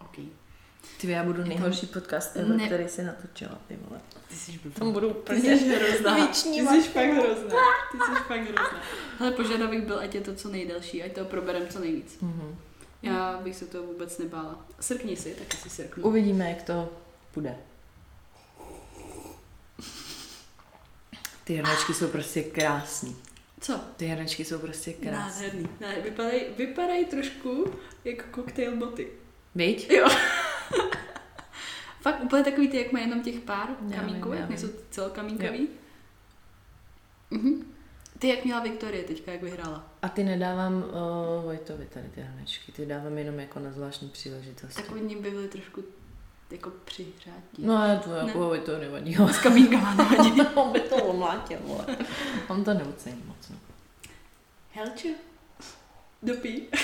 OK. Ty, já budu nejhorší podcast, ever, Ne. který si natočila, ty vole. Ty jsi Tam budu Ty úplně... jsi hrozná. Věční Ty jsi fakt hrozná. Ty jsi fakt hrozná. Ale požadavek byl, ať je to co nejdelší, ať to proberem co nejvíc. Mhm. Já bych se to vůbec nebála. Srkni si, taky si srknu. Uvidíme, jak to bude. Ty hrnečky jsou prostě krásný. Co? Ty hrnečky jsou prostě krásný. Nádherný. Ne, vypadají, vypadají trošku jako koktejl boty. Viď? Jo. Fakt úplně takový ty, jak má jenom těch pár Já kamínků, jak nejsou celokamínkový. Mhm. Ty jak měla Viktorie teďka, jak vyhrála. A ty nedávám uh, Vojtovi tady ty hrnečky, ty dávám jenom jako na zvláštní příležitosti. Tak oni by byly trošku jako přihřátí. No ale to Ne. jako Vojto nevadí. jo. S kamínkama nevadí. On by to omlátil, vole. On to neocení moc. No. Helče, dopí.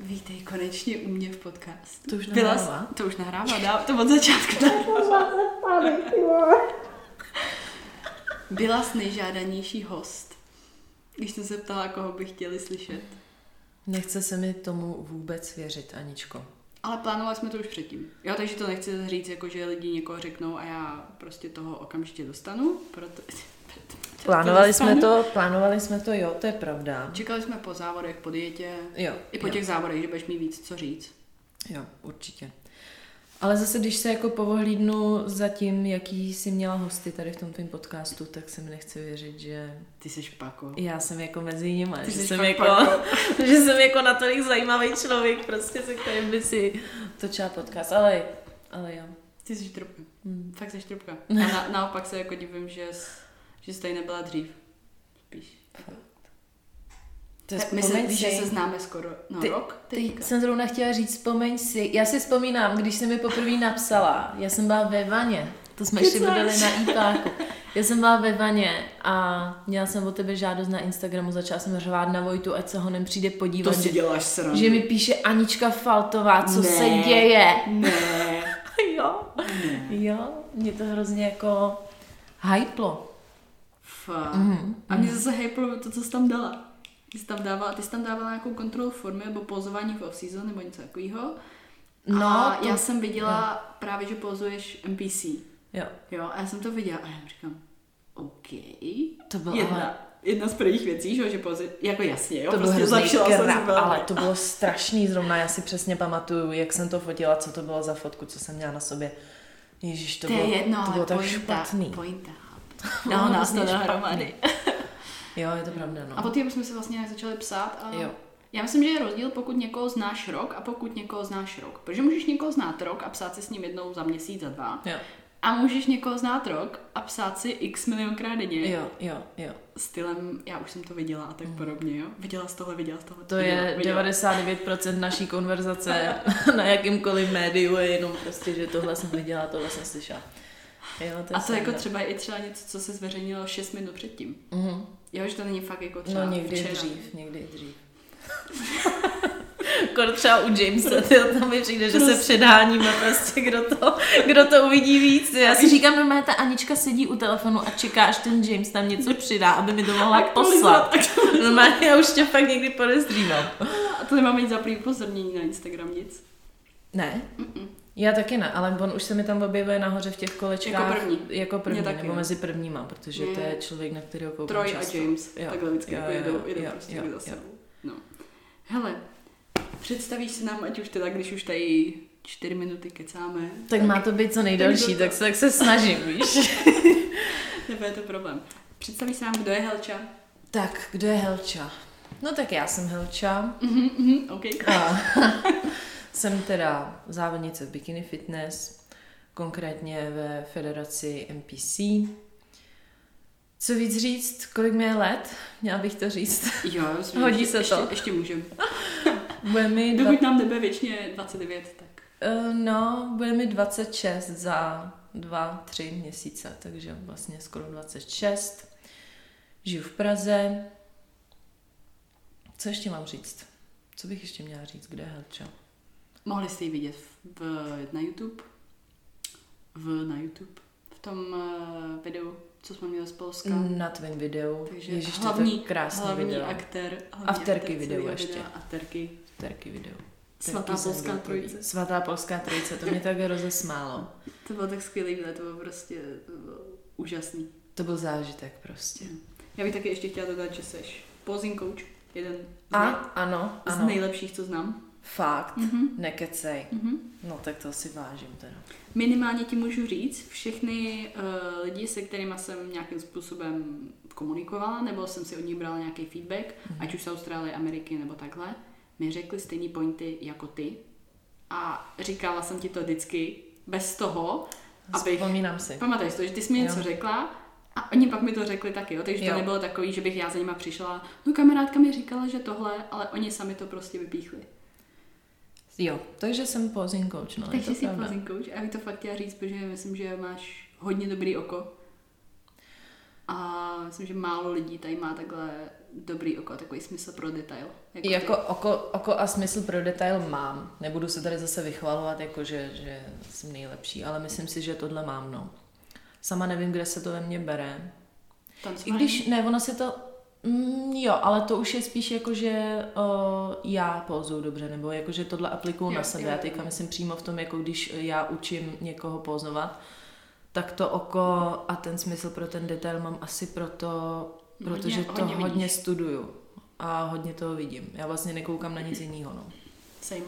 Vítej konečně u mě v podcastu. To už Byla nahrává? jsi- To už nahrává, dá, to od začátku. Byla jsi nejžádanější host. Když jsem se ptala, koho by chtěli slyšet. Nechce se mi tomu vůbec věřit, Aničko. Ale plánovali jsme to už předtím. Jo, takže to nechci říct, jako že lidi někoho řeknou a já prostě toho okamžitě dostanu, proto... Plánovali jsme to, plánovali jsme to, jo, to je pravda. Čekali jsme po závodech, po dietě, Jo, i po jo. těch závodech, že budeš mít víc co říct. Jo, určitě. Ale zase, když se jako povohlídnu za tím, jaký jsi měla hosty tady v tom tvém podcastu, tak se mi nechce věřit, že Ty jsi špako. já jsem jako mezi nimi, Ty že jsem, fakt jako, pako. že jsem jako natolik zajímavý člověk, prostě se kterým by si točila podcast, ale, ale jo. Ty jsi trubka. Hmm. Fakt jsi trubka. A na, naopak se jako divím, že, jsi, že jsi tady nebyla dřív. Spíš. To je my se, víš, že si. se známe skoro no, Ty- rok teďka. jsem zrovna chtěla říct, vzpomeň si. Já si vzpomínám, když jsi mi poprvé napsala, já jsem byla ve vaně, to jsme ještě byli na IPáku. Já jsem byla ve vaně a měla jsem o tebe žádost na Instagramu, začala jsem řvát na Vojtu, ať se honem přijde podívat, že, děláš srandu. že mi píše Anička Faltová, co Ne. se děje. Ne. jo, ne. jo, mě to hrozně jako hyplo. Fakt. Mhm, A mě zase hyplo to, co jsi tam dala. Ty jsi tam dávala, ty jsi tam dávala nějakou kontrolu formy nebo pozování v off-season nebo něco takového. No, a to- já jsem viděla právě, že pozuješ NPC. Jo, Jo, a já jsem to viděla a já říkám, OK. to bylo jedna, ale... jedna z prvních věcí, že, že pozuje, jako jasně, jo, To prostě zlepšila jsem se kráp, velmi. ale to bylo strašný zrovna, já si přesně pamatuju, jak jsem to fotila, co to bylo za fotku, co jsem měla na sobě. Ježíš, to, To bylo, je jedno, to bylo tak pointa, špatný. pointa. No, No, nás to dohromady. Jo, je to pravda, no. A potom jsme se vlastně nějak začali psát a Jo. já myslím, že je rozdíl, pokud někoho znáš rok a pokud někoho znáš rok. Protože můžeš někoho znát rok a psát si s ním jednou za měsíc, za dva. Jo, A můžeš někoho znát rok a psát si x milionkrát denně. jo, jo, jo. Stylem, já už jsem to viděla a tak podobně, jo. Viděla z tohle, viděla z tohle. To viděla, je viděla. 99% naší konverzace na jakýmkoliv médiu, je jenom prostě, že tohle jsem viděla, tohle jsem slyšela. Jo, to je A to jako třeba i třeba něco, co se zveřejnilo 6 minut předtím. Mhm. Jo, že to není fakt jako třeba No někdy včera. dřív, někdy dřív. Kor třeba u Jamesa, tyjo, tam mi přijde, že se předháníme prostě, kdo to, kdo to uvidí víc. Já si říkám, normálně ta Anička sedí u telefonu a čeká, až ten James tam něco přidá, aby mi to mohla poslat. Normálně já už tě fakt někdy podezřívám. A to nemám mít za první upozornění na Instagram nic. Ne, Mm-mm. Já taky ne, ale on už se mi tam objevuje nahoře v těch kolečkách. Jako první. Jako první, taky, nebo no. mezi prvníma, protože to Mně- je člověk, na kterého koukám Troy často. a James. Jo, Takhle vždycky jo, jako jo, jedou, jedou jo, prostě jo, za sebou. No. Hele, představíš si nám, ať už teda, když už tady čtyři minuty kecáme. Tak má to být co nejdelší, to- tak se, tak se snažím, víš. Nebude to problém. Představíš si nám, kdo je Helča. Tak, kdo je Helča? No tak já jsem Helča. Mhm, mhm, OK. A jsem teda závodnice v Bikini Fitness, konkrétně ve federaci NPC. Co víc říct, kolik mi je let? Měla bych to říct. Jo, myslím, Hodí ještě, se to. Ještě, ještě můžem. Bude mi, dva, Dokud nám nebe věčně 29, tak. uh, no, bude mi 26 za dva, tři měsíce, takže vlastně skoro 26. Žiju v Praze. Co ještě mám říct? Co bych ještě měla říct? Kde je Helča? Mohli jste ji vidět v, na YouTube. V, na YouTube. V tom uh, videu co jsme měli z Polska. Na tvém videu. Takže Ježiš, to je hlavní, tak krásný hlavní video. aktér. Hlavní A vterky aktér video ještě. A vterky. Terky video. Svatá polská trojice. Svatá polská trojice, to mě tak rozesmálo. To bylo tak skvělý výlet, to bylo prostě to bylo úžasný. To byl zážitek prostě. Já bych taky ještě chtěla dodat, že jsi posing coach, jeden z, A, nej, ano, z ano. nejlepších, co znám. Fakt, Mhm. nekecej. Mhm. No tak to si vážím teda. Minimálně ti můžu říct, všechny uh, lidi, se kterými jsem nějakým způsobem komunikovala, nebo jsem si od nich brala nějaký feedback, Mhm. ať už z Austrálie, Ameriky nebo takhle, mi řekli stejný pointy jako ty. A říkala jsem ti to vždycky bez toho, abych... Vzpomínám si. Pamatuješ to, že ty jsi mi Jo. něco řekla a oni pak mi to řekli taky, jo? takže Jo. to nebylo takový, že bych já za nima přišla, no kamarádka mi říkala, že tohle, ale oni sami to prostě vypíchli. Jo, takže jsem posing coach, no, Takže jsi pravda. posing coach. Já bych to fakt chtěla říct, protože myslím, že máš hodně dobrý oko. A myslím, že málo lidí tady má takhle dobrý oko, takový smysl pro detail. Jako, Jako ty. oko, oko a smysl pro detail mám. Nebudu se tady zase vychvalovat, jako že, že jsem nejlepší, ale myslím si, že tohle mám, no. Sama nevím, kde se to ve mně bere. I Tancování? když, ne, ono se to, mm, jo, ale to už je spíš jako, že uh, já pózuju dobře, nebo jako, že tohle aplikuju na sebe. jo, Já teďka myslím přímo v tom, jako když já učím někoho pózovat, tak to oko a ten smysl pro ten detail mám asi proto, Hodně- protože to hodně hodně, vidíš. studuju a hodně toho vidím. Já vlastně nekoukám na nic jiného, no. Same.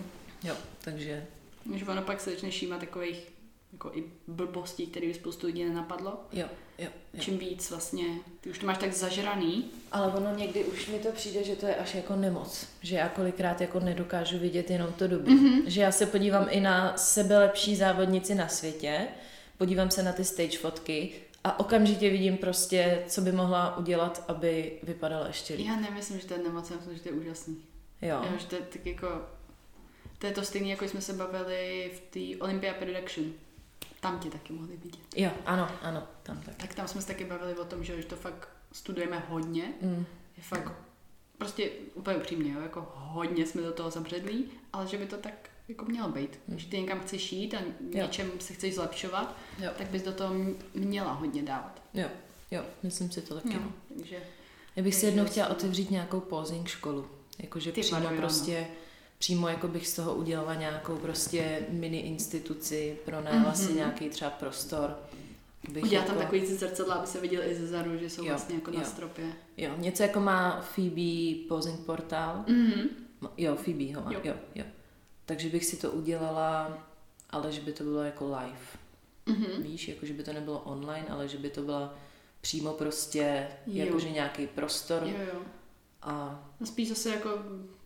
Jo, takže Že ono pak se začne šímat takových jako i blbostí, které by spoustu lidí nenapadlo. jo, jo, jo. Čím víc vlastně, ty už to máš tak zažraný, Ale ono někdy už mi to přijde, že to je až jako nemoc. Že já kolikrát jako nedokážu vidět jenom to dobré. Mm-hmm. Že já se podívám i na sebelepší závodnici na světě, podívám se na ty stage fotky a okamžitě vidím prostě, co by mohla udělat, aby vypadala ještě líp. já nemyslím, že to je nemoc, já myslím, že to je úžasný. Jo. Jo, že to je tak jako, to je to stejné, jako jsme se bavili v té Olympia Production. Tam tě taky mohli vidět. Jo, ano, ano, tam tak. Tak tam jsme se taky bavili o tom, že, to fakt studujeme hodně. Mm. Je fakt prostě úplně upřímně, jo, jako hodně jsme do toho zabředlí, ale že by to tak jako mělo být. Když ty někam chceš jít a něčem se chceš zlepšovat, Jo. tak bys do toho měla hodně dávat. Jo, jo, myslím si to taky. Jo, No. takže Já bych si jednou vlastně- chtěla otevřít nějakou posing školu. Jakože přímo jo, prostě, přímo jako bych z toho udělala nějakou prostě mini instituci, pro Mhm. mm-hmm. si nějaký třeba prostor. Bych udělat jako, tam takový ty zrcadla, aby se viděl i ze zadu, že jsou Jo, vlastně jako na jo. stropě. Jo, něco jako má Phoebe posing portál. Mhm. No, Jo, Phoebe ho má, Jo. jo. jo. Takže bych si to udělala, ale že by to bylo jako live. Mhm. Víš, jako že by to nebylo online, ale že by to byla přímo prostě, Jo. jakože nějaký prostor Jo, jo. a No spíš zase jako,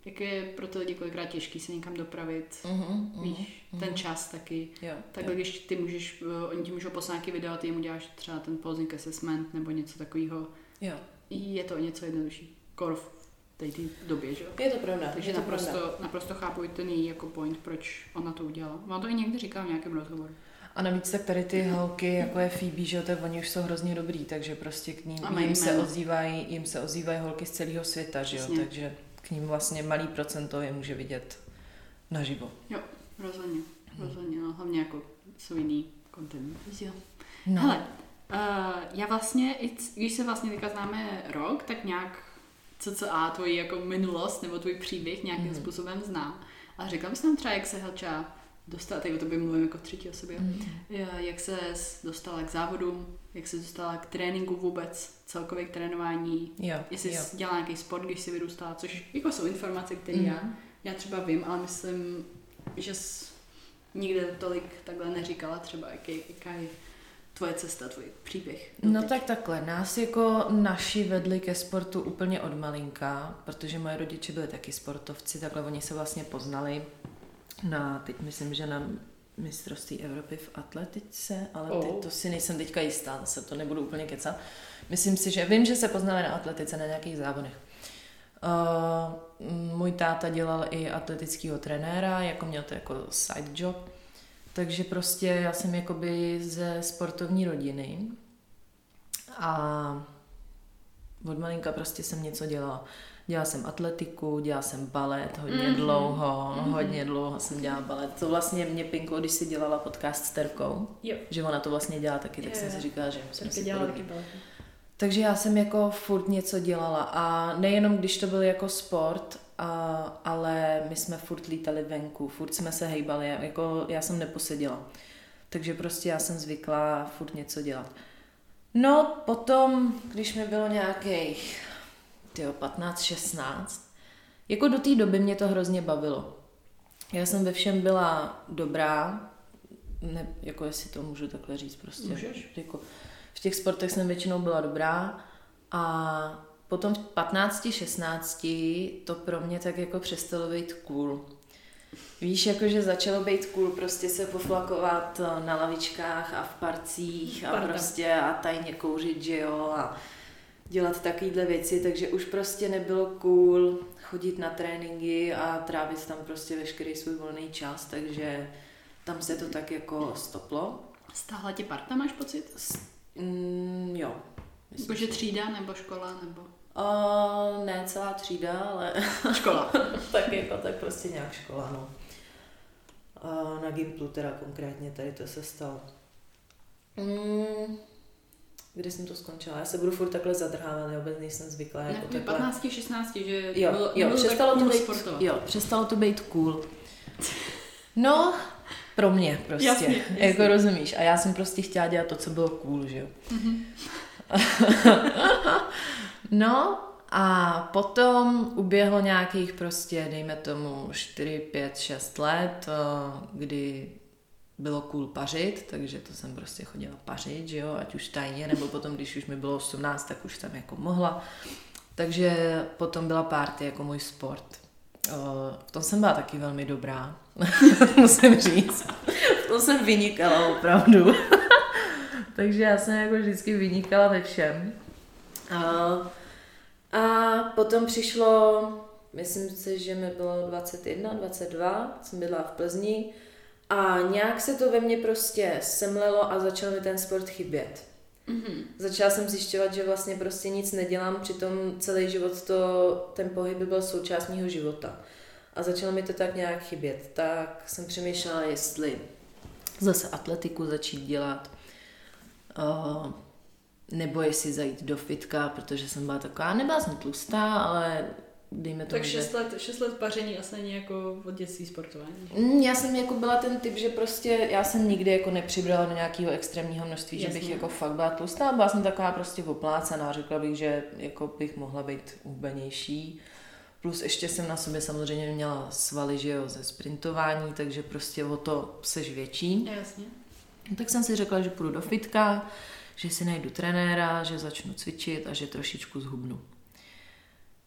jak je pro ty lidi kolikrát těžký se někam dopravit. uh-huh, uh-huh. Víš, ten čas taky. Jo, Takhle, jo. když ty můžeš, eh, oni ti můžou poslat nějaký video a ty jim uděláš třeba ten posing assessment nebo něco takového. jo. Je to o něco jednodušší. Kor v té době, že jo? Je to pravda. Takže je to naprosto, pravda. naprosto chápu i ten její jako point, proč ona to udělala. Ona to i někdy říká v nějakém rozhovoru. A navíc tak tady ty holky, jako je Phoebe, že jo, tak oni už jsou hrozně dobrý, takže prostě k ním, jim se ozývají, jim se ozývají holky z celého světa, že jo, Přesně. takže k ním vlastně malý procento je může vidět naživo. Jo, rozhodně. Rozhodně, no, hlavně jako jsou jiný content. Jo. No. Hele, uh, já vlastně, když se vlastně teďka známe rok, tak nějak CCA, tvoji jako minulost nebo tvůj příběh nějakým Mhm. mm. způsobem znám. A řekla bys nám třeba, jak se Helča dostala, tady o tobě mluvím jako v třetí osobě, mm. jak se dostala k závodům, jak se dostala k tréninku vůbec, celkově k trénování, Jo, jestli jo. jsi dělala nějaký sport, když jsi vyrůstala, což jako jsou informace, které Mhm. já, já třeba vím, ale myslím, že jsi nikde tolik takhle neříkala třeba, jaký, jaká je tvoje cesta, tvůj příběh. No doteď. tak takhle, nás jako naši vedli ke sportu úplně od malinka, protože moje rodiče byli taky sportovci, takhle oni se vlastně poznali na, teď myslím, že na mistrovství Evropy v atletice, ale Oh. teď to si nejsem teďka jistá, zase to nebudu úplně kecat. Myslím si, že vím, že se poznali na atletice, na nějakých závodech. Uh, můj táta dělal i atletického trenéra, jako měl to jako side job, takže prostě já jsem jakoby ze sportovní rodiny a od malinka prostě jsem něco dělala. Dělala jsem atletiku, dělala jsem balet hodně mm-hmm. dlouho, mm-hmm. hodně dlouho jsem dělala balet. To vlastně mě pinklo, když si dělala podcast s Terkou, jo. že ona to vlastně dělá taky, tak jo, jsem si říkala, že jsem si dělala taky balet. Takže já jsem jako furt něco dělala a nejenom když to byl jako sport, a, ale my jsme furt lítali venku, furt jsme se hejbali, jako já jsem neposeděla. Takže prostě já jsem zvyklá furt něco dělat. No potom, když mi bylo nějakých 15-16, jako do té doby mě to hrozně bavilo. Já jsem ve všem byla dobrá, ne, jako jestli to můžu takhle říct prostě. Můžeš. Jako, v těch sportech jsem většinou byla dobrá a potom v 15-16 to pro mě tak jako přestalo být cool. Víš, jakože začalo být cool prostě se poflakovat na lavičkách a v parcích a Parta. prostě a tajně kouřit, že jo, a dělat takovéhle věci, takže už prostě nebylo cool chodit na tréninky a trávit tam prostě veškerý svůj volný čas, takže tam se to tak jako stoplo. Stáhla tě parta, máš pocit? S, mm, jo. Jakože třída nebo škola nebo? Uh, ne celá třída, ale... Škola. tak jako, tak prostě nějak škola, no. Uh, na Gimplu teda konkrétně tady to se stalo. Mm, kde jsem to skončila? Já se budu furt takhle zadrhávat, já vůbec nejsem zvyklá. Jako takhle. 15, 16, že jo, bylo, jo, přestalo to být, sportovat. jo, přestalo to být cool. No, pro mě prostě, jasně, jasně. jako rozumíš. A já jsem prostě chtěla dělat to, co bylo cool, že jo. Mm-hmm. no a potom uběhlo nějakých prostě, dejme tomu 4, 5, 6 let, eh, kdy bylo cool pařit, takže to jsem prostě chodila pařit, že jo, ať už tajně, nebo potom, když už mi bylo 18, tak už jsem jako mohla. Takže potom byla party jako můj sport. Eh, v tom jsem byla taky velmi dobrá, musím říct. V tom jsem vynikala opravdu. Takže já jsem jako vždycky vynikala ve všem. A, a potom přišlo, myslím si, že mi bylo 21, 22, jsem byla v Plzni a nějak se to ve mně prostě semlelo a začal mi ten sport chybět. Mm-hmm. Začala jsem zjišťovat, že vlastně prostě nic nedělám, přitom celý život to, ten pohyb byl součást mého života. A začalo mi to tak nějak chybět. Tak jsem přemýšlela, jestli zase atletiku začít dělat, uh, nebo jestli zajít do fitka, protože jsem byla taková, nebyla jsem tlustá, ale dejme tomu, Tak 6 že... let, 6 let paření asi není jako od dětství sportování. Mm, já jsem jako byla ten typ, že prostě já jsem nikdy jako nepřibrala do nějakého extrémního množství, Jasně. že bych jako fakt byla tlustá, byla jsem taková prostě oplácená, řekla bych, že jako bych mohla být hubenější. Plus ještě jsem na sobě samozřejmě měla svaly, že jo, ze sprintování, takže prostě o to seš větší. Jasně. No, tak jsem si řekla, že půjdu do fitka, že si najdu trenéra, že začnu cvičit a že trošičku zhubnu.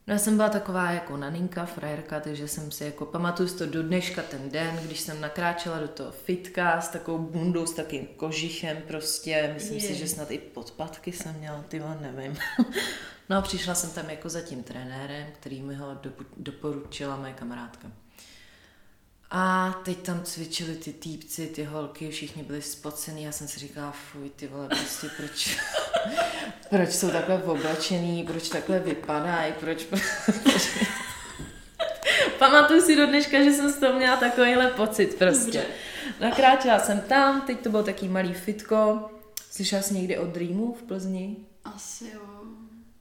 No já jsem byla taková jako naninka, frajerka, takže jsem si jako pamatuju to do dneška ten den, když jsem nakráčela do toho fitka s takovou bundou, s takým kožichem prostě, myslím je. si, že snad i podpatky jsem měla, ty nevím. no a přišla jsem tam jako za tím trenérem, který mi ho doporučila moje kamarádka. A teď tam cvičili ty týpci, ty holky, všichni byli spocený. Já jsem si říkala, fuj, ty vole, prostě proč, proč jsou takhle oblečený, proč takhle vypadají, proč. Pamatuju si do dneška, že jsem z toho měla takovýhle pocit prostě. Nakráčela jsem tam, teď to bylo taký malý fitko. Slyšela jsi někdy o Dreamu v Plzni? Asi jo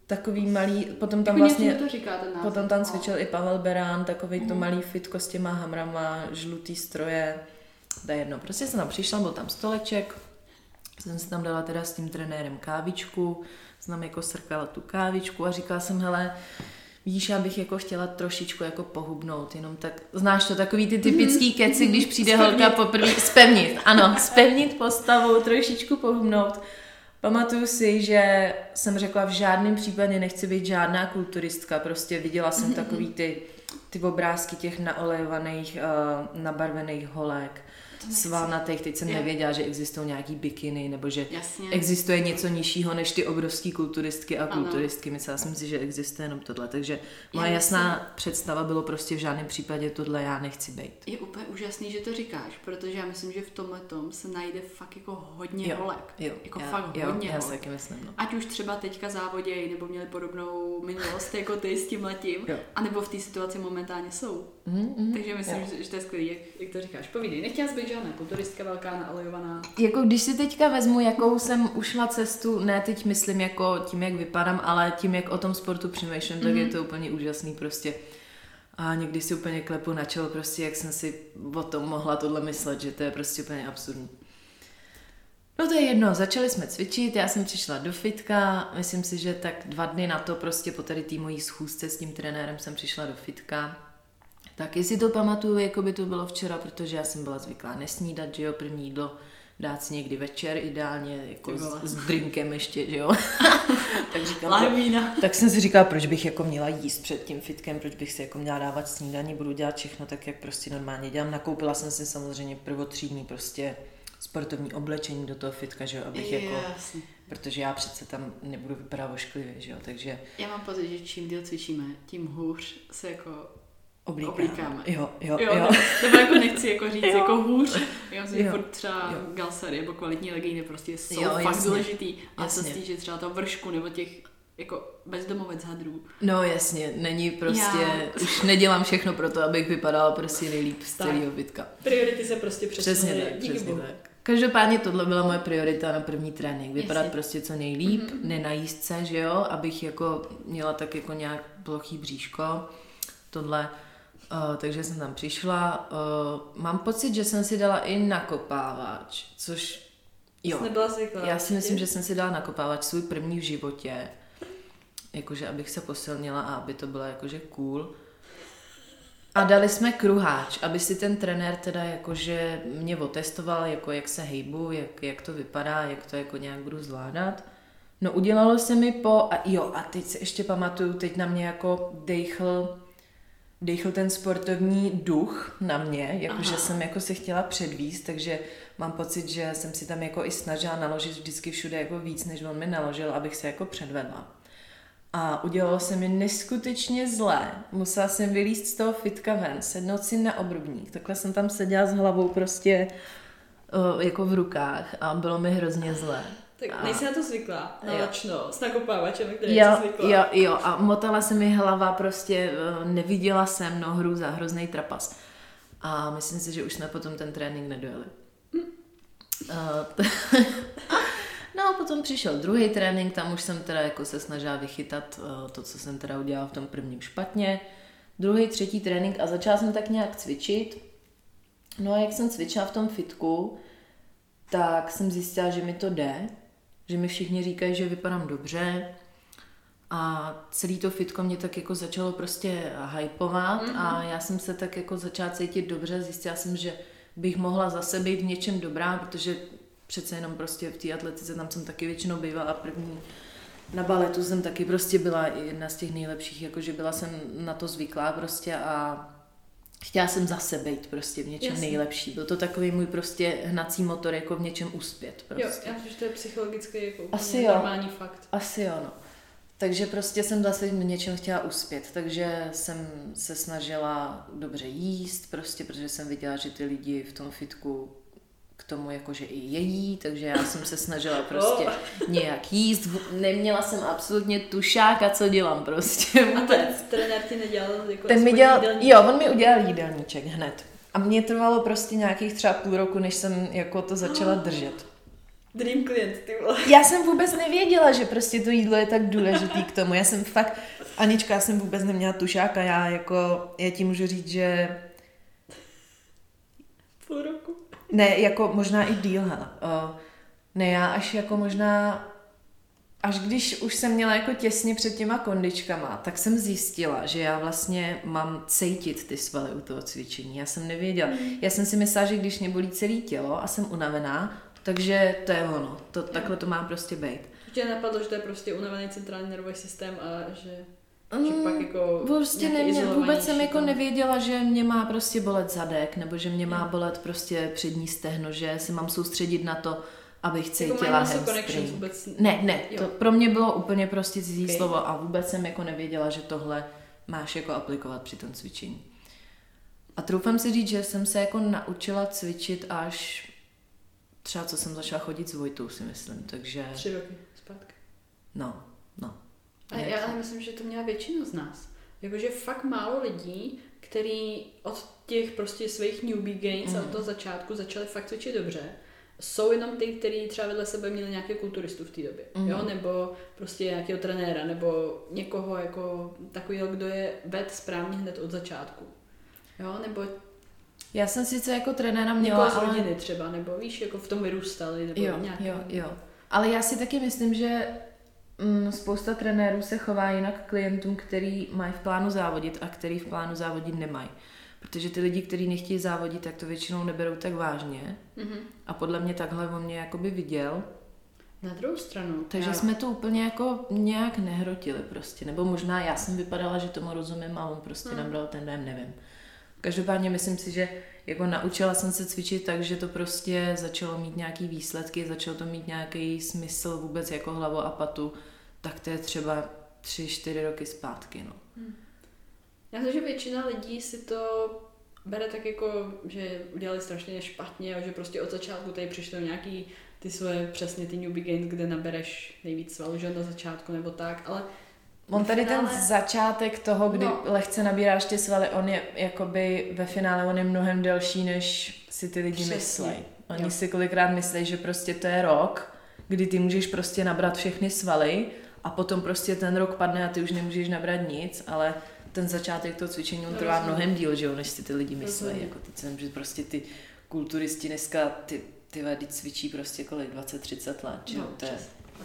takový malý, potom tam jako vlastně, to říká ten název. potom tam cvičil no. i Pavel Berán, takový mm. to mhm. malý fitko s těma hamrama, žlutý stroje, to je jedno. Prostě jsem tam přišla, byl tam stoleček, jsem si tam dala teda s tím trenérem kávičku, jsem jako srkala tu kávičku a říkala jsem, hele, Víš, já bych jako chtěla trošičku jako pohubnout, jenom tak, znáš to, takový ty typický keci, když přijde spevnit. holka poprvé, spevnit, ano, spevnit postavu, trošičku pohubnout. Pamatuju si, že jsem řekla, v žádném případě nechci být žádná kulturistka, prostě viděla jsem takový ty ty obrázky těch naolejovaných, uh, nabarvených holek, svalnatých, teď jsem je. nevěděla, že existují nějaký bikiny, nebo že Jasně. existuje něco nižšího než ty obrovské kulturistky a kulturistky. Myslela jsem si, že existuje jenom tohle, takže moje jasná myslím, představa bylo prostě v žádném případě tohle já nechci být. Je úplně úžasný, že to říkáš, protože já myslím, že v tomhle tom se najde fakt jako hodně jo, holek. Jo, jako já, fakt jo, hodně já holek. taky myslím, no. Ať už třeba teďka závodějí, nebo měli podobnou minulost jako ty s tím letím, anebo v té situaci momentálně jsou. Mm-hmm. Takže myslím, že, že to je skvělé, jak, jak to říkáš. Povídej, nechtěla jsi být žádná kulturistka velká, naolejovaná. Jako když si teďka vezmu, jakou jsem ušla cestu, ne teď myslím jako tím, jak vypadám, ale tím, jak o tom sportu přemýšlím, mm-hmm. tak je mhm. to úplně úžasný prostě. A někdy si úplně klepu na čelo prostě, jak jsem si o tom mohla tohle myslet, že to je prostě úplně absurdní. No to je jedno, začali jsme cvičit, já jsem přišla do fitka, myslím si, že tak dva dny na to prostě po tady té mojí schůzce s tím trenérem jsem přišla do fitka tak jestli to pamatuju, jako by to bylo včera, protože já jsem byla zvyklá nesnídat, že jo, první jídlo dát si někdy večer, ideálně jako s, s drinkem ještě, že jo. tak říkám, to, tak jsem si říkala, proč bych jako měla jíst před tím fitkem, proč bych si jako měla dávat snídaní, budu dělat všechno tak, jak prostě normálně dělám. Nakoupila jsem si samozřejmě prvotřídní prostě sportovní oblečení do toho fitka, že jo, abych je, jako, jasný. protože já přece tam nebudu vypadat ošklivě, že jo, takže... Já mám pocit, že čím díl cvičíme, tím hůř se jako oblíkáme. oblíkáme. Jo, jo, jo. jo. Nebo jako nechci jako říct jo. jako hůř. Já myslím, že furt třeba jo. galsary nebo kvalitní legíny prostě jsou jo, fakt jasně. důležitý. A co se týče třeba toho vršku nebo těch jako bezdomovec hadrů. No jasně, není prostě, Já... už nedělám všechno pro to, abych vypadala prostě nejlíp z celého bytka. Priority se prostě přesunuly. Přesně tak, Díky přesně tak. Každopádně tohle byla moje priorita na první trénink. Vypadat Jasně. prostě co nejlíp, mm-hmm. nenajíst se, že jo, abych jako měla tak jako nějak plochý bříško. Tohle Uh, takže jsem tam přišla. Uh, mám pocit, že jsem si dala i nakopávač, což jo. Jsi nebyla zvyklá, Já si myslím, že jsem si dala nakopávač svůj první v životě. Jakože abych se posilnila a aby to bylo jakože cool. A dali jsme kruháč, aby si ten trenér teda jakože mě otestoval, jako jak se hejbu, jak, jak to vypadá, jak to jako nějak budu zvládat. No udělalo se mi po, a jo a teď se ještě pamatuju, teď na mě jako dejchl dechl ten sportovní duch na mě, jakože jsem jako se chtěla předvíst, takže mám pocit, že jsem si tam jako i snažila naložit vždycky všude jako víc, než on mi naložil, abych se jako předvedla. A udělalo se mi neskutečně zlé. Musela jsem vylíst z toho fitka ven, sednout si na obrubník. Takhle jsem tam seděla s hlavou prostě uh, jako v rukách a bylo mi hrozně zlé. Tak a... nejsi na to zvyklá, na lačno, s nakopávačem, který jo, jsi zvykla. Jo, jo, a motala se mi hlava, prostě eh, neviděla jsem no hru za hrozný trapas. A myslím si, že už jsme potom ten trénink nedojeli. Uh, no a potom přišel druhý trénink, tam už jsem teda jako se snažila vychytat uh, to, co jsem teda udělala v tom prvním špatně. Druhý, třetí trénink a začala jsem tak nějak cvičit. No a jak jsem cvičila v tom fitku, tak jsem zjistila, že mi to jde, že mi všichni říkají, že vypadám dobře a celý to fitko mě tak jako začalo prostě hypovat mm-hmm. a já jsem se tak jako začala cítit dobře, zjistila jsem, že bych mohla zase být v něčem dobrá, protože přece jenom prostě v té atletice tam jsem taky většinou bývala první na baletu jsem taky prostě byla jedna z těch nejlepších, jakože byla jsem na to zvyklá prostě a chtěla jsem zase být prostě v něčem Jasně. nejlepší. Byl to takový můj prostě hnací motor, jako v něčem uspět. Prostě. Jo, já myslím, že to je psychologicky jako Asi jo. normální fakt. Asi jo, no. Takže prostě jsem zase v něčem chtěla uspět, takže jsem se snažila dobře jíst, prostě, protože jsem viděla, že ty lidi v tom fitku k tomu jakože i její, takže já jsem se snažila prostě oh. nějak jíst. Neměla jsem absolutně tušáka, co dělám prostě. A ten trenér ti nedělal jako ten mi dělal, Jo, on mi udělal jídelníček hned. A mě trvalo prostě nějakých třeba půl roku, než jsem jako to začala držet. Dream client, ty vole. Já jsem vůbec nevěděla, že prostě to jídlo je tak důležitý k tomu. Já jsem fakt, Anička, já jsem vůbec neměla tušáka. Já jako, já ti můžu říct, že... Půl roku. Ne, jako možná i díl, hele. Uh, ne, já až jako možná, až když už jsem měla jako těsně před těma kondičkama, tak jsem zjistila, že já vlastně mám cítit ty svaly u toho cvičení. Já jsem nevěděla. Mm. Já jsem si myslela, že když mě bolí celé tělo a jsem unavená, takže to je ono. To, takhle to má prostě být. Tě napadlo, že to je prostě unavený centrální nervový systém a že Že pak jako prostě nemě, vůbec jsem jako tam. nevěděla, že mě má prostě bolet zadek, nebo že mě má bolet prostě přední stehno, že se mám soustředit na to, abych Jako cítila connections hamstring. vůbec... Ne, ne, Jo. to pro mě bylo úplně prostě cizí Ok. slovo a vůbec jsem jako nevěděla, že tohle máš jako aplikovat při tom cvičení. A troufám si říct, že jsem se jako naučila cvičit až třeba co jsem začala chodit s Vojtou, si myslím, takže Tři roky zpátky. no, no. A já ale myslím, že to měla většina z nás. Jakože fakt málo lidí, který od těch prostě svých newbie gains mm. a od toho začátku začali fakt cvičit dobře, jsou jenom ty, kteří třeba vedle sebe měli nějaké kulturistu v té době, mm. jo, nebo prostě nějakého trenéra, nebo někoho jako takového, kdo je ved správně hned od začátku. Jo, nebo Já jsem sice jako trenéra měla, z ale... rodiny třeba, nebo víš, jako v tom vyrůstali, nebo Jo, nějak. jo, jo. Ale já si taky myslím, že spousta trenérů se chová jinak k klientům, který mají v plánu závodit a který v plánu závodit nemají. Protože ty lidi, kteří nechtějí závodit, tak to většinou neberou tak vážně. Mhm. A podle mě takhle on mě jakoby viděl. Na druhou stranu. Takže já- jsme to úplně jako nějak nehrotili prostě. Nebo možná já jsem vypadala, že tomu rozumím a on prostě Hmm. nabral ten dojem, nevím. Každopádně myslím si, že jako naučila jsem se cvičit tak, že to prostě začalo mít nějaký výsledky, začalo to mít nějaký smysl vůbec jako hlavu a patu, tak to je třeba tři, čtyři roky zpátky, no. Já myslím, že většina lidí si to bere tak jako, že udělali strašně špatně a že prostě od začátku tady přišlo nějaký ty svoje přesně ty newbie gains, kde nabereš nejvíc svalů, že na začátku nebo tak, ale On tady finále- ten začátek toho, kdy No. lehce nabíráš ty svaly, on je jakoby ve finále on je mnohem delší, než si ty lidi myslejí. Oni Jo. si kolikrát myslí, že prostě to je rok, kdy ty můžeš prostě nabrat všechny svaly a potom prostě ten rok padne a ty už nemůžeš nabrat nic, ale ten začátek toho cvičení on No, trvá mnohem díl, že jo, než si ty lidi myslí. Rozumím. Jako teď jsem, že prostě ty kulturisti dneska, ty, ty vady cvičí prostě kolik, 20-30 let, že jo, no, to je,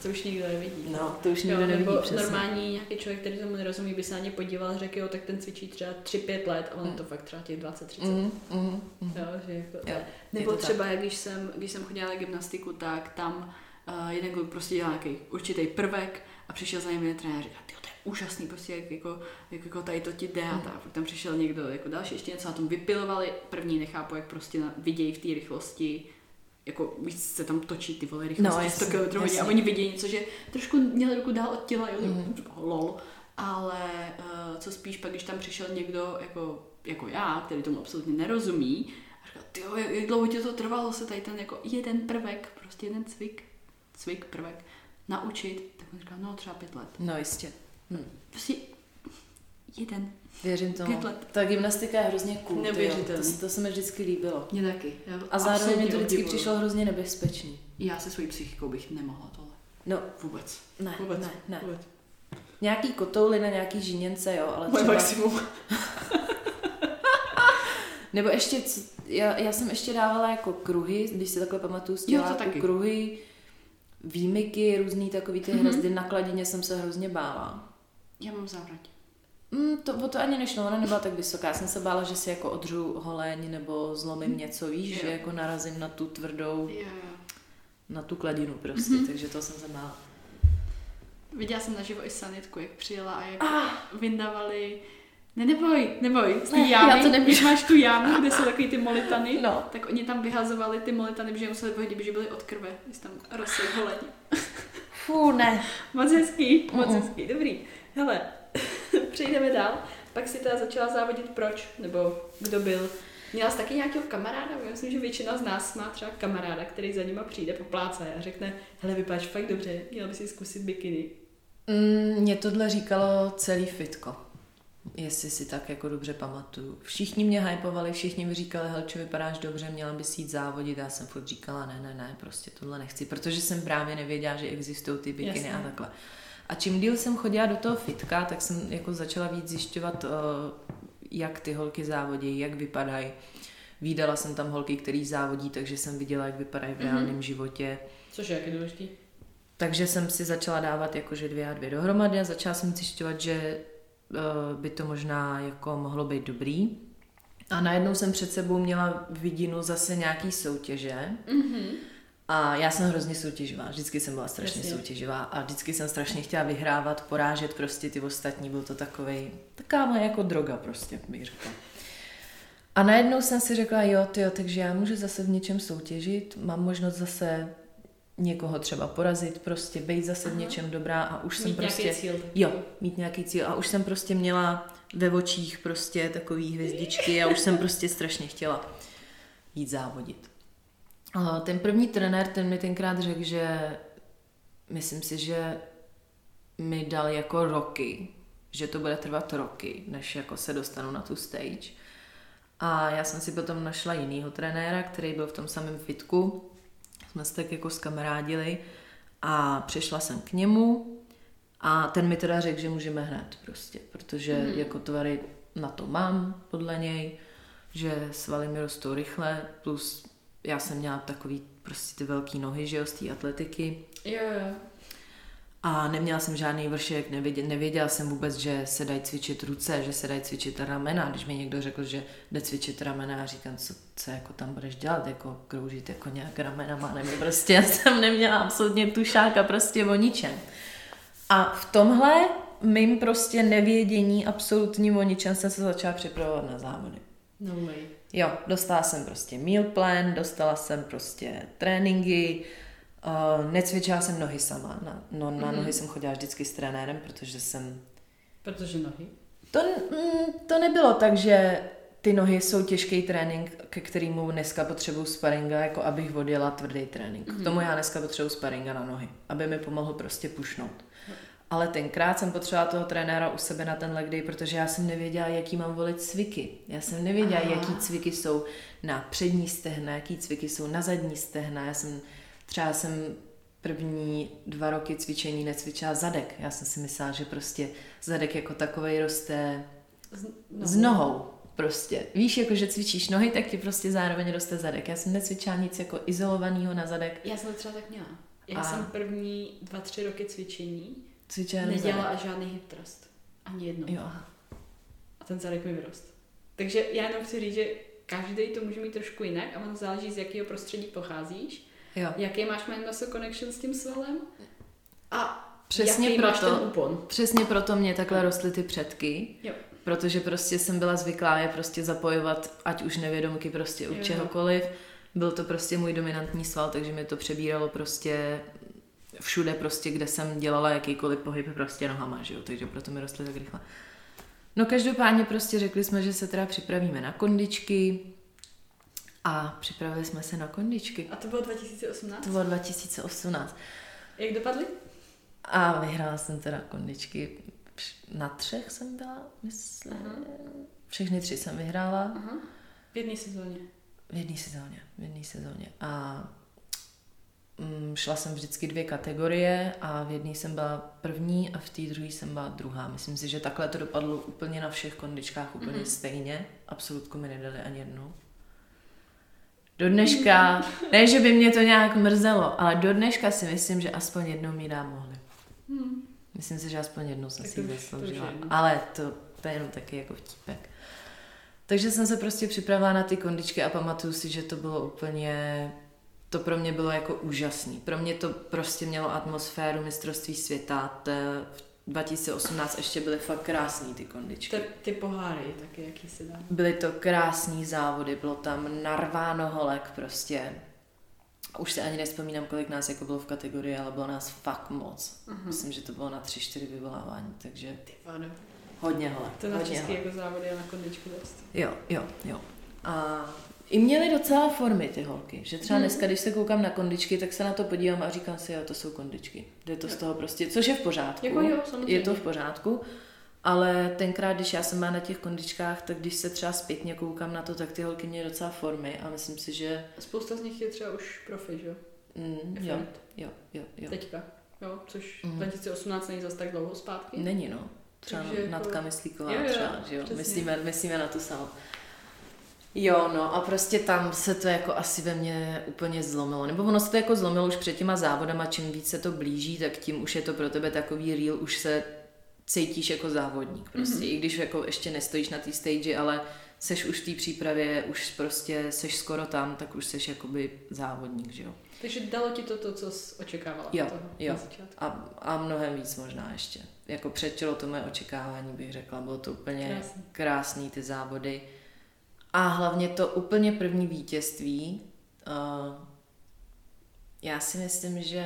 to už nikdo nevidí. no, to už Jo, nikdo nevidí nebo přesně. normální nějaký člověk, který tomu nerozumí, by se na ně podíval a řekl, jo, tak ten cvičí třeba 3-5 let a on Mm. to fakt třeba těch 20-30. Mhm, mhm, mhm. Jo, že jako, Jo, Nebo třeba, jak když jsem, když jsem chodila na gymnastiku, tak tam uh, jeden kluk prostě dělal nějaký určitý prvek a přišel za ním jeden trenér a říkal, "Tyjo, to je úžasný, prostě jak, jako, jak jako tady to ti jde a tak. Pak tam přišel někdo jako další, ještě něco na tom vypilovali. První nechápu, jak prostě na, vidějí v té rychlosti, jako víc se tam točí ty vole rychlosti No, no, jasně, 100 km hodině a oni vidějí něco, že trošku měl ruku dál od těla, jo, mm. lol. Ale uh, co spíš pak, když tam přišel někdo jako, jako já, který tomu absolutně nerozumí, a říkal, ty jak, jak dlouho ti to trvalo se tady ten jako jeden prvek, prostě jeden cvik, cvik, prvek, naučit, tak on říkal, no třeba pět let. No jistě. Hm. Prostě jeden. Věřím tomu. Pět let. Ta gymnastika je hrozně cool. Neuvěřitelný. To, to se mi vždycky líbilo. Mě taky. Já A zároveň mi to vždycky obdivuju. přišlo hrozně nebezpečný. Já se svojí psychikou bych nemohla tohle. No, Vůbec. ne, Vůbec. ne, ne. Vůbec. Nějaký kotouly na nějaký žíněnce, jo, ale Moje třeba... maximum. Nebo ještě, co- já, já jsem ještě dávala jako kruhy, když si takhle pamatuju z těla, to jako kruhy, výmyky, různý takový ty Mhm. hrazdy na kladině jsem se hrozně bála. Já mám závrať. Mm, to, o to ani nešlo, ona nebyla tak vysoká. Já jsem se bála, že si jako odřu holeň nebo zlomím něco, víš, Jo. že jako narazím na tu tvrdou, Jo, jo. na tu kladinu prostě, Mhm. takže to jsem se bála. Viděla jsem naživo i sanitku, jak přijela a jak vyndavali... Ne, neboj, neboj, z té Ne, jámy, já to nemůžu. když máš tu jámu, kde jsou takový ty molitany, No. tak oni tam vyhazovali ty molitany, protože museli vyhodit, že byly od krve, když tam rosly holeň. Fú, ne. Moc hezký, moc hezký, dobrý. Hele, přejdeme dál. Pak si teda začala závodit proč, nebo kdo byl. Měla jsi taky nějakého kamaráda? Já myslím, že většina z nás má třeba kamaráda, který za nima přijde, popláca a řekne, hele, vypadáš fakt dobře, měla by si zkusit bikiny. Mm, Mně tohle říkalo celý fitko. Jestli si tak jako dobře pamatuju. Všichni mě hypovali, všichni mi říkali, helče, vypadáš dobře, měla bys jít závodit. Já jsem furt říkala, ne, ne, ne, prostě tohle nechci, protože jsem právě nevěděla, že existují ty bikiny Jasně. a takhle. A čím díl jsem chodila do toho fitka, tak jsem jako začala víc zjišťovat, eh, jak ty holky závodí, jak vypadají. Vídala jsem tam holky, který závodí, takže jsem viděla, jak vypadají v Mhm. reálném životě. Což je jaký důležitý. Takže jsem si začala dávat jakože dvě a dvě dohromady a začala jsem zjišťovat, že eh, by to možná jako mohlo být dobrý. A najednou jsem před sebou měla vidinu zase nějaký soutěže Mhm. A já jsem hrozně soutěživá, vždycky jsem byla strašně Jasně. soutěživá a vždycky jsem strašně chtěla vyhrávat, porážet prostě ty ostatní, byl to takový, taková moje jako droga prostě, bych řekla. A najednou jsem si řekla, jo, tyjo, takže já můžu zase v něčem soutěžit, mám možnost zase někoho třeba porazit, prostě být zase v Aha. něčem dobrá a už jsem Mít prostě... nějaký cíl. Jo, mít nějaký cíl. A už jsem prostě měla ve očích prostě takový hvězdičky a už jsem prostě strašně chtěla jít závodit. Ten první trenér, ten mi tenkrát řekl, že myslím si, že mi dal jako roky, že to bude trvat roky, než jako se dostanu na tu stage. A já jsem si potom našla jinýho trenéra, který byl v tom samém fitku. Jsme se tak jako skamarádili a přišla jsem k němu a ten mi teda řekl, že můžeme hned prostě, protože mm. jako tvary na to mám podle něj, že svaly mi rostou rychle, plus já jsem měla takový prostě ty velký nohy, že jo, z té atletiky Jo, jo. a neměla jsem žádný vršek, nevěděla, nevěděla jsem vůbec, že se dají cvičit ruce, že se dají cvičit ramena. Když mi někdo řekl, že jde cvičit ramena, já říkám, co, co jako tam budeš dělat, jako kroužit jako nějak ramenama, nebo prostě já jsem neměla absolutně tušáka prostě o ničem. A v tomhle mým prostě nevědění absolutním o ničem jsem se začala připravovat na závody. No way. Jo, dostala jsem prostě meal plan, dostala jsem prostě tréninky, uh, necvičila jsem nohy sama. Na, no, na Mhm. nohy jsem chodila vždycky s trenérem, protože jsem... Protože nohy. To, mm, to nebylo tak, že ty nohy jsou těžký trénink, ke kterému dneska potřebuju sparinga, jako abych odjela tvrdý trénink. Mhm. K tomu já dneska potřebuju sparinga na nohy, aby mi pomohl prostě pušnout. Ale tenkrát jsem potřebovala toho trenéra u sebe na ten leg day, protože já jsem nevěděla, jaký mám volit cviky. Já jsem nevěděla, Aha. jaký cviky jsou na přední stehna, jaký cviky jsou na zadní stehna. Já jsem třeba jsem první dva roky cvičení necvičila zadek. Já jsem si myslela, že prostě zadek jako takovej roste Z, s nohou. Prostě. Víš, jako že cvičíš nohy, tak ti prostě zároveň roste zadek. Já jsem necvičila nic jako izolovaného na zadek. Já jsem to třeba tak měla. Já A- jsem první dva, tři roky cvičení Cvičila jenom nedělala zadek. žádný hip thrust. Ani jednou. Jo. A ten zadek mi vyrost. Takže já jenom chci říct, že každý to může mít trošku jinak a ono záleží, z jakého prostředí pocházíš, jo. jaký máš mind muscle connection s tím svalem a Přesně jaký máš proto. ten úpon. Přesně proto mě takhle rostly ty předky, Jo. protože prostě jsem byla zvyklá je prostě zapojovat, ať už nevědomky prostě u čehokoliv. Byl to prostě můj dominantní sval, takže mi to přebíralo prostě všude prostě, kde jsem dělala jakýkoliv pohyb prostě nohama, že jo, takže proto mi rostly tak rychle. No každopádně prostě řekli jsme, že se teda připravíme na kondičky a připravili jsme se na kondičky. A to bylo 2018? To bylo 2018. Jak dopadly? A vyhrála jsem teda kondičky. Na třech jsem byla, myslím. Aha. Všechny tři jsem vyhrála Aha. V jedné sezóně. v jedné sezóně. V jedné sezóně. A šla jsem vždycky dvě kategorie a v jedné jsem byla první a v té druhé jsem byla druhá. Myslím si, že takhle to dopadlo úplně na všech kondičkách úplně Mhm. stejně. Absolutku mi nedali ani jednu. Do dneška, ne, že by mě to nějak mrzelo, ale do dneška si myslím, že aspoň jednou mi dá mohli. Hmm. Myslím si, že aspoň jednou jsem Tak si zasloužila. Ale to, to je jenom taky jako vtípek. Takže jsem se prostě připravila na ty kondičky a pamatuju si, že to bylo úplně... To pro mě bylo jako úžasný. Pro mě to prostě mělo atmosféru mistrovství světa. To v 2018 ještě byly fakt krásný ty kondičky. Ty, ty poháry taky, jaký si dá. Byly to krásný závody, bylo tam narváno holek prostě. Už se ani nespomínám, kolik nás jako bylo v kategorii, ale bylo nás fakt moc. Aha. Myslím, že to bylo na tři, čtyři vyvolávání, takže Ty hodně holek. To na hodně český holek. jako závody a na kondičku dost. Jo, jo, jo. A i měly docela formy ty holky, že třeba Hmm. dneska, když se koukám na kondičky, tak se na to podívám a říkám si, jo, to jsou kondičky. Jde to z toho prostě, což je v pořádku. Jako jo, samozřejmě. je to v pořádku, ale tenkrát, když já jsem byla na těch kondičkách, tak když se třeba zpětně koukám na to, tak ty holky měly docela formy a myslím si, že Spousta z nich je třeba už profi, že jo? mm, jo, jo, jo, jo. Teďka. Jo, což Mhm. 2018 není zase tak dlouho zpátky. Není no. Třeba Takže jako- Natka Myslíková Jo, jo, třeba, že jo, přesně. myslíme, myslíme na to samou. Jo, no a prostě tam se to jako asi ve mně úplně zlomilo. Nebo ono se to jako zlomilo už před těma závodama, čím víc se to blíží, tak tím už je to pro tebe takový real, už se cítíš jako závodník prostě. Mhm. I když jako ještě nestojíš na té stage, ale seš už v té přípravě, už prostě seš skoro tam, tak už seš jakoby závodník, že jo. Takže dalo ti to to, co jsi očekávala? Jo, toho, jo. A, a mnohem víc možná ještě. Jako předčilo to moje očekávání, bych řekla. Bylo to úplně Krásný. krásný ty závody. A hlavně to úplně první vítězství. Uh, já si myslím, že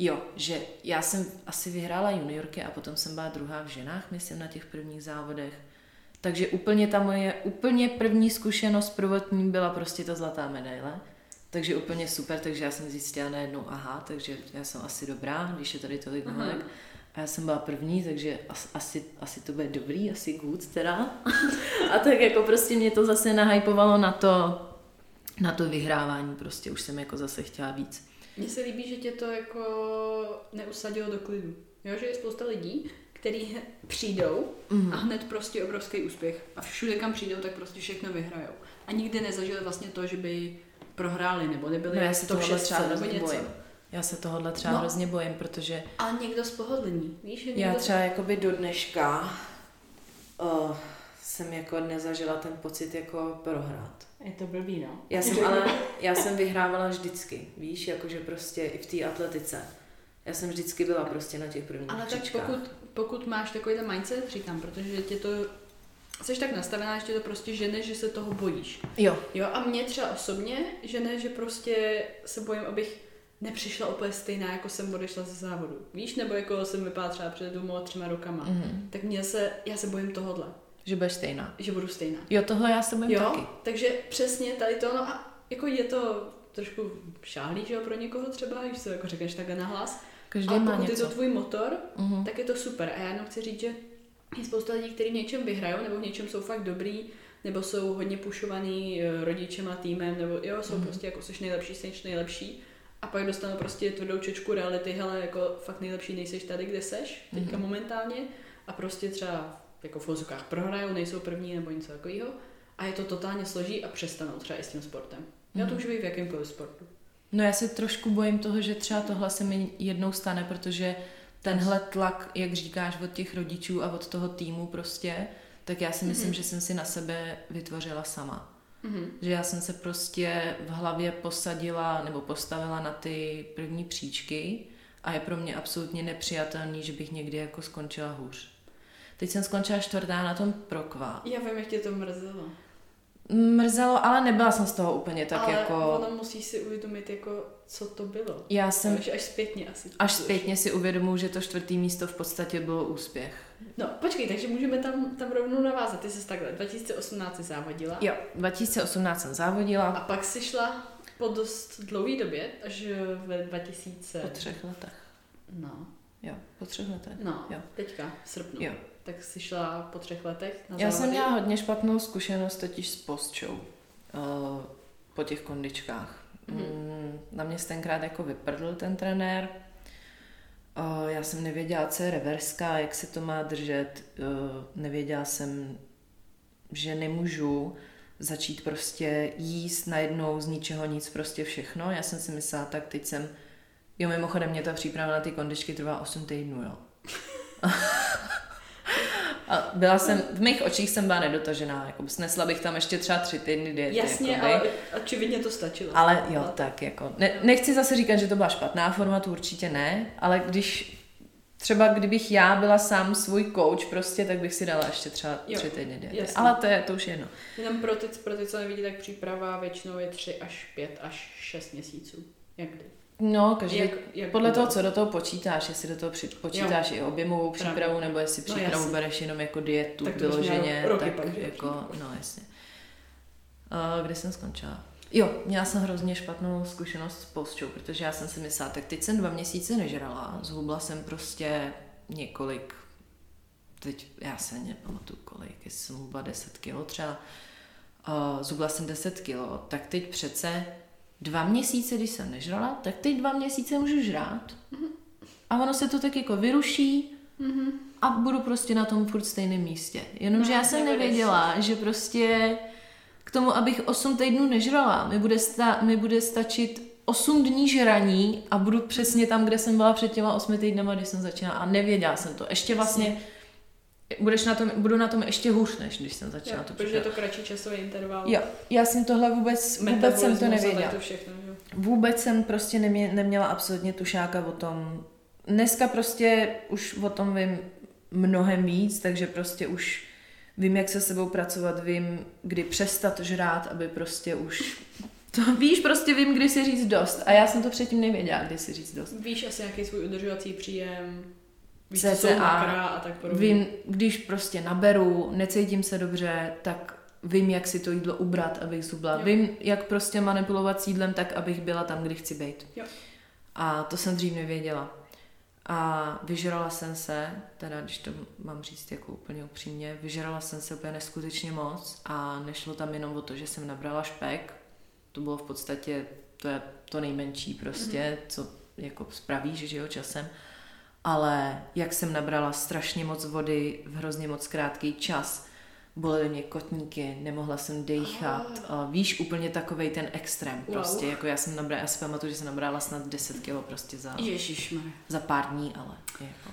Jo, že já jsem asi vyhrála juniorky a potom jsem byla druhá v ženách, myslím, na těch prvních závodech. Takže úplně ta moje úplně první zkušenost prvotní byla prostě ta zlatá medaile. Takže úplně super, takže já jsem zjistila najednou, aha, takže já jsem asi dobrá, když je tady tolik holek. A já jsem byla první, takže as, asi, asi to bude dobrý, asi good teda. a tak jako prostě mě to zase nahypovalo na to, na to vyhrávání, prostě už jsem jako zase chtěla víc. Mně se líbí, že tě to jako neusadilo do klidu. Jo, že je spousta lidí, který přijdou Mhm. a hned prostě obrovský úspěch. A všude, kam přijdou, tak prostě všechno vyhrajou. A nikdy nezažili vlastně to, že by prohráli nebo nebyli No já se v top tohohle 6 třeba nebo něco. bojím. Já se tohohle třeba No. hrozně bojím, protože A někdo z pohodlení, víš? Někdo... já třeba jakoby do dneška uh, jsem jako nezažila ten pocit jako prohrát. Je to blbý, no. Já jsem ale, já jsem vyhrávala vždycky, víš, jakože prostě i v té atletice. Já jsem vždycky byla prostě na těch prvních Ale tak pokud, pokud máš takový ten mindset, říkám, protože tě to jsi tak nastavená, že tě to prostě žene, že se toho bojíš. Jo, Jo, a mě třeba osobně žene, že prostě se bojím, abych nepřišla úplně stejná, jako jsem odešla ze závodu. Víš, nebo jako jsem vypadala třeba před dvěma, třema rokama. mhm. Tak mě se, já se bojím tohodle, že budeš stejná. že budu stejná. Jo, tohle já se bojím Jo, taky. takže přesně tady to, no a jako je to trošku šáhlý, že jo, pro někoho třeba, když se jako řekneš takhle nahlas. Každý Ale má pokud je něco. to tvůj motor, Mhm. tak je to super. A já jenom chci říct, že je spousta lidí, kteří v něčem vyhrajou, nebo v něčem jsou fakt dobrý, nebo jsou hodně pušovaný eh, rodičem a týmem, nebo jo, jsou Mhm. prostě jako seš nejlepší, seš nejlepší. A pak dostanou prostě tvrdou čečku reality, hele, jako fakt nejlepší nejseš tady, kde seš, teďka Mhm. momentálně. A prostě třeba jako v vozukách prohrajou, nejsou první nebo něco takového. A je to totálně složí a přestanou třeba i s tím sportem. Já to Mhm. může být v jakémkoliv sportu. No já se trošku bojím toho, že třeba tohle se mi jednou stane, protože tenhle tlak, jak říkáš, od těch rodičů a od toho týmu prostě, tak já si myslím, Mhm. že jsem si na sebe vytvořila sama. Mhm. Že já jsem se prostě v hlavě posadila nebo postavila na ty první příčky a je pro mě absolutně nepřijatelný, že bych někdy jako skončila hůř. Teď jsem skončila čtvrtá na tom prokva. Já vím, jak tě to mrzelo. Mrzelo, ale nebyla jsem z toho úplně tak Ale jako... ono musíš si uvědomit, jako, co to bylo. Já jsem Až, až zpětně asi. až zpětně si uvědomuji, že to čtvrtý místo v podstatě bylo úspěch. No, počkej, takže můžeme tam, tam rovnou navázat. Ty jsi takhle 2018 jsi závodila. Jo, 2018 jsem závodila. A pak si šla po dost dlouhé době, až ve 2000... Po třech letech. No, Jo, po třech letech. no, Jo. teďka, v srpnu. Jo. Tak si šla po třech letech na Já závody. jsem měla hodně špatnou zkušenost totiž s postshow uh, po těch kondičkách. Mhm. Mm, na mě tenkrát jako vyprdl ten trenér. Já jsem nevěděla, co je reverska, jak se to má držet. Uh, nevěděla jsem, že nemůžu začít prostě jíst najednou z ničeho nic, prostě všechno. Já jsem si myslela, tak teď jsem... Jo, mimochodem mě ta příprava na ty kondičky trvá 8 týdnů, jo. A byla jsem, v mých očích jsem byla nedotažená, jako snesla bych tam ještě třeba tři týdny diety. Jasně, jakoby. ale očividně to stačilo. Ale jo, tak jako, ne, nechci zase říkat, že to byla špatná forma, to určitě ne, ale když třeba kdybych já byla sám svůj coach prostě, tak bych si dala ještě třeba Jo, tři týdny diety. jasně. Ale to je, to už je jedno. Jenom pro ty, pro ty, co nevidí, tak příprava většinou je 3 až 5 až 6 měsíců. Jak kdy? No, každý, Jak, jak podle toho, co do toho počítáš, jestli do toho při, počítáš i objemovou Právě. přípravu, nebo jestli No, přípravu jasně. bereš jenom jako dietu Tak vyloženě, tak pak, jako, no jasně. Uh, kde jsem skončila? Jo, měla jsem hrozně špatnou zkušenost s postou, protože já jsem si myslela, tak teď jsem dva měsíce nežrala, zhubla jsem prostě několik, teď já se nepamatuju kolik, jestli jsem zhubla 10 kilo třeba, uh, zhubla jsem 10 kilo, tak teď přece dva měsíce, když jsem nežrala, tak teď dva měsíce můžu žrát. A ono se to tak jako vyruší Mhm. a budu prostě na tom furt stejném místě. Jenomže No, já jsem nevěděla, že prostě k tomu, abych 8 týdnů nežrala, mi bude, sta- mi bude stačit 8 dní žraní a budu přesně tam, kde jsem byla před těma 8 týdnama, když jsem začínala a nevěděla jsem to. Ještě vlastně budeš na tom, budu na tom ještě hůř, než když jsem začala Jo, to protože je to kratší časový interval. Jo, já jsem tohle vůbec, vůbec jsem to nevěděla. To všechno, jo. Vůbec jsem prostě nemě, neměla absolutně tušáka o tom. Dneska prostě už o tom vím mnohem víc, takže prostě už vím, jak se sebou pracovat, vím, kdy přestat žrát, aby prostě už... To víš, prostě vím, kdy si říct dost. A já jsem to předtím nevěděla, kdy si říct dost. Víš asi nějaký svůj udržovací příjem, víš, CCA, a tak podobně. Vím, když prostě naberu, necítím se dobře, tak vím, jak si to jídlo ubrat, abych zubla. Jo. Vím, jak prostě manipulovat s jídlem tak, abych byla tam, kde chci být. Jo. A to jsem dřív nevěděla. A vyžrala jsem se, teda když to mám říct jako úplně upřímně, vyžrala jsem se úplně neskutečně moc a nešlo tam jenom o to, že jsem nabrala špek, to bylo v podstatě, to je to nejmenší prostě, mm-hmm. co jako spravíš, že jo, časem, ale jak jsem nabrala strašně moc vody v hrozně moc krátký čas, bolely mě kotníky, nemohla jsem dejchat, a víš, úplně takovej ten extrém Wow. prostě, jako já jsem nabrala, já si pamatuju, že jsem nabrala snad 10 kilo prostě za, Ježišmarja. za pár dní, ale jako.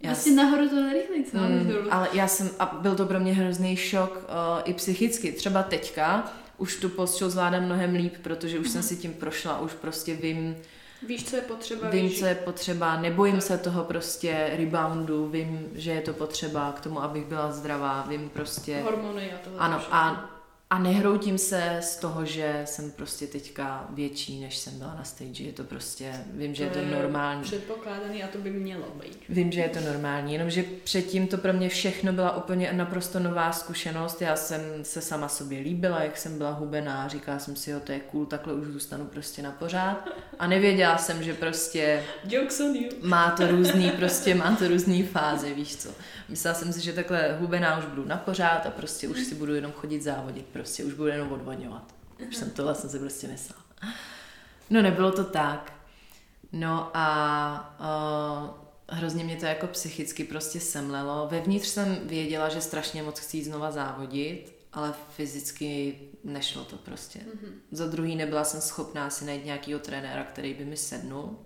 Já Vlastně nahoru to nerychlej, co? Mm, ale já jsem, a byl to pro mě hrozný šok uh, i psychicky. Třeba teďka už tu postel zvládám mnohem líp, protože už jsem si tím prošla, už prostě vím, Víš, co je potřeba, vím, víš, co je potřeba, nebojím se toho prostě reboundu, vím, že je to potřeba k tomu, abych byla zdravá, vím prostě... hormony a tohle. Ano, a, a nehroutím se z toho, že jsem prostě teďka větší, než jsem byla na stage. Je to prostě, vím, že je to normální. Předpokládaný a to by mělo být. Vím, že je to normální, jenomže předtím to pro mě všechno byla úplně naprosto nová zkušenost. Já jsem se sama sobě líbila, jak jsem byla hubená, říkala jsem si, jo, to je cool, takhle už zůstanu prostě na pořád. A nevěděla jsem, že prostě Jokes on you. má to různý, prostě má to různý fáze, víš co. Myslela jsem si, že takhle hubená už budu na pořád a prostě už si budu jenom chodit závodit, prostě už budu jenom odvodňovat. Už jsem tohle jsem si prostě myslela. No nebylo to tak. No a uh, hrozně mě to jako psychicky prostě semlelo. Vevnitř jsem věděla, že strašně moc chci znova závodit, ale fyzicky nešlo to prostě. Mhm. Za druhý nebyla jsem schopná si najít nějakýho trenéra, který by mi sednul.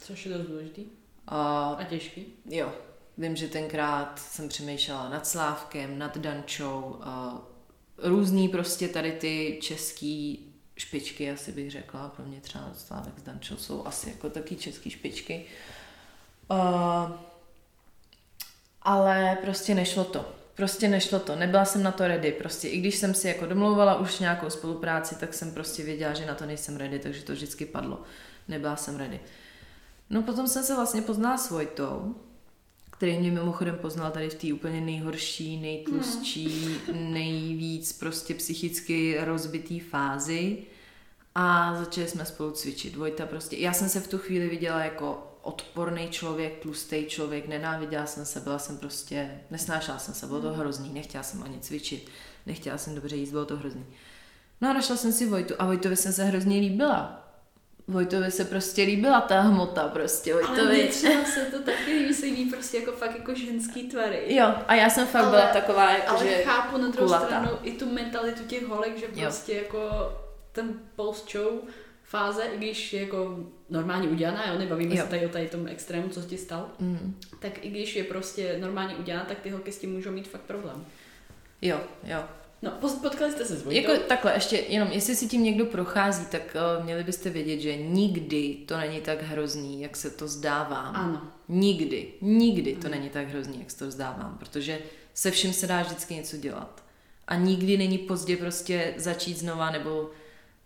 Což je dost důležitý. A A těžký. Jo, vím, že tenkrát jsem přemýšlela nad Slávkem, nad Dančou, různý prostě tady ty český špičky, asi bych řekla, pro mě třeba Slávek s Dančou jsou asi jako taky český špičky. Ale prostě nešlo to. Prostě nešlo to. Nebyla jsem na to ready. Prostě i když jsem si jako domlouvala už nějakou spolupráci, tak jsem prostě věděla, že na to nejsem ready, takže to vždycky padlo. Nebyla jsem ready. No potom jsem se vlastně poznala s Vojtou, který mě mimochodem poznal tady v té úplně nejhorší, nejtlustší, nejvíc prostě psychicky rozbitý fázi a začali jsme spolu cvičit. Vojta prostě, já jsem se v tu chvíli viděla jako odporný člověk, tlustý člověk, nenáviděla jsem se, byla jsem prostě, nesnášela jsem se, bylo to hrozný, nechtěla jsem ani cvičit, nechtěla jsem dobře jíst, bylo to hrozný. No a našla jsem si Vojtu a Vojtovi jsem se hrozně líbila. Vojtovi se prostě líbila ta hmota prostě, Ale Vojtovi. mně třeba se to taky líbí, se líbí prostě jako fakt jako ženský tvary. Jo, a já jsem fakt Ale- byla taková, jako Ale že... chápu na druhou kulatá. stranu i tu mentalitu těch holek, že Jo. prostě jako ten post-show fáze, i když je jako normálně udělaná, jo, nebavíme Jo. se tady o tady tom extrému, co ti stal, Mm, tak i když je prostě normálně udělaná, tak ty holky s tím můžou mít fakt problém. jo, jo. No, potkali jste se s Vojtou? Jako takhle, ještě jenom, jestli si tím někdo prochází, tak uh, měli byste vědět, že nikdy to není tak hrozný, jak se to zdává. Ano. Nikdy, nikdy to není tak hrozný, jak se to zdávám, protože se vším se dá vždycky něco dělat. A nikdy není pozdě prostě začít znova nebo,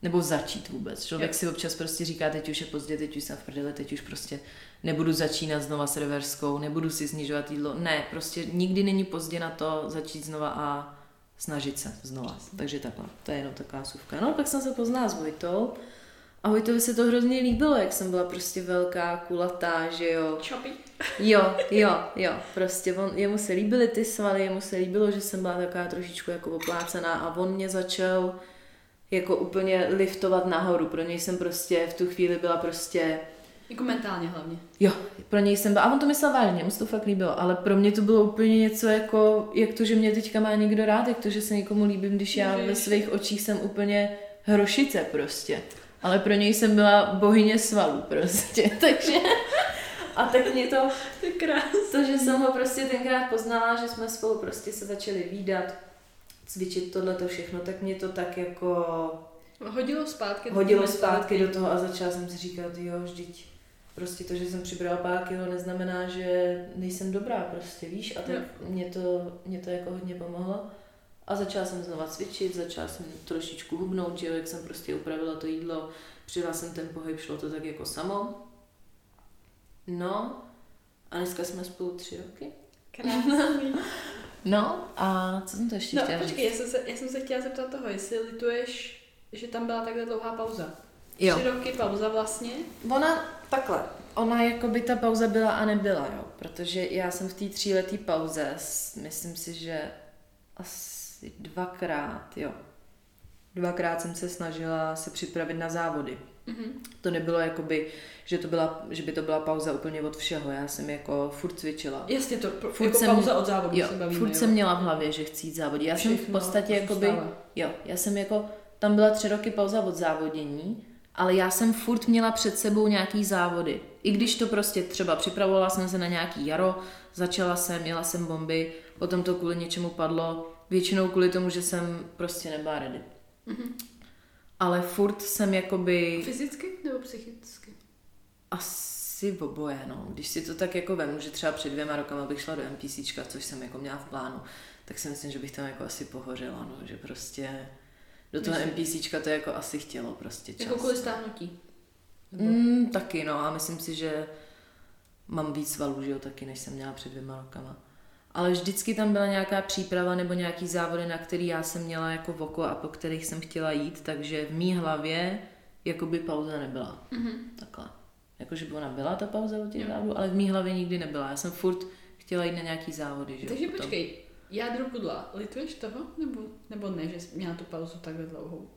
nebo začít vůbec. Člověk Jo. si občas prostě říká, teď už je pozdě, teď už jsem v prdeli, teď už prostě nebudu začínat znova s reverskou, nebudu si snižovat jídlo. Ne, prostě nikdy není pozdě na to začít znova a snažit se znova. Takže takhle, to je jenom taková suvka. No, pak jsem se poznala s Vojtou a Vojtovi se to hrozně líbilo, jak jsem byla prostě velká, kulatá, že jo. Choppy. Jo, jo, jo, prostě on, jemu se líbily ty svaly, jemu se líbilo, že jsem byla taková trošičku jako oplácená a on mě začal jako úplně liftovat nahoru. Pro něj jsem prostě v tu chvíli byla prostě, Jako mentálně hlavně. jo, pro něj jsem byla, a on to myslel vážně, mu se to fakt líbilo, ale pro mě to bylo úplně něco jako, jak to, že mě teďka má někdo rád, jak to, že se někomu líbím, když já ve Ježiš. svých očích jsem úplně hrošice prostě. Ale pro něj jsem byla bohyně svalů prostě, takže... A tak mě to, To že jsem ho prostě tenkrát poznala, že jsme spolu prostě se začali výdat, cvičit tohle to všechno, tak mě to tak jako Hodilo zpátky. do hodilo zpátky do toho a začala jsem si říkat, jo, vždyť prostě to, že jsem přibrala pár kilo, neznamená, že nejsem dobrá prostě, víš, a tak Jo. mě to, mě to jako hodně pomohlo. A začala jsem znova cvičit, začala jsem trošičku hubnout, že jo, jak jsem prostě upravila to jídlo, přidala jsem ten pohyb, šlo to tak jako samo. No, a dneska jsme spolu tři roky. Krásný. No, a co jsem to ještě No, chtěla počkej, já jsem, se, já jsem se chtěla zeptat toho, jestli lituješ, že tam byla takhle dlouhá pauza. Jo. Tři roky pauza vlastně. Ona takhle, ona jako by ta pauza byla a nebyla, jo, protože já jsem v té tříletý pauze, myslím si, že asi dvakrát, jo, dvakrát jsem se snažila se připravit na závody. Mhm. To nebylo jakoby, že, to byla, že by to byla pauza úplně od všeho, já jsem jako furt cvičila. Jasně, to pro, Furt jako jsem- pauza od závodu Jo, se bavíme. furt jo. jsem měla v hlavě, že chci jít závodit. Já jsem v Všechno podstatě jakoby, jo, já jsem jako, tam byla tři roky pauza od závodění, ale já jsem furt měla před sebou nějaký závody. I když to prostě třeba připravovala jsem se na nějaký jaro, začala jsem, jela jsem bomby, potom to kvůli něčemu padlo, většinou kvůli tomu, že jsem prostě nebyla ready. Mhm. Ale furt jsem jakoby Fyzicky nebo psychicky? asi oboje, no. Když si to tak jako vemu, že třeba před dvěma rokama bych šla do NPCčka, což jsem jako měla v plánu, tak si myslím, že bych tam jako asi pohořela, no. Že prostě do toho NPCčka to jako asi chtělo prostě čas. Jako kvůli stáhnutí. Mm, taky, no. A myslím si, že mám víc svalů, že jo, taky, než jsem měla před dvěma rokama. Ale vždycky tam byla nějaká příprava nebo nějaký závody, na který já jsem měla jako v oko a po kterých jsem chtěla jít, takže v mý hlavě jakoby pauza nebyla. Mhm. Takhle. Jakože by ona byla ta pauza od těch závodů, ale v mý hlavě nikdy nebyla. Já jsem furt chtěla jít na nějaký závody, že jo, Takže potom. počkej, jádro pudla, lituješ toho? Nebo, nebo ne, že jsi měla tu pauzu takhle dlouhou?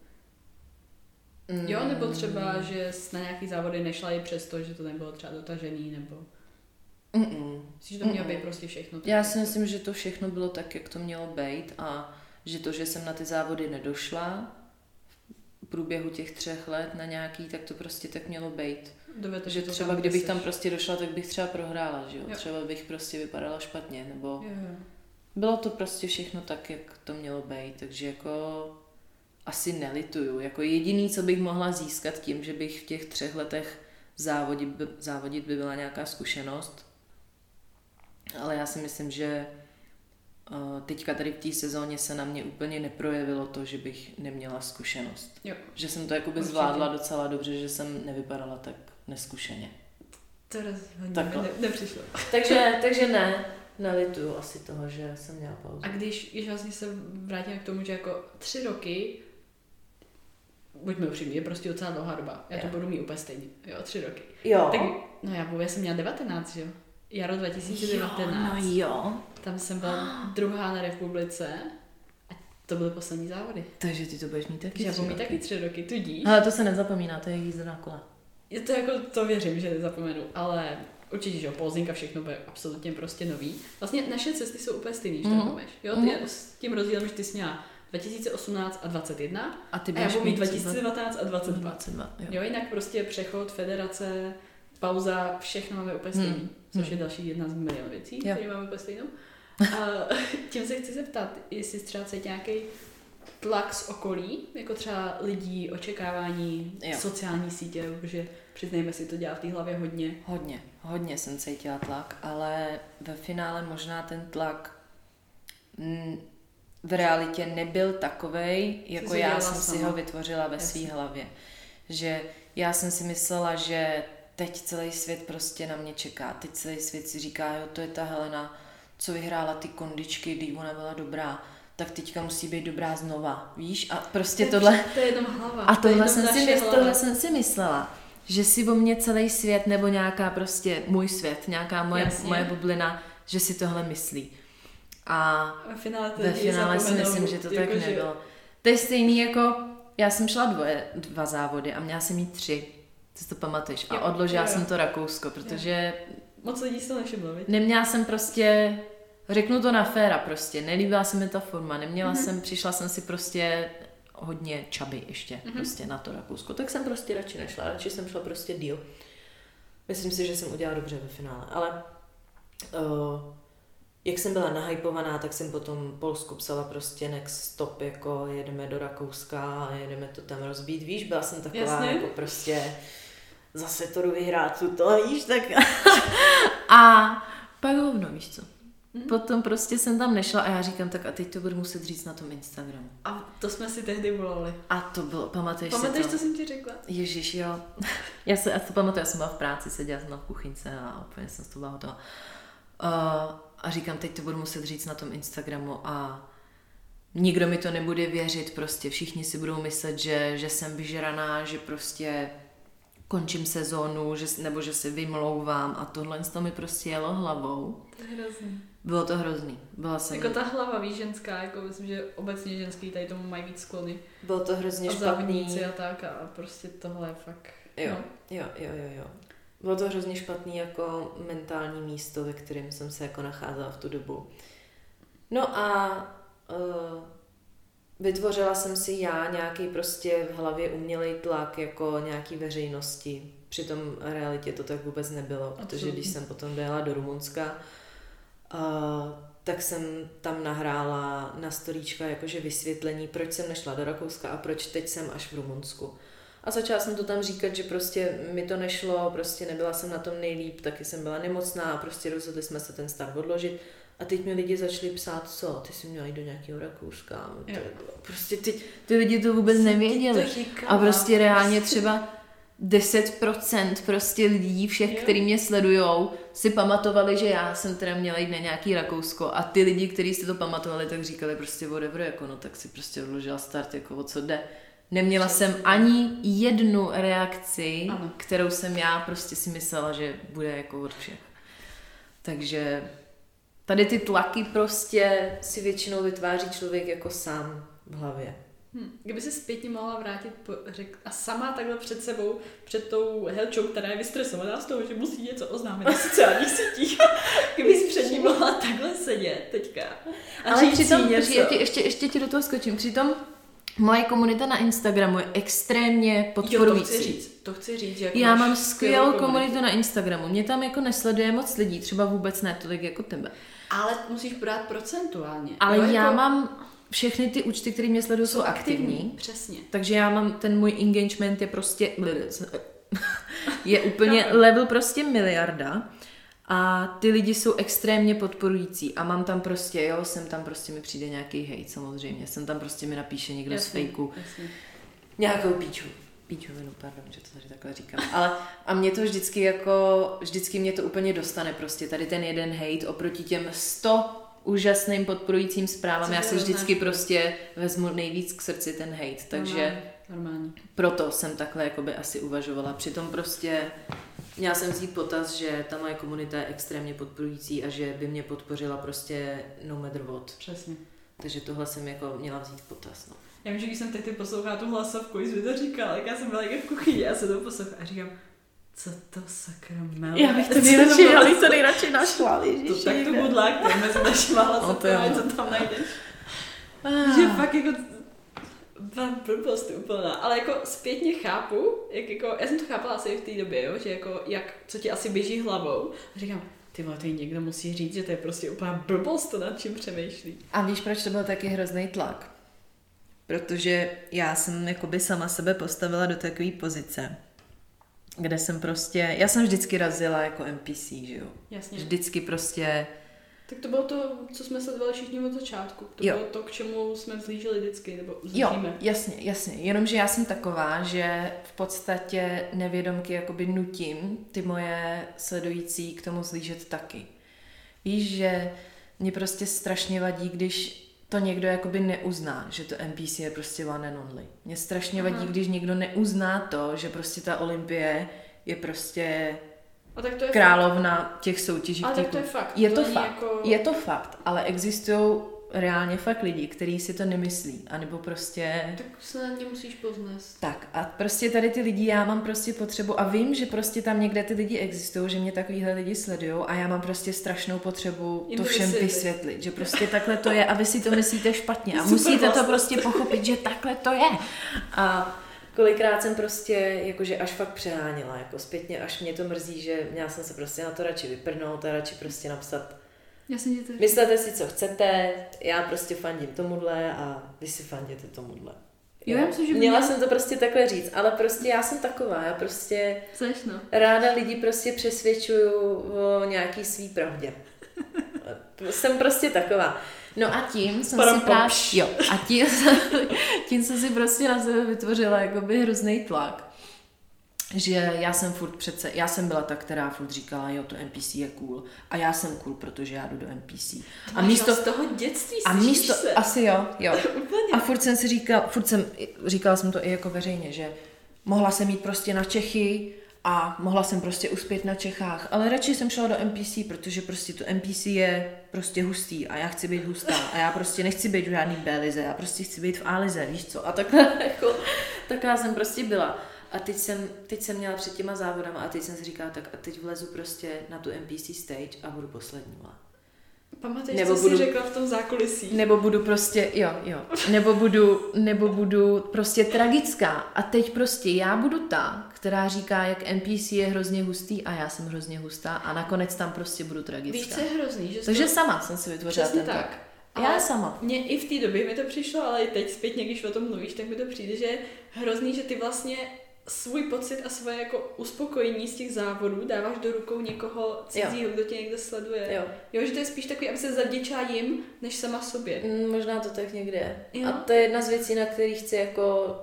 Mm. Jo, nebo třeba, že jsi na nějaký závody nešla i přesto, že to nebylo třeba dotažený, nebo... Mm-mm. Myslíš, že to mělo Mm-mm. být prostě všechno? tak Já si myslím, že to všechno bylo tak, jak to mělo být a že to, že jsem na ty závody nedošla v průběhu těch třech let na nějaký, tak to prostě tak mělo být. Dovedeš že to třeba kdybych seš. tam prostě došla, tak bych třeba prohrála, že jo? Jo. Třeba bych prostě vypadala špatně, nebo Jo, jo. Bylo to prostě všechno tak, jak to mělo být, takže jako asi nelituju. Jako jediný, co bych mohla získat tím, že bych v těch třech letech závodit, by, závodit by byla nějaká zkušenost, ale já si myslím, že eh, teďka tady v té sezóně se na mě úplně neprojevilo to, že bych neměla zkušenost. Jo. Že jsem to jakoby Určitě. zvládla docela dobře, že jsem nevypadala tak neskušeně. To rozhodně ne, nepřišlo. Takže, takže ne, nelituju asi toho, že jsem měla pauzu. A když, když vlastně se vrátíme k tomu, že jako tři roky, buďme upřímní, je prostě docela dlouhá doba. Já to Jo. budu mít úplně stejně. Jo, tři roky. Jo. Tak, no já, já jsem měla 19, jo. Jaro 2019. Jo, no jo. Tam jsem byla druhá na republice a to byly poslední závody. Takže ty to budeš mít taky já budu mít taky tři roky, tudíž. Ale to se nezapomíná, to je jízda na kole. Je to jako, to věřím, že nezapomenu, ale určitě, že jo, Polzinka, všechno bude absolutně prostě nový. Vlastně naše cesty jsou úplně stejný, když to Mhm. mm. Jo, ty Mhm. s tím rozdílem, že ty jsi měla 2018 a 21 A ty a já budu mít mít 2019 a 22. 22. Jo. Jo, jinak prostě přechod, federace, pauza, všechno máme úplně stejný, Hmm. což Hmm. je další jedna z milion věcí, Jo. které máme úplně stejnou. A tím se chci zeptat, jestli třeba cítit nějaký tlak z okolí, jako třeba lidí, očekávání, Jo. sociální sítě, protože přiznejme si, to dělá v té hlavě hodně. Hodně, hodně jsem cítila tlak, ale ve finále možná ten tlak mm, v realitě nebyl takovej, jako si já jsem si sama. ho vytvořila ve své hlavě. Že já jsem si myslela, že teď celý svět prostě na mě čeká. Teď celý svět si říká, jo, to je ta Helena, co vyhrála ty kondičky, když ona byla dobrá, tak teďka musí být dobrá znova, víš? A prostě To je tohle... To je jenom hlava. A to je tohle jsem, si tohle jsem si myslela, že si o mě celý svět nebo nějaká prostě můj svět, nějaká moje, Jasně. moje bublina, že si tohle myslí. A Ve finále, to ve finále si myslím, že to jako, tak nebylo. To je stejný jako, já jsem šla dvoje, dva závody a měla jsem mít tři. Ty si to pamatuješ. A Jo, odložila jo, jo. jsem to Rakousko, protože Moc lidí si to nevšimlo, neměla jsem prostě, řeknu to na féra prostě, nelíbila se mi ta forma, neměla Mhm. jsem, přišla jsem si prostě hodně čaby ještě Mhm. prostě na to Rakousko, tak jsem prostě radši nešla, radši jsem šla prostě díl. Myslím si, že jsem udělala dobře ve finále, ale uh, jak jsem byla nahypovaná, tak jsem potom Polsku psala prostě next stop, jako jedeme do Rakouska a jedeme to tam rozbít. Víš, byla jsem taková Jasně. jako prostě zase to jdu vyhrát to, víš, tak... a pak hovno, víš co. Mm-hmm. Potom prostě jsem tam nešla a já říkám, tak a teď to budu muset říct na tom Instagramu. A to jsme si tehdy volali. A to bylo, pamatuješ Pamatuješ, si to? co jsem ti řekla? Ježíš, jo. já se, já to pamatuju, já jsem byla v práci, seděla jsem na kuchyňce a úplně jsem z toho byla hotová. Uh, a říkám, teď to budu muset říct na tom Instagramu a nikdo mi to nebude věřit, prostě všichni si budou myslet, že, že jsem vyžraná, že prostě končím sezónu, že, nebo že se vymlouvám a tohle to mi prostě jelo hlavou. To je hrozný. Bylo to hrozný. Byla jsem... Jako ta hlava, víš, ženská, jako myslím, že obecně ženský tady tomu mají víc sklony. Bylo to hrozně a špatný. a tak a prostě tohle je fakt... Jo, no. jo, jo, jo, jo. Bylo to hrozně špatný jako mentální místo, ve kterém jsem se jako nacházela v tu dobu. No a uh, vytvořila jsem si já nějaký prostě v hlavě umělej tlak jako nějaký veřejnosti. Přitom realitě to tak vůbec nebylo, protože Absolutně. když jsem potom dojela do Rumunska, uh, tak jsem tam nahrála na storíčka jakože vysvětlení, proč jsem nešla do Rakouska a proč teď jsem až v Rumunsku. A začala jsem to tam říkat, že prostě mi to nešlo, prostě nebyla jsem na tom nejlíp, taky jsem byla nemocná a prostě rozhodli jsme se ten start odložit. A teď mi lidi začali psát, co, ty jsi měla jít do nějakého Rakouska. Prostě ty, ty lidi to vůbec nevěděli. A prostě reálně třeba 10% prostě lidí, všech, jo. který mě sledujou, si pamatovali, že já jsem teda měla jít na nějaký Rakousko a ty lidi, kteří si to pamatovali, tak říkali prostě whatever, jako no tak si prostě odložila start, jako o co jde. Neměla jsem ani jednu reakci, ano. kterou jsem já prostě si myslela, že bude jako od všech. Takže tady ty tlaky prostě si většinou vytváří člověk jako sám v hlavě. Hm. Kdyby se zpětně mohla vrátit po, řek, a sama takhle před sebou, před tou helčou, která je vystresovaná z toho, že musí něco oznámit na sociálních sítích, kdyby si před ní mohla takhle sedět teďka. A Ale přitom, ještě, ještě, ještě ti do toho skočím, přitom Moje komunita na Instagramu je extrémně podporující. Jo, to chci říct, to chci říct. Jako Já mám skvělou komunitu na Instagramu. Mě tam jako nesleduje moc lidí, třeba vůbec ne tolik jako tebe. Ale musíš brát procentuálně. Ale jo, já jako... mám všechny ty účty, které mě sledují, jsou, jsou aktivní. aktivní. Přesně. Takže já mám, ten můj engagement je prostě, je úplně level prostě miliarda. A ty lidi jsou extrémně podporující a mám tam prostě, jo, jsem tam prostě mi přijde nějaký hejt samozřejmě, jsem tam prostě mi napíše někdo jasně, z fejku nějakou píču. Píčovinu, pardon, že to tady takhle říkám. Ale a mě to vždycky jako, vždycky mě to úplně dostane prostě, tady ten jeden hejt oproti těm 100 úžasným podporujícím zprávám. Já si vždycky prostě vezmu nejvíc k srdci ten hejt, takže Normálně. proto jsem takhle jakoby asi uvažovala. Přitom prostě Měla jsem vzít potaz, že ta moje komunita je extrémně podporující a že by mě podpořila prostě no matter what. Přesně. Takže tohle jsem jako měla vzít potaz. No. Já vím, že když jsem teď poslouchala tu hlasovku, jsi mi to říkala, tak já jsem byla jako v kuchyni a se to poslouchala a říkám, co to sakra mele? Já bych to nejradši, já bych to nejradši našla, To tak to budlák, to mezi našima hlasovkami, no, co tam najdeš. Ah. Že fakt jako vám blbost úplná, ale jako zpětně chápu, jak jako, já jsem to chápala asi v té době, jo, že jako, jak, co ti asi běží hlavou. A říkám, ty vole, to někdo musí říct, že to je prostě úplná blbost, to nad čím přemýšlí. A víš, proč to byl taky hrozný tlak? Protože já jsem jakoby sama sebe postavila do takové pozice, kde jsem prostě, já jsem vždycky razila jako NPC, že jo? Jasně. Vždycky prostě tak to bylo to, co jsme sledovali všichni od začátku. To jo. bylo to, k čemu jsme vzlížili vždycky, nebo vzlížíme. Jo, jasně, jasně. Jenomže já jsem taková, že v podstatě nevědomky jakoby nutím ty moje sledující k tomu zlížet taky. Víš, že mě prostě strašně vadí, když to někdo jakoby neuzná, že to NPC je prostě one and only. Mě strašně Aha. vadí, když někdo neuzná to, že prostě ta Olympie je prostě a tak to je královna fakt. těch soutěží. Ale tak to je fakt. Je to, to fakt. Jako... Je to fakt, ale existují reálně fakt lidi, kteří si to nemyslí, anebo prostě... Tak se na ně musíš poznat. Tak a prostě tady ty lidi, já mám prostě potřebu a vím, že prostě tam někde ty lidi existují, že mě takovýhle lidi sledují a já mám prostě strašnou potřebu Jim to všem vysvětlit. vysvětlit, že prostě takhle to je a vy si to myslíte špatně a musíte to prostě pochopit, že takhle to je. A kolikrát jsem prostě jakože až fakt přeháněla, jako zpětně, až mě to mrzí, že měla jsem se prostě na to radši vyprnout a radši prostě napsat To... Myslete si, co chcete, já prostě fandím tomuhle a vy si fanděte tomuhle. Jo, já myslím, že Měla měla- jsem to prostě takhle říct, ale prostě já jsem taková, já prostě Seš, no. ráda lidi prostě přesvědčuju o nějaký svý pravdě. jsem prostě taková. No a tím jsem Padam, si právě, jo, a tím, tím jsem si prostě na sebe vytvořila jakoby hrozný tlak. Že já jsem furt přece, já jsem byla ta, která furt říkala, jo, to NPC je cool. A já jsem cool, protože já jdu do NPC. A místo, z toho dětství a místo, se. asi jo, jo. A furt jsem si říkala, furt jsem, říkala jsem to i jako veřejně, že mohla jsem jít prostě na Čechy a mohla jsem prostě uspět na Čechách, ale radši jsem šla do NPC, protože prostě to NPC je prostě hustý a já chci být hustá a já prostě nechci být v žádný B lize, já prostě chci být v A lize, víš co? A takhle jako, taková jsem prostě byla. A teď jsem, teď jsem měla před těma závodama a teď jsem si říkala, tak a teď vlezu prostě na tu NPC stage a budu poslední. Pamatuješ, Nebo co budu- jsi řekla v tom zákulisí? Nebo budu prostě, jo, jo, nebo budu, nebo budu prostě tragická. A teď prostě já budu ta, která říká, jak NPC je hrozně hustý a já jsem hrozně hustá a nakonec tam prostě budu Víš, tragická. co je hrozný? Že Takže to... sama jsem si vytvořila Přesně ten tlak. tak. Já sama. Mně i v té době mi to přišlo, ale i teď zpětně, když o tom mluvíš, tak mi to přijde, že je hrozný, že ty vlastně svůj pocit a svoje jako uspokojení z těch závodů dáváš do rukou někoho cizího, kdo tě někde sleduje. Jo. jo, že to je spíš takový, aby se zavděčila jim, než sama sobě. Mm, Možná to tak někde je. Jo. A to je jedna z věcí, na kterých chci jako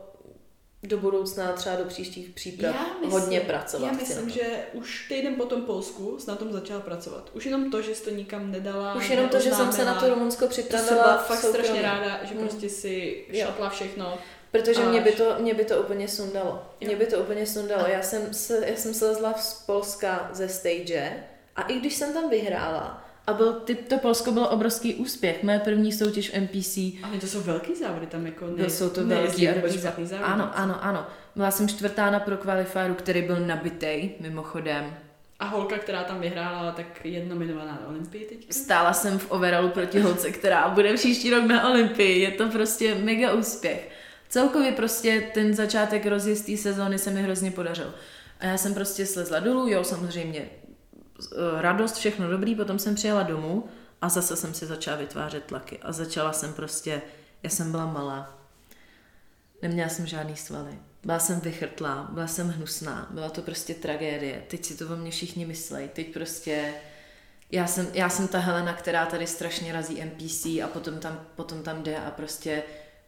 do budoucna, třeba do příštích příprav, hodně pracovat. Já myslím, to. že už týden po tom Polsku jsi na tom začala pracovat. Už jenom to, že jsi to nikam nedala. Už jenom to, že jsem se na to. Rumunsko To jsem připravila byla v fakt soukromí. strašně ráda, že Mm. prostě si Jo. šapla všechno. Protože Až. mě by, to, mě by to úplně sundalo. Jo. Mě by to úplně sundalo. Já jsem, se, já jsem slezla z Polska ze stage a i když jsem tam vyhrála a byl, ty, to Polsko bylo obrovský úspěch, moje první soutěž v NPC, Ale to jsou velký závody tam jako ne, jsou to velký dobrý špatný zá- závody. Ano, ano, ano. Byla jsem čtvrtá na pro qualifieru, který byl nabitej, mimochodem. A holka, která tam vyhrála, tak je nominovaná na Olympii teďka. Stála jsem v overallu proti holce, která bude příští rok na Olympii. Je to prostě mega úspěch. Celkově prostě ten začátek rozjezdí sezóny se mi hrozně podařil. A já jsem prostě slezla dolů, jo, samozřejmě eh, radost, všechno dobrý, potom jsem přijela domů a zase jsem si začala vytvářet tlaky. A začala jsem prostě, já jsem byla malá, neměla jsem žádný svaly. Byla jsem vychrtlá, byla jsem hnusná, byla to prostě tragédie. Teď si to o mě všichni myslejí. Teď prostě já jsem, já jsem ta Helena, která tady strašně razí NPC a potom tam, potom tam jde a prostě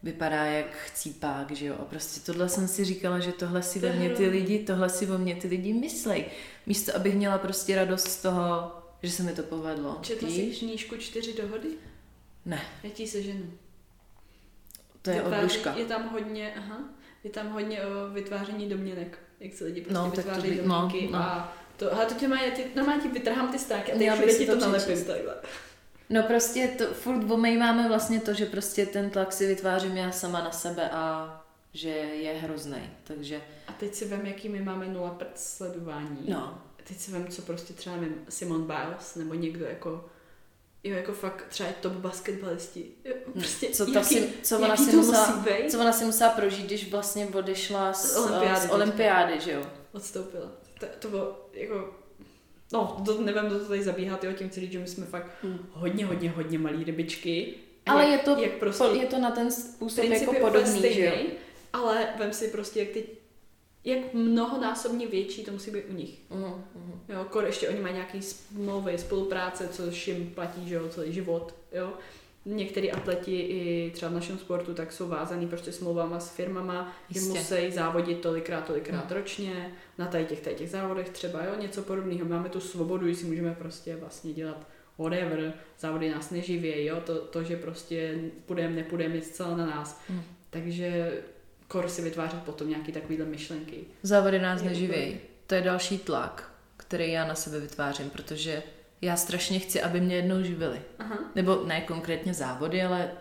vypadá jak chcípák, že jo. A prostě tohle jsem si říkala, že tohle si To mě ty lidi, tohle si o mě ty lidi myslej. Místo, abych měla prostě radost z toho, že se mi to povedlo. Četla jsi knížku Čtyři dohody? Ne, Já ti seženu. to je Vytváří-. Je tam hodně, aha, je tam hodně o vytváření domněnek, jak se lidi prostě No, by- no, domněnky no. a to, ale to tě má, já ti, normálně ti vytrhám ty stáky a teď Já bych si ti to to nalepím takhle. No prostě to, furt máme vlastně to, že prostě ten tlak si vytvářím já sama na sebe a že je hrozný. Takže A teď si vem, jaký my máme nula prd sledování. no, Teď si vem, co prostě třeba nevím, Simon Biles, nebo někdo jako Jo, jako fakt třeba top basketbalisti. Jo, Prostě co, to jaký, si, co, ona si musela, musí co ona si musela prožít, když vlastně odešla z, Z olympiády z teďka. olympiády, že jo? odstoupila. To, to bylo jako... No, to nevím, do to tady zabíhat, jo, tím chci říct, že my jsme fakt Hmm. hodně, hodně, hodně malý rybičky. Ale jak, je to, jak prostě je to na ten způsob jako podobný, že jo? stejný, ale vem si prostě, jak ty jak mnohonásobně větší to musí být u nich. Mhm, mhm. Jo, kor ještě oni mají nějaký smlouvy, spolupráce, což jim platí, že jo, celý život, jo. Některý atleti i třeba v našem sportu tak jsou vázaný prostě smlouvama s firmama, že Jistě. musí závodit tolikrát, tolikrát Hmm. ročně, na tady těch, tady těch závodech třeba, jo, něco podobného. Máme tu svobodu, že si můžeme prostě vlastně dělat whatever, závody nás neživějí, jo, to, to, že prostě půjdeme, nepůjdeme, je zcela na nás. Hmm. Takže kor si vytvářet potom nějaký takovýhle myšlenky. Závody nás neživějí. To je další tlak, který já na sebe vytvářím, protože já strašně chci, aby mě jednou živili. Aha. Nebo ne konkrétně závody, ale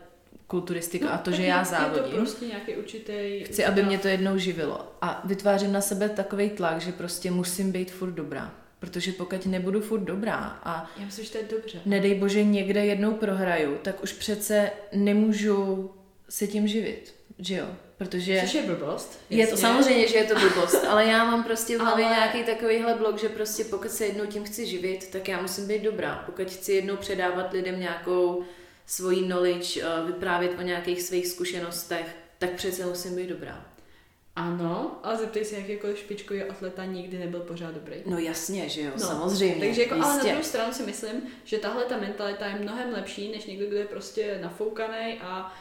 kulturistika a to, že je- já Je závodím. to prostě nějaký určitý... Chci, aby mě to jednou živilo. A vytvářím na sebe takový tlak, že prostě musím být furt dobrá. Protože pokud nebudu furt dobrá a Já myslím, že to je dobře. nedej bože někde jednou prohraju, tak už přece nemůžu se tím živit. že jo, protože... Což je blbost. Je to jasně. samozřejmě, že je to blbost, ale já mám prostě v hlavě Ale- nějaký takovýhle blok, že prostě pokud se jednou tím chci živit, tak já musím být dobrá. Pokud chci jednou předávat lidem nějakou svoji knowledge, eh, vyprávět o nějakých svých zkušenostech, tak přece musím být dobrá. Ano, ale zeptej se, jakýkoliv špičkový atleta nikdy nebyl pořád dobrý. No jasně, že jo, No, samozřejmě. Takže jako, ale na jistě. druhou stranu si myslím, že tahle ta mentalita je mnohem lepší, než někdo, kdo je prostě nafoukaný a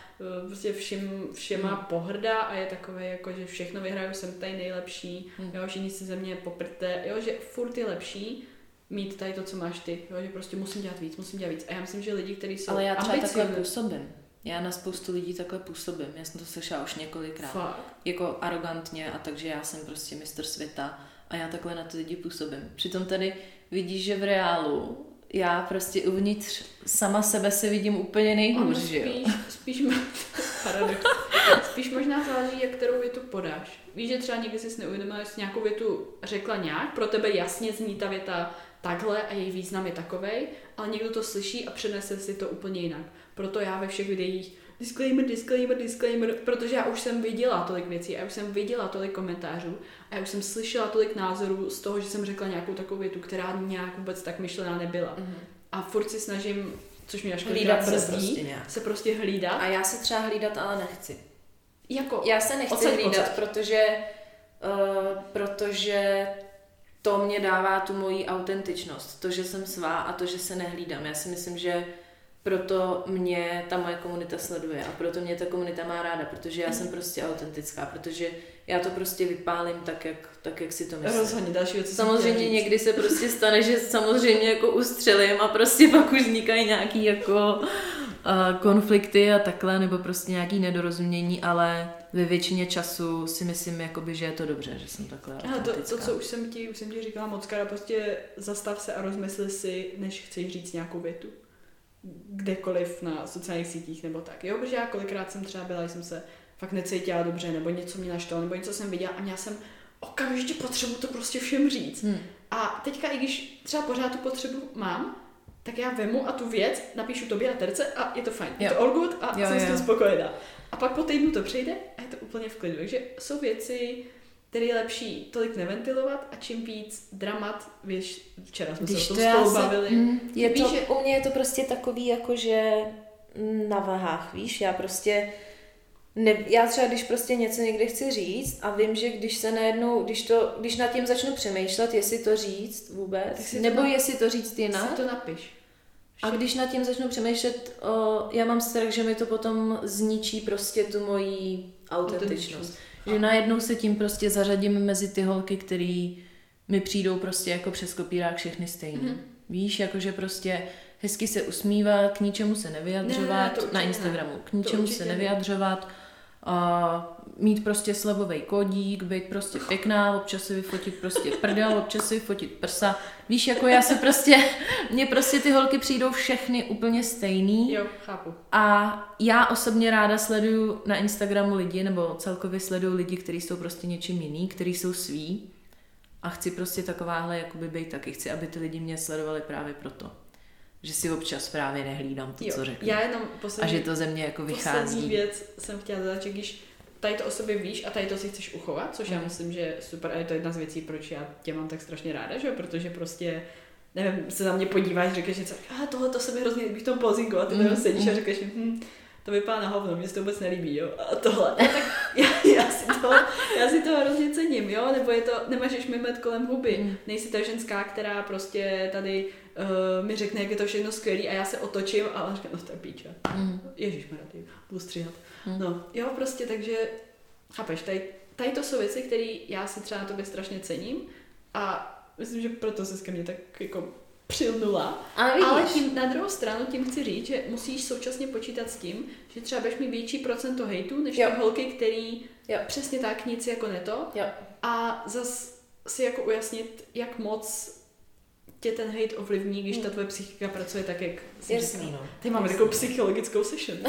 prostě všim, všema Hmm. pohrdá a je takový jako, že všechno vyhraju, jsem tady nejlepší, Hmm. jo, všichni se ze mě poprte, jo, že furt je lepší mít tady to, co máš ty, jo, že prostě musím dělat víc, musím dělat víc. A já myslím, že lidi, kteří jsou Ale já třeba takhle ambiciózní- působím. Já na spoustu lidí takhle působím. Já jsem to slyšela už několikrát. Fakt. Jako arrogantně a takže já jsem prostě mistr světa a já takhle na ty lidi působím. Přitom tady vidíš, že v reálu já prostě uvnitř sama sebe se vidím úplně nejhůř, Ono že jo? spíš, spíš, paradox. spíš možná záleží, jak kterou větu podáš. Víš, že třeba někdy jsi neuvědomila, že jsi nějakou větu řekla nějak, pro tebe jasně zní ta věta takhle a její význam je takovej, ale někdo to slyší a přenese si to úplně jinak. Proto já ve všech videích disclaimer, disclaimer, disclaimer, protože já už jsem viděla tolik věcí, a já už jsem viděla tolik komentářů a já už jsem slyšela tolik názorů z toho, že jsem řekla nějakou takovou větu, která nějak vůbec tak myšlená nebyla. Mhm. A furt si snažím, což mě až Hlídat se prostě nějak. se prostě hlídat. A já se třeba hlídat ale nechci. Jako, Já se nechci Odsaď, hlídat, odsaď. protože, uh, protože to mě dává tu moji autentičnost. To, že jsem svá a to, že se nehlídám. Já si myslím, že proto mě ta moje komunita sleduje a proto mě ta komunita má ráda, protože já jsem prostě autentická, protože já to prostě vypálím tak, jak, tak, jak si to myslím. rozhodně další věc. Samozřejmě někdy se prostě stane, že samozřejmě jako ustřelím a prostě pak už vznikají nějaký jako uh, konflikty a takhle, nebo prostě nějaký nedorozumění, ale ve většině času si myslím, jakoby, že je to dobře, že jsem takhle Ale to, to, co už jsem ti, už jsem ti říkala moc prostě zastav se a rozmysli si, než chceš říct nějakou větu. Kdekoliv na sociálních sítích nebo tak. Jo, protože já kolikrát jsem třeba byla, jsem se fakt necítila dobře, nebo něco mě našlo, nebo něco jsem viděla a měla jsem okamžitě potřebu to prostě všem říct. Hmm. A teďka, i když třeba pořád tu potřebu mám, tak já vemu a tu věc napíšu tobě na terce a je to fajn. Je Jo. to all good a Jo, jsem s jo. tím spokojená. A pak po týdnu to přijde a je to úplně v klidu. Takže jsou věci, které je lepší tolik neventilovat a čím víc dramat, víš, včera jsme Když se o to tom já spolu se, bavili. mm, je Víš, to, že- u mě je to prostě takový jako, že mm, na vahách, víš, já prostě ne, já třeba, když prostě něco někde chci říct a vím, že když se najednou, když, to, když nad tím začnu přemýšlet, jestli to říct vůbec, si to nebo na- jestli to říct jinak, Si to napiš. a když nad tím začnu přemýšlet, o, já mám strach, že mi to potom zničí prostě tu moji autentičnost. Že najednou se tím prostě zařadím mezi ty holky, který mi přijdou prostě jako přes kopírák všechny stejný. Mhm. Mm-hmm. Víš, jakože prostě hezky se usmívat, k ničemu se nevyjadřovat, Ne, ne, určitě na ne. Instagramu, k To ničemu se ne. A mít prostě slevový kodík, být prostě pěkná, občas si vyfotit prostě prdel, občas si vyfotit prsa. Víš, jako já se prostě, mně prostě ty holky přijdou všechny úplně stejný. Jo, chápu. A já osobně ráda sleduju na Instagramu lidi, nebo celkově sleduju lidi, kteří jsou prostě něčím jiný, kteří jsou sví. A chci prostě takováhle jakoby být taky. Chci, aby ty lidi mě sledovali právě proto. Že si občas právě nehlídám to, Jo, co řeknu. já jenom A poslední, že to ze mě jako poslední vychází. věc jsem chtěla dodat, že když tady to o sobě víš a tady to si chceš uchovat, což já Mhm. myslím, že je super a je to jedna z věcí, proč já tě mám tak strašně ráda, že protože prostě nevím, se na mě podíváš, řekneš něco, a tohle to se mi hrozně líbí v tom pozingu a ty mm, sedíš a mhm. řekneš, hm, to vypadá na hovno, mě se to vůbec nelíbí, jo, a tohle. No, tak já, já, cením, jo, nebo je to, nemáš mimet kolem huby, Mm. nejsi ta ženská, která prostě tady uh, mi řekne, jak je to všechno skvělý a já se otočím a on říká, no to je píče. Mm. Ježíš ty budu stříhat. Hmm. No, jo, prostě, takže, chápeš, tady, tady to jsou věci, které já si třeba na tobě strašně cením a myslím, že proto se ke mně tak jako přilnula. A vidíš, Ale tím, na druhou stranu tím chci říct, že musíš současně počítat s tím, že třeba budeš mít větší procento hejtu, než Jo. ty holky, který Jo. přesně tak nic jako neto. Jo. A zas si jako ujasnit, jak moc tě ten hate ovlivní, když ta tvoje psychika pracuje tak, jak jsi Jasný, no. Teď máme takovou psychologickou session.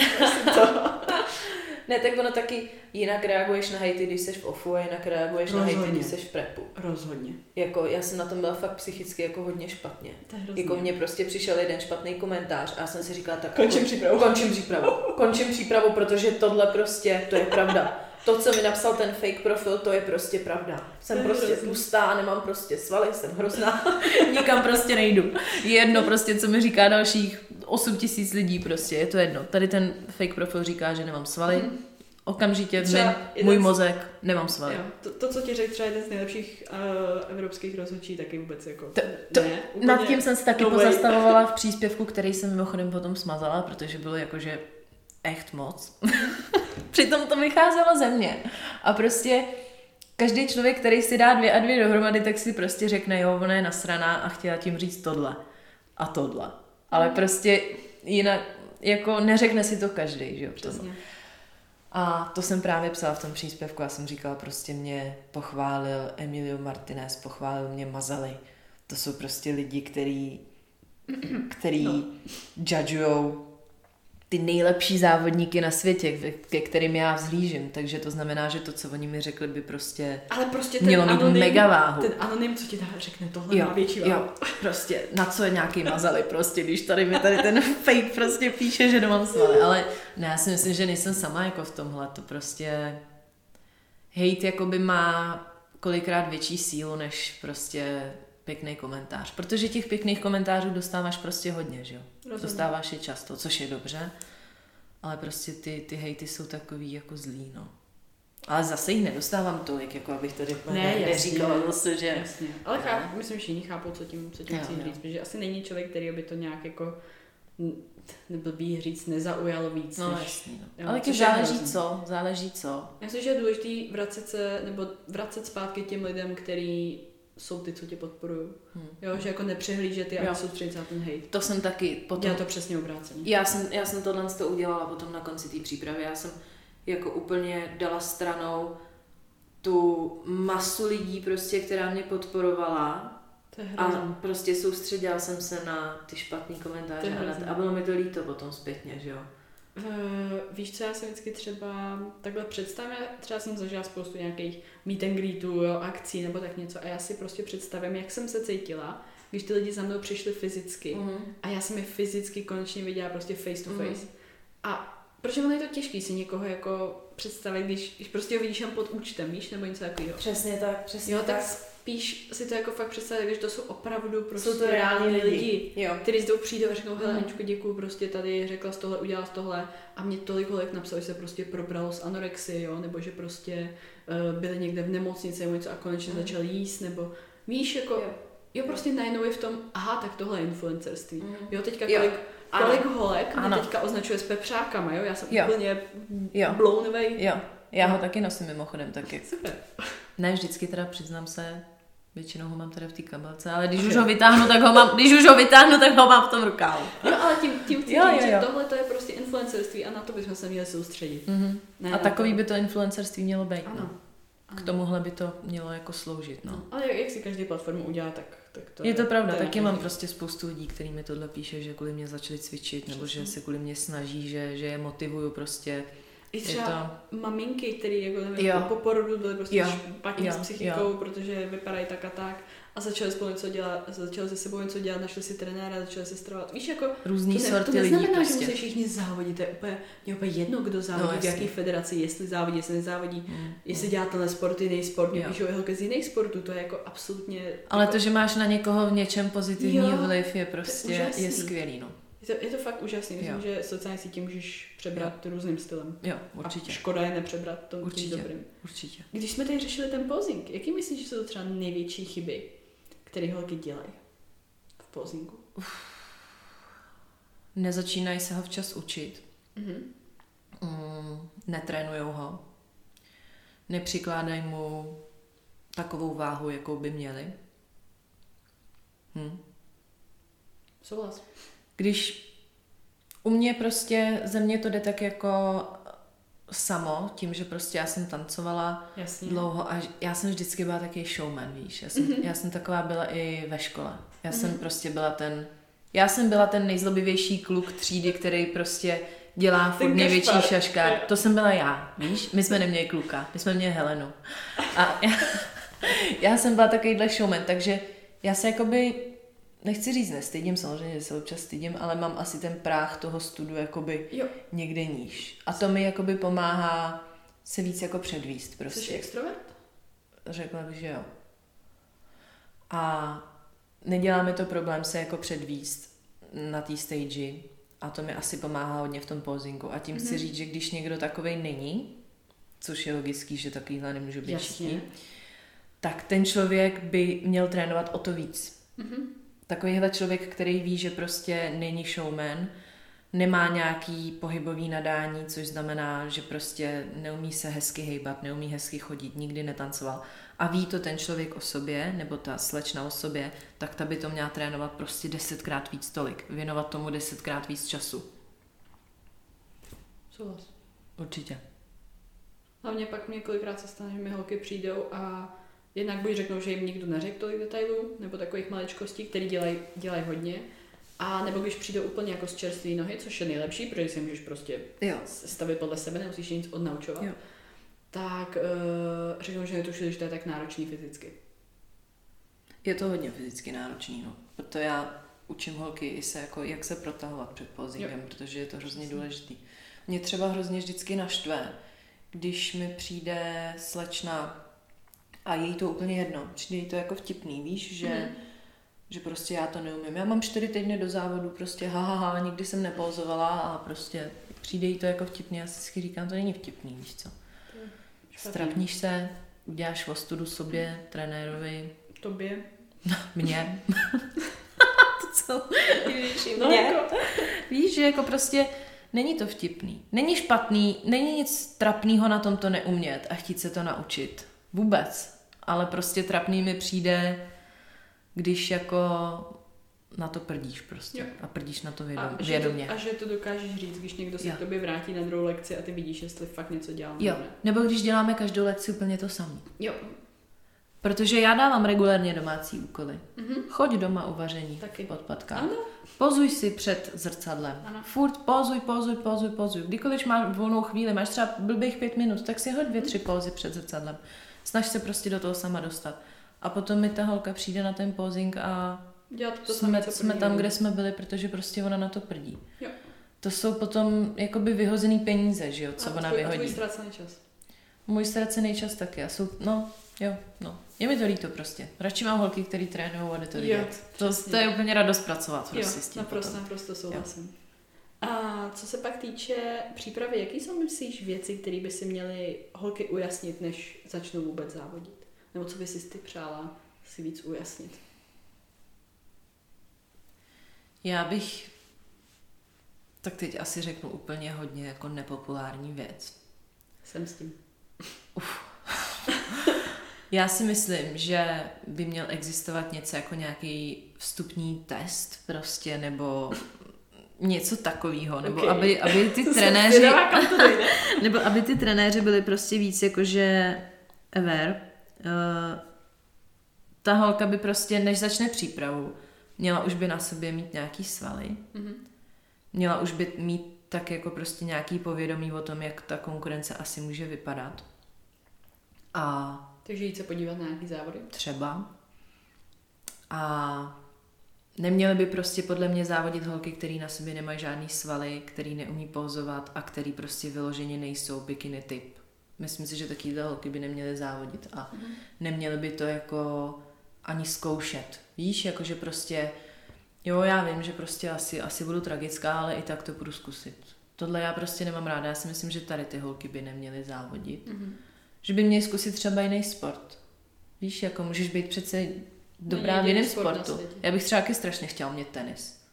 Ne, tak ono taky jinak reaguješ na hejty, když jsi v ofu a jinak reaguješ Rozhodně. na hejty, když jsi v prepu. Rozhodně. Jako, já jsem na tom byla fakt psychicky jako hodně špatně. To je jako mně prostě přišel jeden špatný komentář a já jsem si říkala tak... Končím přípravu. Končím přípravu. Končím přípravu, protože tohle prostě, to je pravda. To, co mi napsal ten fake profil, to je prostě pravda. Jsem prostě hrozný. tlustá, nemám prostě svaly, jsem hrozná. Nikam prostě nejdu. Jedno prostě, co mi říká dalších 8 tisíc lidí prostě, je to jedno. Tady ten fake profil říká, že nemám svaly. Hmm. Okamžitě třeba můj z... mozek, nemám svaly. Jo. To, to, co ti řekl třeba jeden z nejlepších uh, evropských rozhodčí, taky vůbec jako to, to, ne, úplně, Nad tím jsem se taky no pozastavovala v příspěvku, který jsem mimochodem potom smazala, protože bylo jakože echt moc. Přitom to vycházelo ze mě. A prostě každý člověk, který si dá dvě a dvě dohromady, tak si prostě řekne, jo, ona je nasraná a chtěla tím říct tohle a tohle. Ale mm. prostě jinak, jako neřekne si to každý, že jo. Přesně. A to jsem právě psala v tom příspěvku a jsem říkala, prostě mě pochválil Emilio Martinez, pochválil mě Mazali. To jsou prostě lidi, který, který no. judgeujou ty nejlepší závodníky na světě, ke kterým já vzhlížím. Takže to znamená, že to, co oni mi řekli, by prostě, Ale prostě ten mělo mít anonym, mega váhu. Ten anonym, co ti dá, řekne, tohle jo, má větší váhu. Jo, prostě, na co je nějaký mazali, prostě, když tady mi tady ten fake prostě píše, že nemám svaly. Ale ne, já si myslím, že nejsem sama jako v tomhle, to prostě hate jakoby má kolikrát větší sílu, než prostě pěkný komentář. Protože těch pěkných komentářů dostáváš prostě hodně, že jo? Rozumím. Dostáváš je často, což je dobře, ale prostě ty, ty hejty jsou takový jako zlý, no. Ale zase jich nedostávám tolik, jako abych tady ne, neříkala zase, že... Jasně. Ale chápu, myslím, že jiní chápou, co tím, co tím chci říct, protože asi není člověk, který by to nějak jako neblbý říct, nezaujalo víc. No než, jasný, no. Jo, Ale když záleží co, záleží co. Já myslím, že je důležité vracet se, nebo vracet zpátky těm lidem, který jsou ty, co tě podporují. Hmm. Jo, že jako nepřehlížet ty a soustředit na ten hate. To jsem taky potom... Já to přesně obráceně. Já jsem, já jsem tohle to udělala potom na konci té přípravy. Já jsem jako úplně dala stranou tu masu lidí prostě, která mě podporovala a prostě soustředila jsem se na ty špatné komentáře a, na a bylo mi to líto potom zpětně, že jo. Uh, víš, co já se vždycky třeba takhle představím, třeba jsem zažila spoustu nějakých meet and greetů, jo, akcí nebo tak něco a já si prostě představím, jak jsem se cítila, když ty lidi za mnou přišli fyzicky uh-huh. a já jsem je fyzicky konečně viděla prostě face to face. Uh-huh. A protože ono je to těžké si někoho jako představit, když, když prostě ho vidíš jen pod účtem, víš, nebo něco takového. Přesně tak, přesně jo, tak. tak spíš si to jako fakt představit, že to jsou opravdu prostě jsou to reální lidi, lidi jo. kteří zde přijdou a řeknou, hele mm. Aničku, děkuju, prostě tady řekla z tohle, udělala z tohle a mě tolik kolik napsali, že se prostě probralo z anorexie, jo, nebo že prostě uh, byli někde v nemocnici nebo něco a konečně mm. začal jíst, nebo víš, jako, jo. jo, prostě najednou je v tom, aha, tak tohle je influencerství. Mm. Jo, teďka kolik, jo. kolik ano. holek ano. mě teďka označuje s pepřákama, jo, já jsem jo. úplně jo. blown away. Jo, já ho taky nosím mimochodem taky. Super. Ne, vždycky teda přiznám se, Většinou ho mám teda v té kabelce, ale když už ho vytáhnu, tak ho mám, když už ho vytáhnu, tak ho mám v tom rukávu. No ale tím, tím chci jo, říct, jo, jo. že tohle to je prostě influencerství a na to bychom se měli soustředit. Mm-hmm. Ne, a takový to. by to influencerství mělo být. Ano. No. K tomuhle by to mělo jako sloužit. No. no ale jak, jak si každý platformu udělá, tak, tak to je to pravda. Taky mám prostě spoustu lidí, který mi tohle píše, že kvůli mě začali cvičit, Přesný. nebo že se kvůli mě snaží, že, že je motivuju prostě i třeba to... maminky, které jako, nevím, jo. po porodu byly prostě jo. špatně jo. s psychikou, jo. protože vypadají tak a tak a začali spolu něco dělat, začali se sebou něco dělat, našli si trenéra, začali se stravovat. Víš, jako Různý to, ne, sorty to neznamená, lidí prostě. že musí všichni závodit, to je úplně, je úplně jedno, kdo závodí, no, v jaké federaci, jestli závodí, jestli nezávodí, mm. jestli dělá tenhle sport, jiný sport, mě píšou jeho z jiných sportů, to je jako absolutně... Ale jako... to, že máš na někoho v něčem pozitivní jo, vliv, je prostě, je skvělý, no. Je to, je to fakt úžasný. Myslím, jo. že sociální sítě můžeš přebrat jo. různým stylem. Jo, určitě. A škoda je nepřebrat to určitě, tím dobrým. Určitě. Když jsme tady řešili ten posing, jaký myslíš, že jsou to třeba největší chyby, které holky dělají v posingu? Nezačínají se ho včas učit. Mm-hmm. Mm, netrénujou ho. Nepřikládají mu takovou váhu, jakou by měli. Hm. Souhlas. Když u mě prostě, ze mě to jde tak jako samo, tím, že prostě já jsem tancovala Jasně. dlouho a já jsem vždycky byla taky showman, víš. Já jsem, mm-hmm. já jsem taková byla i ve škole. Já mm-hmm. jsem prostě byla ten, já jsem byla ten nejzlobivější kluk třídy, který prostě dělá furt největší šaškár. To jsem byla já, víš? My jsme neměli kluka, my jsme měli Helenu. A já, já jsem byla takovýhle showman, takže já se jakoby, nechci říct nestydím, samozřejmě, že se občas stydím, ale mám asi ten práh toho studu jakoby Jo, někde níž. A to mi jakoby pomáhá se víc jako předvíst jsi prostě. extrovert? Řekla bych, že jo. A nedělá mi to problém se jako předvíst na té stage a to mi asi pomáhá hodně v tom posingu. A tím mm-hmm. chci říct, že když někdo takovej není, což je logický, že takovýhle nemůže být všichni, tak ten člověk by měl trénovat o to víc. Mhm. Takovýhle člověk, který ví, že prostě není showman, nemá nějaký pohybový nadání, což znamená, že prostě neumí se hezky hejbat, neumí hezky chodit, nikdy netancoval a ví to ten člověk o sobě, nebo ta slečna o sobě, tak ta by to měla trénovat prostě desetkrát víc tolik, věnovat tomu desetkrát víc času. Souhlas. Určitě. Hlavně pak několikrát se stane, že mi holky přijdou a jednak buď řeknou, že jim nikdo neřekl tolik detailů, nebo takových maličkostí, které dělají dělaj hodně, a nebo když přijdou úplně jako z čerstvé nohy, což je nejlepší, protože si můžeš prostě Jo. stavit podle sebe, nemusíš nic odnaučovat, Jo. tak uh, řeknou, že netušili, že to je tak náročný fyzicky. Je to hodně fyzicky náročný, no. Proto já učím holky i se, jako, jak se protahovat před posingem, protože je to hrozně důležitý. Mě třeba hrozně vždycky naštve, když mi přijde slečna a je jí to úplně jedno, přijde jí to jako vtipný, víš, že, Mhm. že prostě já to neumím. Já mám čtyři týdny do závodu, prostě ha, ha, ha, nikdy jsem nepouzovala a prostě přijde jí to jako vtipný. Já si říkám, to není vtipný, víš co. Strapníš se, uděláš ostudu sobě, trenérovi, Tobě. mně. to co? Ježiši, No, jako, Víš, že jako prostě není to vtipný. Není špatný, není nic trapného na tom to neumět a chtít se to naučit. Vůbec. Ale prostě trapný mi přijde, když jako na to prdíš prostě. Jo. A prdíš na to vědom, a, že vědomě. a že to dokážeš říct, když někdo se Jo. k tobě vrátí na druhou lekci a ty vidíš, jestli fakt něco dělal. Jo, nebo ne. nebo když děláme každou lekci úplně to samé. Jo. Protože já dávám regulérně domácí úkoly. Mhm. Choď doma u vaření Taky. pod patkách. Ano. Pozuj si před zrcadlem. Ano. Furt pozuj, pozuj, pozuj, pozuj. Kdykoliv máš volnou chvíli, máš třeba blbých pět minut, tak si hoď dvě, tři pózy před zrcadlem. Snaž se prostě do toho sama dostat. A potom mi ta holka přijde na ten posing a Dělat to jsme, samé, co jsme tam, kde jsme byli, protože prostě ona na to prdí. Jo. To jsou potom jakoby vyhozený peníze, že jo, co a ona tvůj, a tvůj vyhodí. ztracený čas. Můj ztracený čas taky. A jsou, no, jo, no. Je mi to líto prostě. Radši mám holky, které trénují a jde to Jo, vidět. To, to je úplně radost pracovat Jo, prostě s tím naprosto, potom. naprosto souhlasím. A co se pak týče přípravy, jaký jsou, myslíš, věci, které by si měly holky ujasnit, než začnou vůbec závodit? Nebo co by si ty přála si víc ujasnit? Já bych tak teď asi řeknu úplně hodně jako nepopulární věc. Jsem s tím. Já si myslím, že by měl existovat něco jako nějaký vstupní test prostě, nebo něco takového, nebo Ok. aby, aby ty trenéři, nebo aby ty trenéři byli prostě víc jakože ever. Uh, ta holka by prostě, než začne přípravu, měla už by na sobě mít nějaký svaly, Mhm. měla už by mít tak jako prostě nějaký povědomí o tom, jak ta konkurence asi může vypadat. A Takže jít se podívat na nějaký závody. třeba. A neměly by prostě podle mě závodit holky, které na sobě nemají žádný svaly, který neumí pouzovat a který prostě vyloženě nejsou bikini typ. Myslím si, že takovýhle holky by neměly závodit a neměly by to jako ani zkoušet. Víš, jakože prostě, jo, já vím, že prostě asi, asi budu tragická, ale i tak to budu zkusit. Tohle já prostě nemám ráda. Já si myslím, že tady ty holky by neměly závodit. Mhm. Že by měly zkusit třeba jiný sport. Víš, jako můžeš být přece dobrá v jiném sportu. Já bych třeba taky strašně chtěla umět tenis.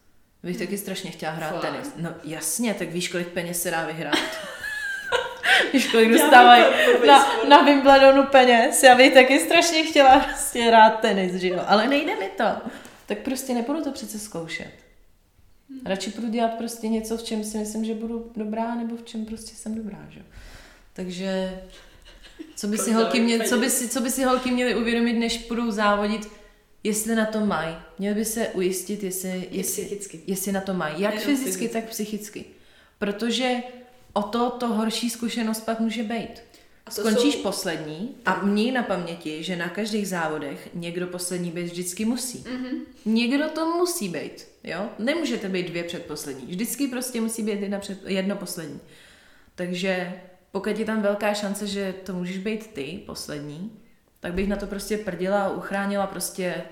Bych taky strašně chtěla hrát Fakt? tenis. No jasně, tak víš, kolik peněz se dá vyhrát. víš, kolik dostávají na, na Wimbledonu peněz. Já bych taky strašně chtěla prostě hrát tenis, že jo. Ale nejde mi to. Tak prostě nebudu to přece zkoušet. Radši budu dělat prostě něco, v čem si myslím, že budu dobrá, nebo v čem prostě jsem dobrá, že jo. Takže co by, si holky mě, co, by si, co by si holky měly uvědomit, než budou závodit, jestli na to mají. Měly by se ujistit, jestli, jestli, psychicky. jestli na to mají. Jak fyzicky, fyzicky. tak psychicky. Protože o to to horší zkušenost pak může být. A Skončíš jsou- poslední a měj na paměti, že na každých závodech někdo poslední být vždycky musí. Mm-hmm. Někdo to musí být, jo? Nemůžete být dvě předposlední. Vždycky prostě musí být jedna před, jedno poslední. Takže pokud je tam velká šance, že to můžeš být ty poslední, tak bych na to prostě prdila a uchránila prostě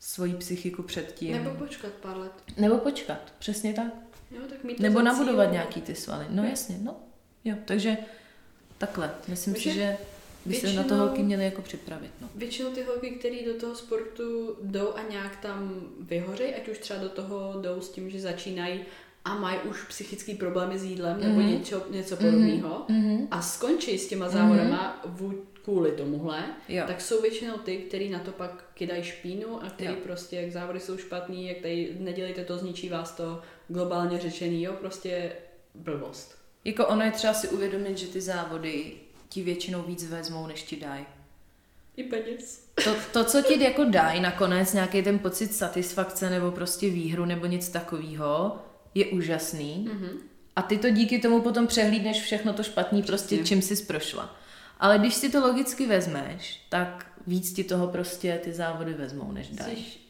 svoji psychiku před tím. Nebo počkat pár let. Nebo počkat, přesně tak. Jo, tak mít Nebo nabudovat cíl. nějaký ty svaly. No jasně, no. Jo, takže takhle. Myslím si, Takže že by se na to holky měly jako připravit. No. Většinou ty holky, které do toho sportu jdou a nějak tam vyhořejí, ať už třeba do toho jdou s tím, že začínají a mají už psychické problémy s jídlem nebo Mhm. něco, něco podobného Mhm. a skončí s těma závodama vů- kvůli tomuhle, Jo. tak jsou většinou ty, který na to pak kydají špínu a který Jo. prostě, jak závody jsou špatný, jak tady nedělejte to, zničí vás to, globálně řečený, jo, prostě blbost. Jako ono je třeba si uvědomit, že ty závody ti většinou víc vezmou, než ti dají. I peněz. To, to, co ti jako dají nakonec, nějaký ten pocit satisfakce nebo prostě výhru nebo nic takového, je úžasný. Mhm. A ty to díky tomu potom přehlídneš všechno to špatný, prostě čím jsi prošla. Ale když si to logicky vezmeš, tak víc ti toho prostě ty závody vezmou, než dají. Chceš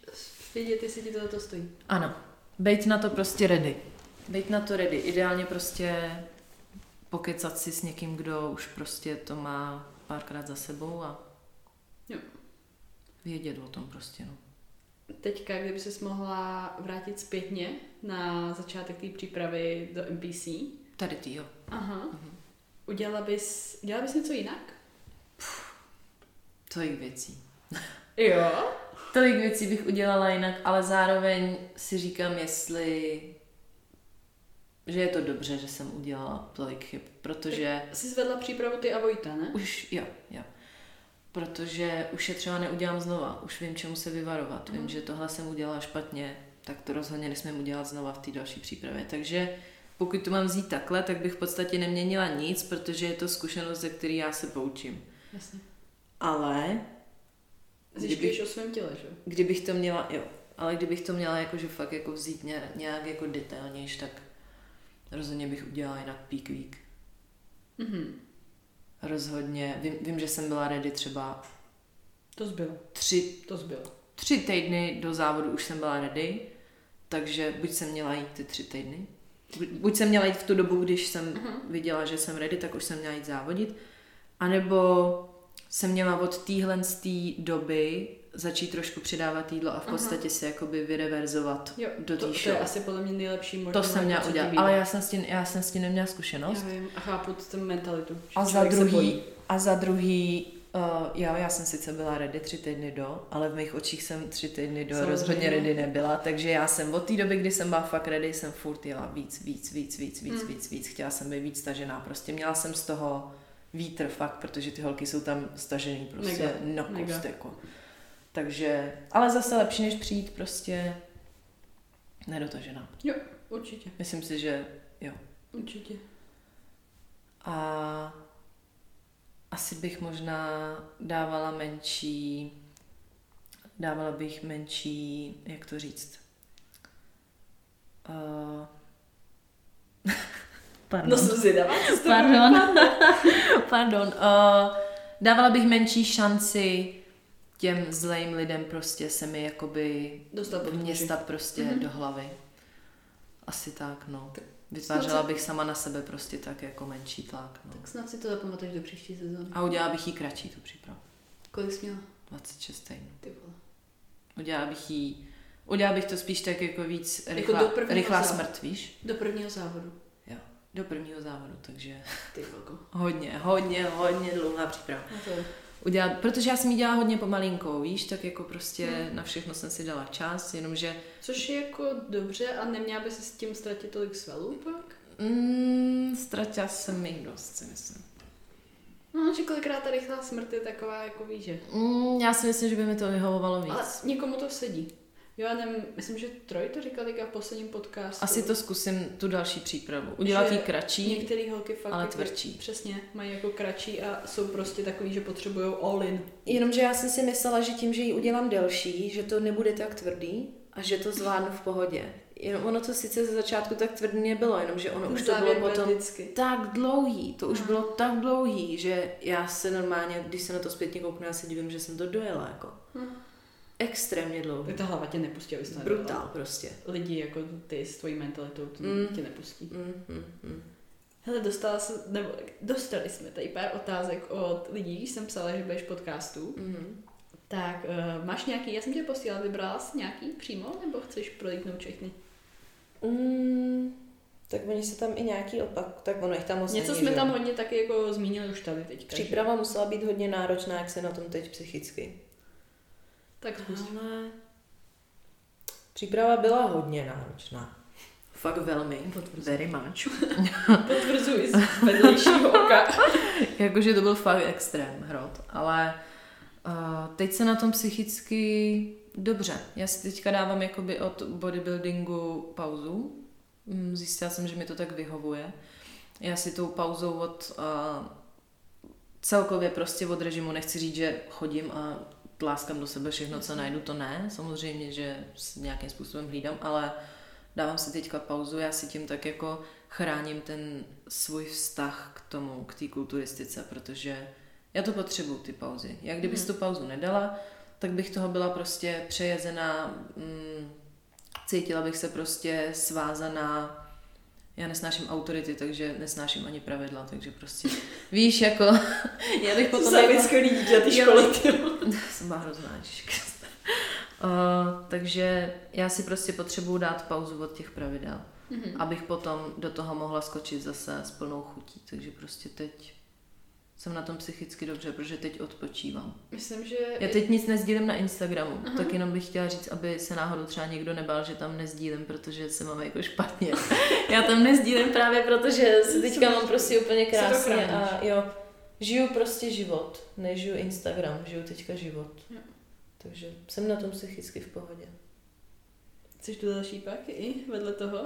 vědět, jestli ti to za to stojí. Ano, bejt na to prostě ready. Bejt na to ready. Ideálně prostě pokecat si s někým, kdo už prostě to má párkrát za sebou a Jo. vědět o tom prostě, no. Teďka, kdyby ses mohla vrátit zpětně na začátek té přípravy do MPC, Tady ty, jo. Aha. Udělala bys, udělala bys něco jinak? Tolik věcí. Jo. Tolik věcí bych udělala jinak, ale zároveň si říkám, jestli že je to dobře, že jsem udělala tolik chyb, protože Jsi zvedla přípravu ty a Vojta, ne? už, jo, jo. Protože už je třeba neudělám znova, už vím, čemu se vyvarovat, vím, že tohle jsem udělala špatně, tak to rozhodně nesmím udělat znova v té další přípravě. Takže pokud to mám vzít takhle, tak bych v podstatě neměnila nic, protože je to zkušenost, ze které já se poučím. Jasně. Ale Zjišťuješ o svém těle, že? Kdybych to měla, jo, ale kdybych to měla jakože fakt jako vzít ně- nějak jako detailnějš, tak rozhodně bych udělala jinak peak week. Mhm. Rozhodně, vím, vím, že jsem byla ready třeba To zbylo. tři, To zbylo. tři týdny do závodu už jsem byla ready, takže buď jsem měla jít ty tři týdny, buď jsem měla jít v tu dobu, když jsem viděla, že jsem ready, tak už jsem měla jít závodit, anebo jsem měla od téhle z té doby začít trošku přidávat jídlo a v podstatě se jakoby vyreverzovat Jo, do to, té to show. je asi podle mě nejlepší možná. To jsem měla co ti udělat, ale já jsem s tím, já jsem s tím neměla zkušenost. Já vím a chápu tu mentalitu. A za druhý, a za druhý, uh, jo, já jsem sice byla ready tři týdny do, ale v mých očích jsem tři týdny do Samozřejmě. rozhodně ready nebyla, takže já jsem od té doby, kdy jsem byla fakt ready, jsem furt jela víc, víc, víc, víc, víc, Mm. víc, víc, chtěla jsem být víc stažená, prostě měla jsem z toho vítr fakt, protože ty holky jsou tam stažený prostě Mega, na kost, jako. Takže, ale zase lepší, než přijít prostě nedotažená. Jo, určitě. Myslím si, že jo. Určitě. A asi bych možná dávala menší, dávala bych menší, jak to říct, uh, pardon. No jsem zvědavá, co z toho Pardon. Pardon. Uh, dávala bych menší šanci těm zlým lidem prostě se mi jakoby Dostat městat prostě Mhm. do hlavy. Asi tak, no. Tak Vytvářela bych sama na sebe prostě tak jako menší tlak. No. Tak snad si to zapamatuješ do příští sezóny. A udělala bych jí kratší tu přípravu. Kolik jsi měla? 26 týdnů. Ty vole. Udělala bych jí, udělala bych to spíš tak jako víc Jako rychlá, do prvního rychlá závodu. smrt, víš? Do prvního závodu. Jo, do prvního závodu, takže Ty hodně, hodně, hodně dlouhá příprava. No to je. Udělat, protože já jsem ji dělala hodně pomalinkou, víš, tak jako prostě Hmm. na všechno jsem si dala čas, jenomže Což je jako dobře a neměla by si s tím ztratit tolik svalů pak? mm, ztratila jsem jich dost, si myslím. No, že kolikrát ta rychlá smrt je taková, jako víš, že. Mm, já si myslím, že by mi to vyhovovalo víc. Ale někomu to sedí. Jo, já nevím, myslím, že Troj to říkal teďka v posledním podcastu. Asi to zkusím tu další přípravu. Udělat ji kratší, Některé holky fakt ale jako, tvrdší. Přesně, mají jako kratší a jsou prostě takový, že potřebují all in. Jenomže já jsem si myslela, že tím, že ji udělám delší, že to nebude tak tvrdý a že to zvládnu v pohodě. jenom ono to sice ze začátku tak tvrdě bylo, jenomže ono Ten už to bylo potom vždycky. tak dlouhý, to už No. bylo tak dlouhý, že já se normálně, když se na to zpětně kouknu, já se divím, že jsem to dojela, jako. Hm. Extrémně dlouhý. Ta hlava tě nepustí, abys to Brutál nedělala. prostě. Lidi jako ty s tvojí mentalitou to Mm. tě nepustí. Mm, mm, mm. Hele, dostala se, nebo dostali jsme tady pár otázek od lidí, když jsem psala, že budeš podcastu. Mm. Tak uh, máš nějaký, já jsem tě posílala, vybrala jsi nějaký přímo, nebo chceš prolítnout všechny? Mm, tak oni se tam i nějaký opak, tak ono jich tam moc Něco není, jsme že tam hodně taky jako zmínili už tady teďka. že? Příprava musela být hodně náročná, jak se na tom teď psychicky. Tak zkus. Ale příprava byla hodně náročná. Fakt velmi. Very much. Potvrzuji z vedlejšího oka. Jakože to byl fakt extrém hrot, ale uh, teď se na tom psychicky dobře. Já si teďka dávám jakoby od bodybuildingu pauzu. Mm, Zjistila jsem, že mi to tak vyhovuje. Já si tou pauzou od uh, celkově prostě od režimu nechci říct, že chodím a tláskám do sebe všechno, co najdu, to ne. Samozřejmě, že s nějakým způsobem hlídám, ale dávám si teďka pauzu, já si tím tak jako chráním ten svůj vztah k tomu, k té kulturistice, protože já to potřebuju, ty pauzy. Já kdybys tu pauzu nedala, tak bych toho byla prostě přejezená, mm, cítila bych se prostě svázaná, já nesnáším autority, takže nesnáším ani pravidla, takže prostě, víš, jako, já bych potom... Jsem jako- skvělý dítě, ty školy. ty jsem hrozná, uh, takže já si prostě potřebuju dát pauzu od těch pravidel, Mhm. abych potom do toho mohla skočit zase s plnou chutí. Takže prostě teď jsem na tom psychicky dobře, protože teď odpočívám. Myslím, že... Já teď nic nezdílím na Instagramu, Aha. tak jenom bych chtěla říct, aby se náhodou třeba někdo nebál, že tam nezdílím, protože se mám jako špatně. Já tam nezdílím právě, protože se teďka mám prostě úplně krásně a jo, žiju prostě život, nežiju Instagram, žiju teďka život. Jo. Takže jsem na tom psychicky v pohodě. Chceš tu další pak i vedle toho?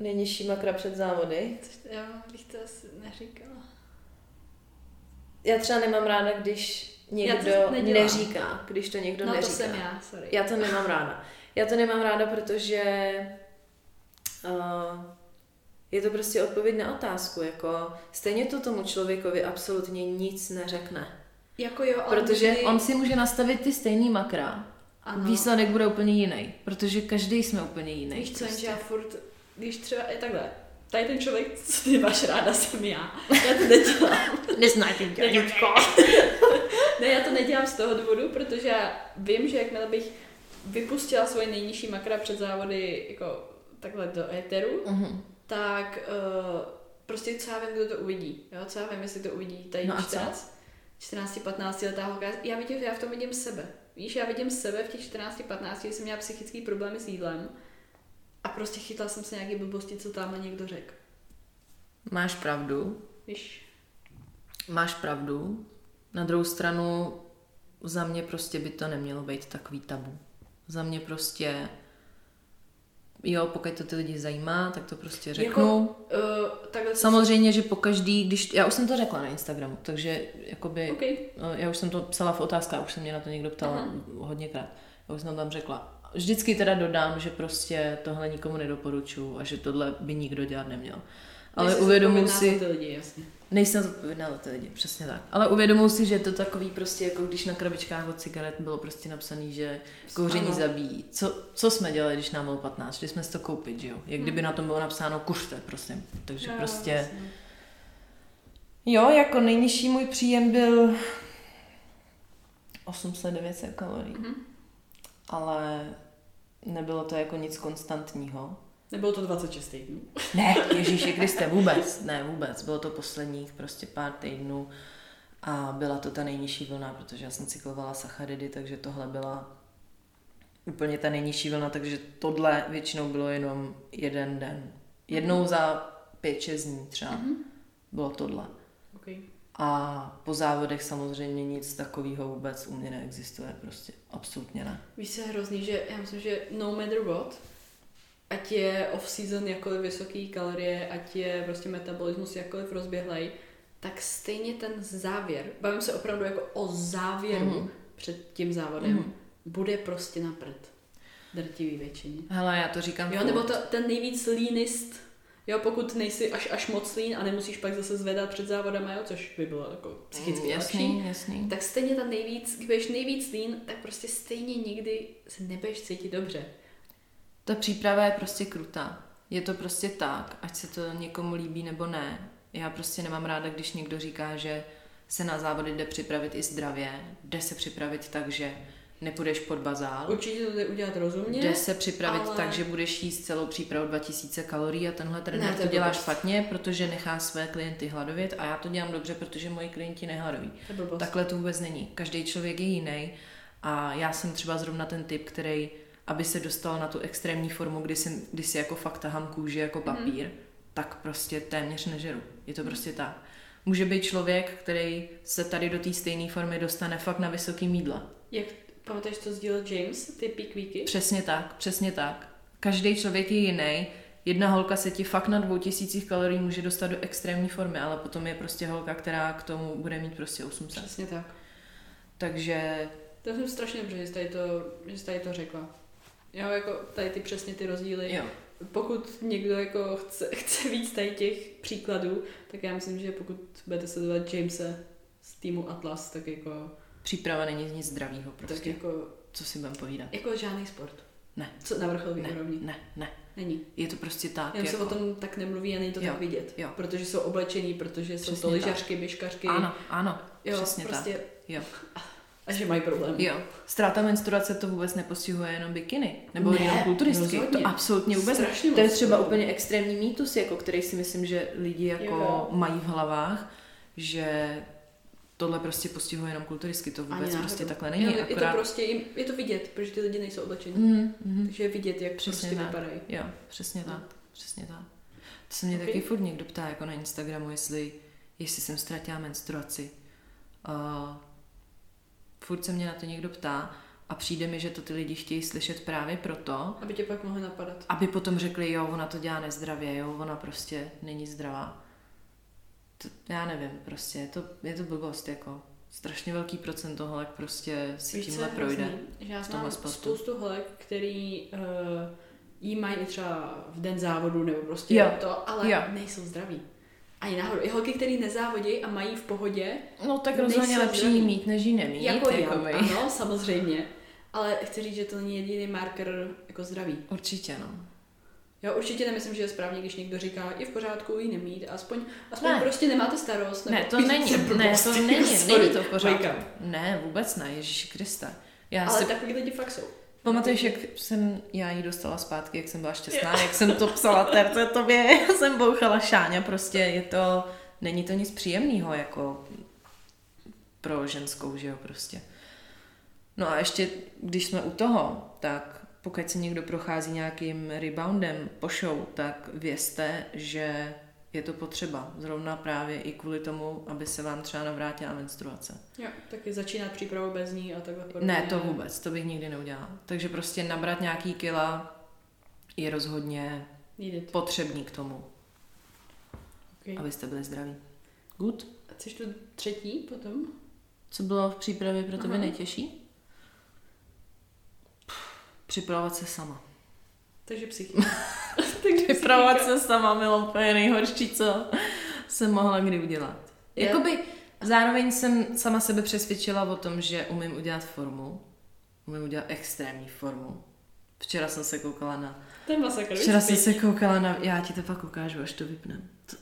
Nejnižší makra před závody. Což já bych to asi neříkala. Já třeba nemám ráda, když někdo neříká, když to někdo No neříká. to jsem já, sorry. Já to nemám ráda. Já to nemám ráda, protože uh, je to prostě odpověď na otázku. Jako stejně to tomu člověkovi absolutně nic neřekne. Jako jo, ale Protože vždy- on si může nastavit ty stejný makra. Ano. Výsledek bude úplně jiný, protože každý jsme úplně jiný. Víš co, prostě. já furt, když třeba je takhle, tady ten člověk, co ty máš ráda, jsem já. Já to nedělám. Neznáte tě. Ne, já to nedělám z toho důvodu, protože já vím, že jakmile bych vypustila svoje nejnižší makra před závody jako takhle do éteru, Mhm. tak uh, prostě co já vím, kdo to uvidí. Jo? Co já vím, jestli to uvidí tady No no a co? 14, 14-15 letá holka. Já, vidím, já v tom vidím sebe. Víš, já vidím sebe v těch 14-15, kdy jsem měla psychický problémy s jídlem a prostě chytla jsem se nějaký blbosti, co tam někdo řekl. Máš pravdu, Víš, máš pravdu. Na druhou stranu za mě prostě by to nemělo být takový tabu. Za mě prostě jo, pokud to ty lidi zajímá, tak to prostě řeknu. uh, takhle co- Samozřejmě, že po každý, když, já už jsem to řekla na Instagramu, takže jakoby, OK. no, já už jsem to psala v otázkách, už se mě na to někdo ptal Aha. hodněkrát. Já už jsem tam řekla. Vždycky teda dodám, že prostě tohle nikomu nedoporučuju a že tohle by nikdo dělat neměl. Ale uvědomuji si, Ty lidi, jasně. nejsem zodpovědná za ty lidi, přesně tak. Ale uvědomuji si, že je to takový prostě, jako když na krabičkách od cigaret bylo prostě napsané, že kouření Ano. zabíjí. Co, co jsme dělali, když nám bylo 15? Šli jsme si to koupit, že jo? Jak kdyby Hmm. na tom bylo napsáno kuřte, prosím. Takže Jo, prostě... jasně. Jo, jako nejnižší můj příjem byl 800-900 kalorií, Mhm. Ale nebylo to jako nic konstantního. Nebylo to 26 týdnů. Ne, Ježíši Kriste, vůbec, ne, vůbec. Bylo to posledních prostě pár týdnů a byla to ta nejnižší vlna, protože já jsem cyklovala sacharidy, takže tohle byla úplně ta nejnižší vlna, takže tohle většinou bylo jenom jeden den. Jednou za pět, šest dní třeba Mhm. bylo tohle. A po závodech samozřejmě nic takového vůbec u mě neexistuje, prostě absolutně ne. Víš, je hrozný, že já myslím, že no matter what, ať je off-season jakkoliv vysoký kalorie, ať je prostě metabolismus jakkoliv rozběhlej, tak stejně ten závěr, bavím se opravdu jako o závěru Mhm. mm-hmm. před tím závodem, Mhm. mm-hmm. bude prostě na prd. drtivý většině. Hele, já to říkám Jo, nebo to, ten nejvíc leanist, jo, pokud nejsi až, až moc lean a nemusíš pak zase zvedat před závodama, jo, což by bylo jako psychicky Mm, lepší. jasný, jasný. Tak stejně ta nejvíc, když budeš nejvíc lean, tak prostě stejně nikdy se nebudeš cítit dobře. Ta příprava je prostě krutá. Je to prostě tak, ať se to někomu líbí nebo ne. Já prostě nemám ráda, když někdo říká, že se na závody jde připravit i zdravě, jde se připravit tak, že nepůjdeš pod bazál, Určitě to jde udělat rozumně. jde se připravit ale- tak, že budeš jíst celou přípravu 2000 kalorií a tenhle trenér Ne, to dělá blbost. špatně, protože nechá své klienty hladovět a já to dělám dobře, protože moji klienti nehladoví. To. Takhle to vůbec není. Každý člověk je jiný a já jsem třeba zrovna ten typ, který, aby se dostal na tu extrémní formu, kdy si, kdy si jako fakt tahám kůži jako papír, mm. tak prostě téměř nežeru. Je to prostě tak. Může být člověk, který se tady do té stejné formy dostane fakt na vysoký mídla. Jak pamatuješ, co sdílel James, ty peak weeky? Přesně tak, přesně tak. Každý člověk je jiný. Jedna holka se ti fakt na 2000 kalorií může dostat do extrémní formy, ale potom je prostě holka, která k tomu bude mít prostě 800. Přesně tak. Takže To jsem strašně dobře, že jsi tady to, že jsi tady to řekla. Jo, jako tady ty přesně ty rozdíly. jo, Pokud někdo jako chce, chce víc tady těch příkladů, tak já myslím, že pokud budete sledovat Jamese z týmu Atlas, tak jako, příprava není nic zdravého tak prostě. jako, Co si budem povídat? jako žádný sport. Ne. Co na vrcholové Ne, úrovni. ne, ne. Není. Je to prostě tak. Jenom se jako... o tom tak nemluví a není to Jo, tak vidět. jo. Protože jsou oblečený, protože jsou Přesně to tak. lyžařky, běžkařky. Ano, ano, jo, přesně prostě, tak. Jo. A že mají problém. Jo. Ztráta menstruace to vůbec nepostihuje jenom bikiny, nebo Ne, jenom kulturistky. rozhodně. To absolutně vůbec. Strašně To je třeba úplně extrémní mýtus, jako který si myslím, že lidi jako Jo. mají v hlavách, že tohle prostě postihuje jenom kulturistky. To Ani vůbec náhodou. prostě takhle není. Jo, je akorát... to prostě, je to vidět, protože ty lidi nejsou oblečení. mm, mm, Takže je vidět, jak Přesně prostě tak. vypadají. Jo, přesně No. tak. Přesně tak. To se mě Ok. taky furt někdo ptá jako na Instagramu, jestli, jestli jsem ztratila menstruaci. Uh, furt se mě na to někdo ptá a přijde mi, že to ty lidi chtějí slyšet právě proto, Aby tě pak mohli napadat. aby potom řekli, jo, ona to dělá nezdravě, jo, ona prostě není zdravá. To, já nevím, prostě, je to, je to blbost, jako strašně velký procent toho, jak prostě si Víš, tímhle projde. hrozný? Že já znám spoustu holek, který uh, jí mají i třeba v den závodu nebo prostě Jo. to, ale Jo. nejsou zdraví. Ani náhodou. I holky, které nezávodí a mají v pohodě, No tak rozhodně lepší zdraví. jí mít, než jí nemít. jako já, jakoby. ano, samozřejmě. Ale chci říct, že to není jediný marker jako zdraví. Určitě, no. Já určitě nemyslím, že je správně, když někdo říká, je v pořádku jí nemít, aspoň, aspoň Ne. prostě nemáte starost. Ne, to není, ne, to není, sorry, není to v pořádku. Ne, vůbec ne, Ježíši Krista. Já Ale si takový lidi fakt jsou. pamatuješ, jak jsem já jí dostala zpátky, jak jsem byla šťastná, jak jsem to psala terce tobě, já jsem bouchala šáňa, prostě je to, není to nic příjemného, jako pro ženskou, že jo, prostě. No a ještě, když jsme u toho, tak pokud se někdo prochází nějakým reboundem po show, tak vězte, že je to potřeba. Zrovna právě i kvůli tomu, aby se vám třeba navrátila menstruace. Jo, taky začínat přípravu bez ní a takhle podobně. Ne, to vůbec, to bych nikdy neudělala. Takže prostě nabrat nějaký kila je rozhodně Needed. potřebný k tomu, Okay. abyste byli zdraví. Good. A chceš tu třetí potom? Co bylo v přípravě pro tebe nejtěžší? Připravovat se sama. Takže psychika. Takže Připravovat se sama bylo úplně nejhorší, co jsem mohla kdy udělat. Je- Jakoby zároveň jsem sama sebe přesvědčila o tom, že umím udělat formu. Umím udělat extrémní formu. Včera jsem se koukala na... Je masakr. Včera jsem se koukala na... Já ti to pak ukážu, až to vypnem. To,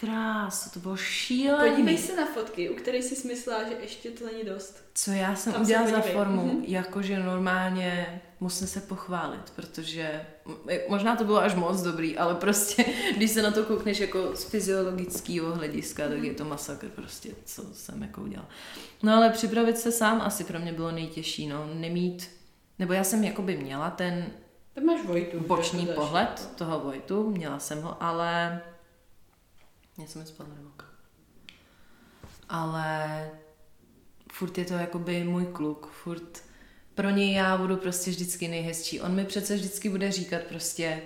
krásu, to bylo šílený. Podívej se na fotky, u kterých jsi myslela, že ještě to není dost. Co já jsem Tam udělala za formu, Mhm. jakože normálně musím se pochválit, protože možná to bylo až moc dobrý, ale prostě, když se na to koukneš jako z fyziologického hlediska, tak Mhm. je to masakr prostě, co jsem jako udělala. No ale připravit se sám asi pro mě bylo nejtěžší, no, nemít, nebo já jsem jakoby měla ten Tam máš Vojtu. boční pohled jako. toho Vojtu, měla jsem ho, ale něco mi spadlo do oka. Ale furt je to jakoby můj kluk, furt pro něj já budu prostě vždycky nejhezčí. On mi přece vždycky bude říkat prostě,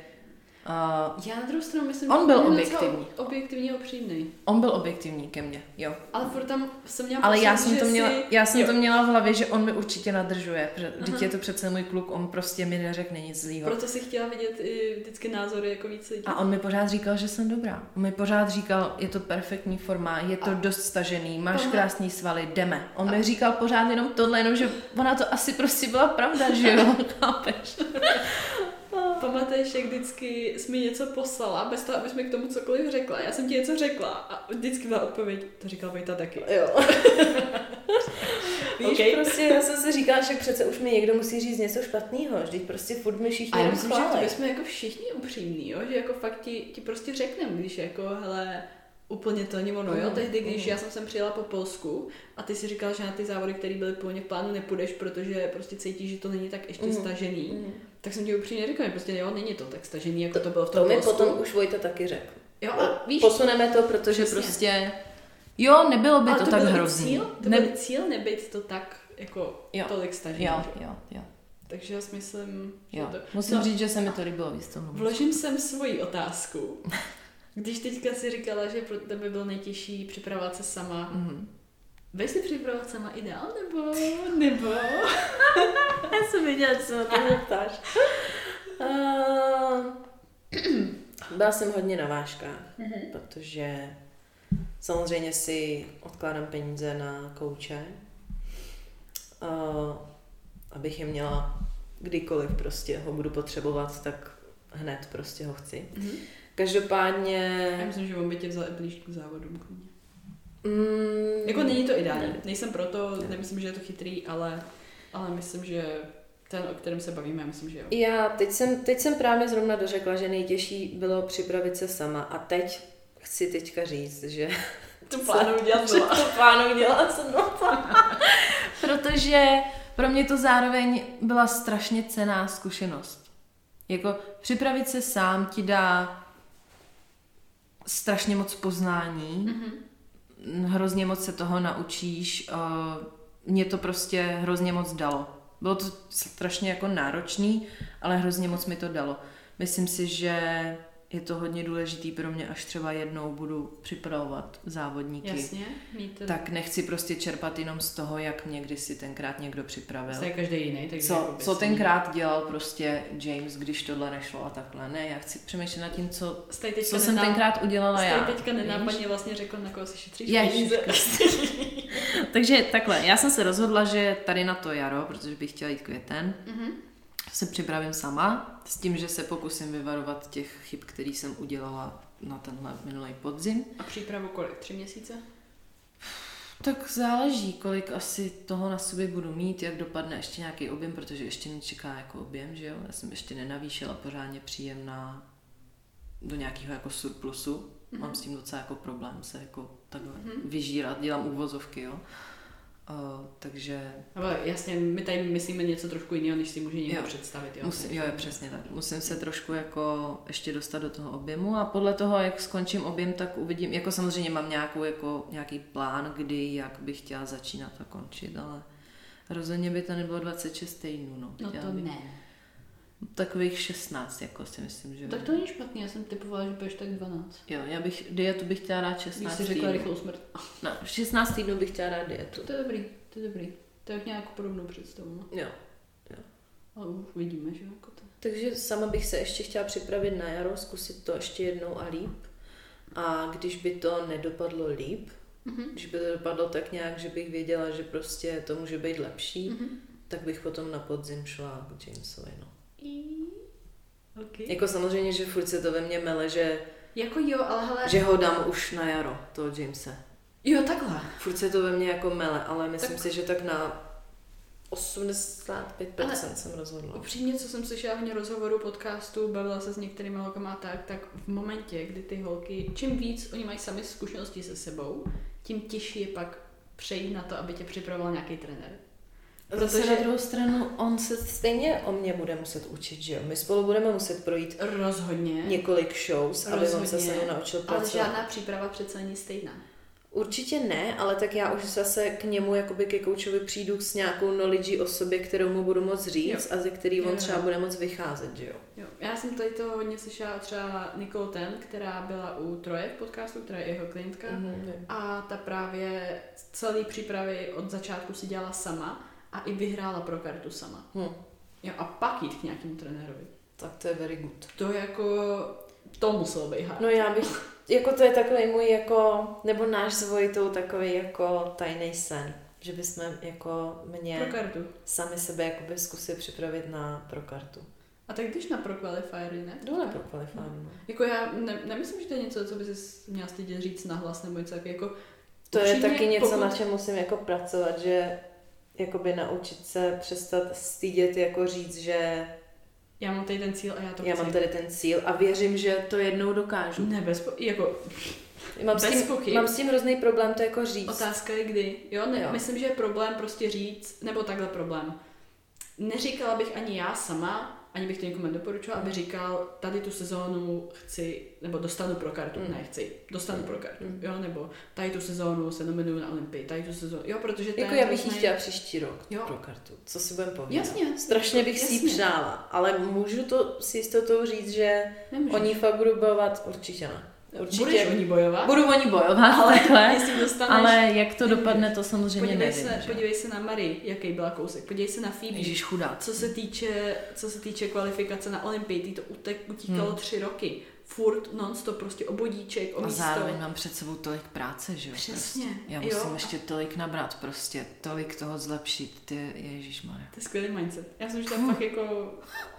Uh, Já na druhou stranu myslím, On že byl objektivní. Objektivně upřímný. on byl objektivní ke mně, jo. Ale furt tam jsem měla Ale já jsem, to měla, si... já jsem jo. to měla v hlavě, že on mi určitě nadržuje. Vždyť je to přece můj kluk, on prostě mi neřekne nic zlýho. Proto si chtěla vidět i vždycky názory jako víc lidí. A on mi pořád říkal, že jsem dobrá. On mi pořád říkal, je to perfektní forma, je to A- dost stažený, máš Tohle- krásný svaly, jdeme. On mi říkal pořád jenom tohle, jenom že ona to asi prostě byla pravda, že jo, chápeš? Pamatuješ, jak vždycky jsi mi něco poslala, bez toho, abys mi k tomu cokoliv řekla. Já jsem ti něco řekla a vždycky byla odpověď, to říkal Vejta taky. Jo. Víš, Okej. prostě já jsem si říkala, že přece už mi někdo musí říct něco špatného, vždyť prostě furt mi všichni A já myslím, že to bychom jako všichni upřímní, jo? že jako fakt ti, ti prostě řekneme, když jako, hele, úplně to není ono, jo? Mhm, Tehdy, když mhm. já jsem sem přijela po Polsku a ty si říkal, že na ty závody, které byly původně v plánu, nepůjdeš, protože prostě cítíš, že to není tak ještě Mhm. stažený, Mhm. tak jsem ti upřímně řekla, že prostě jo, není to tak stažený, jako to, bylo v To tom mi Polsku. potom už Vojta taky řekl. Jo, a víš, Posuneme to, protože Přesně. prostě... Jo, nebylo by ale to, to tak hrozný. Cíl, to ne... byl cíl nebyt to tak jako Jo. tolik stažený. Jo, že? jo, jo. Takže já si myslím, že jo. to... Musím No. říct, že se mi to líbilo víc tomu. Vložím sem svoji otázku. Když teďka si říkala, že pro tebe byl nejtěžší připravovat se sama, Mhm. Vy si připravovat sama ideál, nebo, nebo? Já jsem věděla, že se na to zeptáš. Uh, byla jsem hodně na vážkách, protože samozřejmě si odkládám peníze na kouče, uh, abych je měla kdykoliv prostě ho budu potřebovat, tak hned prostě ho chci. Mhm. Každopádně... Já myslím, že on by tě vzal i blíž k závodům. klidně. Mm, Jako není to ideální. Ne. Nejsem proto, Ne. nemyslím, že je to chytrý, ale, ale myslím, že ten, o kterém se bavíme, myslím, že jo. Já teď jsem, teď jsem právě zrovna dořekla, že nejtěžší bylo připravit se sama a teď chci teďka říct, že To plánuju dělat že to plánuji dělat znova. Protože pro mě to zároveň byla strašně cená zkušenost. Jako připravit se sám ti dá strašně moc poznání, Mhm. hrozně moc se toho naučíš, mě to prostě hrozně moc dalo. Bylo to strašně jako náročný, ale hrozně moc mi to dalo. Myslím si, že je to hodně důležitý pro mě, až třeba jednou budu připravovat závodníky. Jasně, mít Tak nechci prostě čerpat jenom z toho, jak mě kdysi tenkrát někdo připravil. to je každý jiný, takže Co, jako co tenkrát dělal prostě James, když tohle nešlo a takhle. Ne, já chci přemýšlet nad tím, co, co jsem nená- tenkrát udělala já. teďka nenápadně vlastně řekl, na koho si šetříš Ježiš peníze. Takže takhle, já jsem se rozhodla, že tady na to jaro, protože bych chtěla jít květen, Mhm. Se připravím sama, s tím, že se pokusím vyvarovat těch chyb, které jsem udělala na tenhle minulý podzim. A přípravu kolik? Tři měsíce? Tak záleží, kolik asi toho na sobě budu mít, jak dopadne ještě nějaký objem, protože ještě mě čeká jako objem, že jo? Já jsem ještě nenavýšila pořádně příjem na, do nějakého jako surplusu. Mm-hmm. Mám s tím docela jako problém se jako takhle Mhm. mm-hmm. vyžírat, dělám úvozovky, jo? Uh, takže Ale jasně, my tady myslíme něco trošku jiného, než si může někdo Jo. představit. Jo, Musím, jo, je přesně tak. Musím se trošku jako ještě dostat do toho objemu a podle toho, jak skončím objem, tak uvidím, jako samozřejmě mám nějakou, jako, nějaký plán, kdy, jak bych chtěla začínat a končit, ale rozhodně by to nebylo 26 týdnů, no. No to bych ne. Takových 16, jako si myslím, že Tak to není špatný, já jsem typovala, že budeš tak 12. Jo, já bych, dietu bych chtěla dát Když 16 jsi řekla týdnů. rychlou smrt. No, 16 týdnů bych chtěla dát dietu. To je dobrý, to je dobrý. To je jak nějakou podobnou představu. No. Jo. Ale uvidíme, že jo, jako to. Takže sama bych se ještě chtěla připravit na jaro, zkusit to ještě jednou a líp. A když by to nedopadlo líp, Mhm. když by to dopadlo tak nějak, že bych věděla, že prostě to může být lepší, Mhm. tak bych potom na podzim šla k Jamesovi. No. Okay. Jako samozřejmě, že furt se to ve mně mele, že, Jako jo, ale hele... že ho dám už na jaro, toho Jamese. Jo, takhle. Furt se to ve mně jako mele, ale myslím Tak- si, že tak na 85% Ale- jsem rozhodla. Upřímně, co jsem slyšela hodně rozhovorů, podcastů, bavila se s některými holkama a tak, tak v momentě, kdy ty holky, čím víc oni mají sami zkušenosti se sebou, tím těžší je pak přejít na to, aby tě připravoval nějaký trenér. Zase Protože- na druhou stranu, on se stejně o mě bude muset učit, že jo? My spolu budeme muset projít Rozhodně. několik shows, aby on se se Rozhodně. mnou naučil ale pracovat. žádná příprava přece není stejná. Určitě ne, ale tak já už zase k němu, jakoby ke koučovi přijdu s nějakou knowledge o sobě, kterou mu budu moc říct jo. a ze který on Jo, třeba jo. bude moc vycházet, že jo. Jo. Já jsem tady to hodně slyšela třeba Nicole Ten, která byla u Troje v podcastu, která je jeho klientka. Mhm. A ta právě celý přípravy od začátku si dělala sama a i vyhrála pro kartu sama. Hm. Jo, a pak jít k nějakému trenérovi. Tak to je very good. To jako, to muselo být hard. No já bych, jako to je takový můj jako, nebo náš s Vojitou takový jako tajný sen, že bychom jako mě Pro kartu. sami sebe jakoby zkusili připravit na pro kartu. A tak když na pro qualifiery, ne? Na pro qualifying, no. Jako já ne, nemyslím, že to je něco, co by si měla stydět říct nahlas nebo něco. Jako, To je taky něco, pokud- na čem musím jako pracovat, že jakoby naučit se přestat stydět, jako říct, že já mám tady ten cíl a já to já chci. mám tady ten cíl a věřím, že To jednou dokážu. Ne, bez po, jako, mám s, Bez tím, pochyb. mám s tím hrozný problém to jako říct. otázka je kdy. Jo, ne, Jo. myslím, že je problém prostě říct, nebo takhle problém. Neříkala bych ani já sama, ani bych to někomu nedoporučovala, aby říkal, tady tu sezónu chci, nebo dostanu pro kartu, Mm. ne chci, dostanu pro kartu, Mm. jo, nebo tady tu sezónu se nominuju na Olympii, tady tu sezónu, jo, protože to Jako já bych ji chtěla příští rok Jo. pro kartu. Co si budeme povídat? Jasně. Strašně bych si ji Jasně. přála, ale můžu to s jistotou říct, že Nemůžeš. o ní fakt budu bojovat? Určitě ne. Určitě. Budeš o ní bojovat, Budu o ní bojovat, ale takhle. jestli dostaneš... Ale jak to dopadne, to samozřejmě podívej, nevím. se, že? podívej se na Marie, jaký byla kousek, podívej se na Phoebe, Ježíš chudá. co se týče, co se týče kvalifikace na Olympii, ty to utek, utíkalo Hmm. tři roky. Furt non-stop, prostě obodíček, o A místo. zároveň mám před sebou tolik práce, že jo? Přesně, Prostě. Já jo. musím ještě tolik nabrat, prostě tolik toho zlepšit, ty Ježíš To je skvělý mindset. Já že to je fakt jako,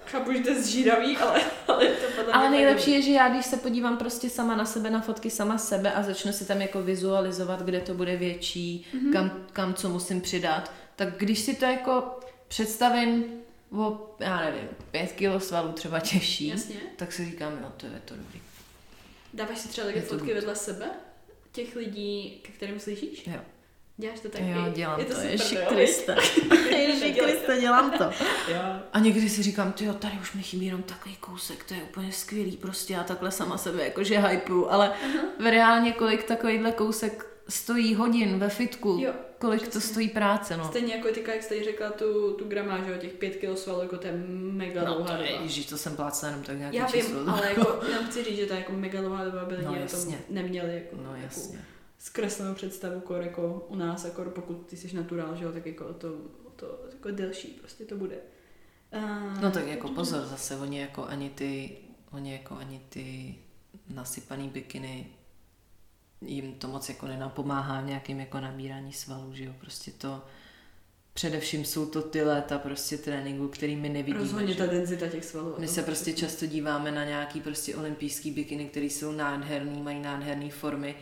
chápu, že to je zžíravý, ale, ale to podle Ale nejlepší je, že já když se podívám prostě sama na sebe, na fotky sama sebe a začnu si tam jako vizualizovat, kde to bude větší, Mhm. mm-hmm. kam, kam co musím přidat, tak když si to jako představím o, já nevím, pět kilo svalů třeba těžší, Jasně. tak si říkám, jo, to je to dobrý. Dáváš si třeba také fotky vedle sebe? Těch lidí, ke kterým slyšíš? Jo. Děláš to taky? Jo, dělám je to, to, jo, Kriste. Ježíš Kriste, dělám to. Jo. A někdy si říkám, ty tady už mi chybí jenom takový kousek, to je úplně skvělý prostě, já takhle sama sebe jakože hypeu, ale v reálně kolik takovýhle kousek stojí hodin ve fitku, Jo, kolik to přesně. stojí práce, no. Stejně jako ty, jak jsi tady řekla tu, tu gramáž, jo, těch pět kilo svalů, jako to je mega No dlouhá to doba. ježiš, to jsem plácla jenom tak nějaký Já číslo. vím, ale jako, jenom chci říct, že to je jako mega dlouhá doba, aby lidi No, jasně. neměli jako, No jako jasně. zkreslenou představu, kor, jako u nás, jako pokud ty jsi naturál, že jo, tak jako to, to jako delší prostě to bude. Uh, No tak jako pozor, zase oni jako ani ty, oni jako ani ty nasypaný bikiny jim to moc jako nenapomáhá v nějakým jako nabírání svalů, že jo, prostě to především jsou to ty léta prostě tréninku, který my nevidíme. Rozhodně že ta denzita těch svalů. My se prostě často díváme na nějaký prostě olympijský bikiny, které jsou nádherný, mají nádherné formy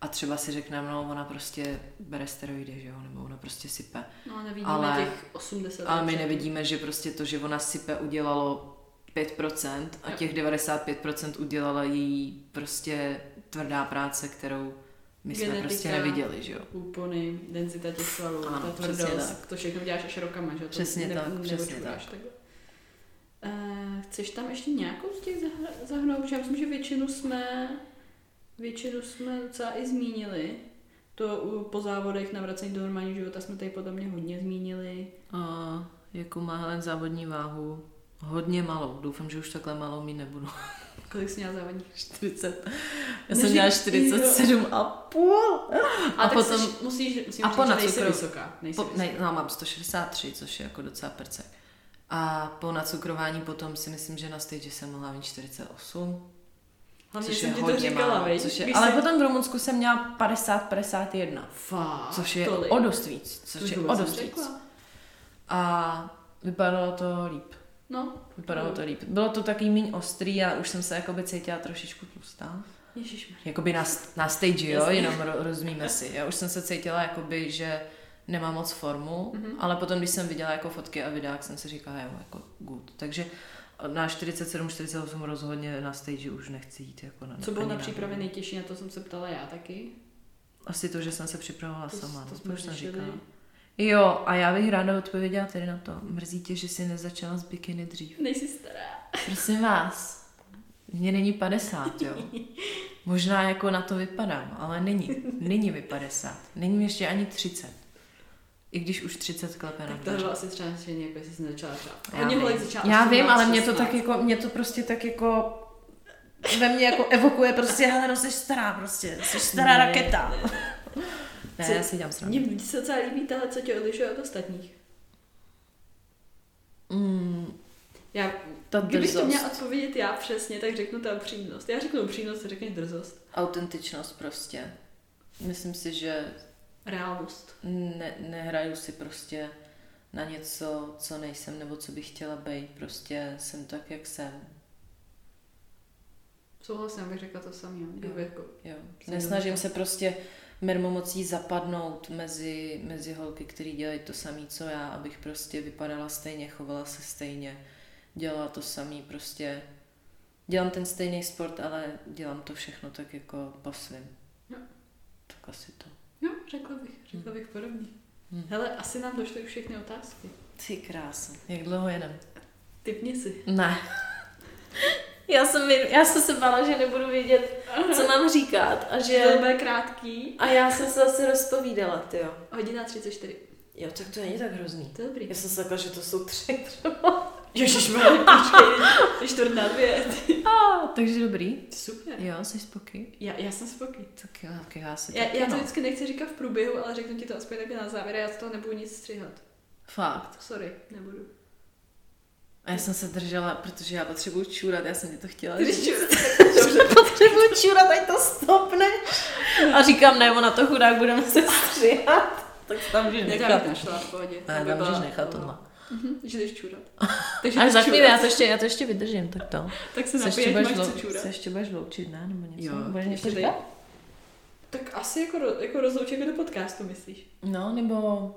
a třeba si řekneme, no ona prostě bere steroidy, že jo, nebo ona prostě sype. No, nevidíme ale- těch 80. Ale my nevidíme, že prostě to, že ona sype, udělalo 5% a těch 95% udělala její prostě tvrdá práce, kterou my jsme Genetika. prostě neviděli, že jo. Úpony, denzita těch svalů, Ano, ta přesně tvrdost, tak. to všechno děláš až rokama, že jo? To Přesně tak, přesně neočukáš tak. takhle. Uh, chceš tam ještě nějakou z těch zahr- zahrnout? Já myslím, že většinu jsme, většinu jsme docela i zmínili. To u, po závodech navracení do normálního života jsme tady podle mě hodně zmínili. A jakou má Helen závodní váhu? Hodně malou. Doufám, že už takhle malou mít nebudu. Kolik jsi měla závodní? 40. Já jsem měla 47 a půl. A, A tak potom- jsi, musíš, musíš a po že nejsi nacukru- vysoká. Po, ne, no, mám 163, což je jako docela percek. A po nacukrování potom si myslím, že na stage jsem mohla mít 48. Hlavně což jsem je ti to hodně říkala, málo, což je, ale potom v Rumunsku jsem měla 50-51, Fakt, což je tolik. o dost víc, To což je vůbec o dost víc. A vypadalo to líp. No, Vypadalo Mm. to líp. Bylo to taky méně ostrý a už jsem se jakoby cítila trošičku tlustá. ježišmarja. Jakoby na, na stage, jo, Jasně. jenom ro, rozumíme si. Já už jsem se cítila jakoby, že nemám moc formu, Mhm. ale potom, když jsem viděla jako fotky a videa, tak jsem si říkala, jo, jako good. Takže na 47, 48 rozhodně na stage už nechci jít jako na Co bylo na přípravě nejtěžší, na to jsem se ptala já taky. Asi to, že jsem se připravovala To- sama, to to, jsme už jsem říkala. Jo, a já bych ráda odpověděla tedy na to. Mrzí tě, že jsi nezačala s bikiny dřív. Nejsi stará. Prosím vás, mně není 50, jo. Možná jako na to vypadám, ale není. Není mi 50. Není mi ještě ani 30. I když už 30 klepe na Tak to bylo asi třeba že jako jsem začala třeba. Já vím. začala Já vím, 18, ale mě to 16. tak jako, mě to prostě tak jako ve mně jako evokuje prostě, hele, no jsi stará prostě, jsi stará Ne, raketa. ne, Ne, Co- já si dělám srandu. Mně se docela líbí tahle, co tě odlišuje od ostatních. Mm, Já, ta kdybych to drzost. měla odpovědět já přesně, tak řeknu ta upřímnost. Já řeknu upřímnost, řekneš drzost. Autentičnost prostě. Myslím si, že Reálnost. ne, nehraju si prostě na něco, co nejsem nebo co bych chtěla být. Prostě jsem tak, jak jsem. Souhlasím, bych řekla to samý. Jo. Jako, Jo. Nesnažím se prostě mermomocí zapadnout mezi, mezi holky, které dělají to samé, co já, abych prostě vypadala stejně, chovala se stejně, dělala to samý, prostě dělám ten stejný sport, ale dělám to všechno tak jako po svým. Jo. Tak asi to. jo, řekla bych, řekla bych podobně. Hmm. Hele, asi nám došly už všechny otázky. Ty krása. Jak dlouho jedem? Typni si. Ne. Já jsem, já jsem se bála, že nebudu vědět, co mám říkat a To že... bude krátký. A já jsem se zase rozpovídala, ty jo. Hodina 34. Jo, tak to není tak hrozný. To je dobrý. Já jsem si řekla, že to jsou tři. Ježišmarja, počkej, je čtvrt na dvě. A, takže dobrý. Super. Jo, jsi spoky. Já, já jsem spokojený. Tak jo, tak já se Já, já to no. vždycky nechci říkat v průběhu, ale řeknu ti to aspoň takhle na závěr, já z toho nebudu nic stříhat. Fakt. Sorry, nebudu. A já jsem se držela, protože já potřebuju čůrat, já jsem ti to chtěla Ty říct. Potřebuju čůrat, ať to stopne. A říkám, ne, ona to chudák bude muset stříhat. Tak to tam můžeš nechat. v pohodě. Ne, tam můžeš nechat tohle. Mhm, že jdeš čurat. Takže Ale za chvíli, čurat. já to ještě, já to ještě vydržím, tak to. Tak se Se ještě, napij, ať budeš máš co čurat. se ještě budeš loučit, ne? Nebo něco? Jo, Budeš něco říkat? Tak asi jako, jako rozlouček do podcastu, myslíš? No, nebo...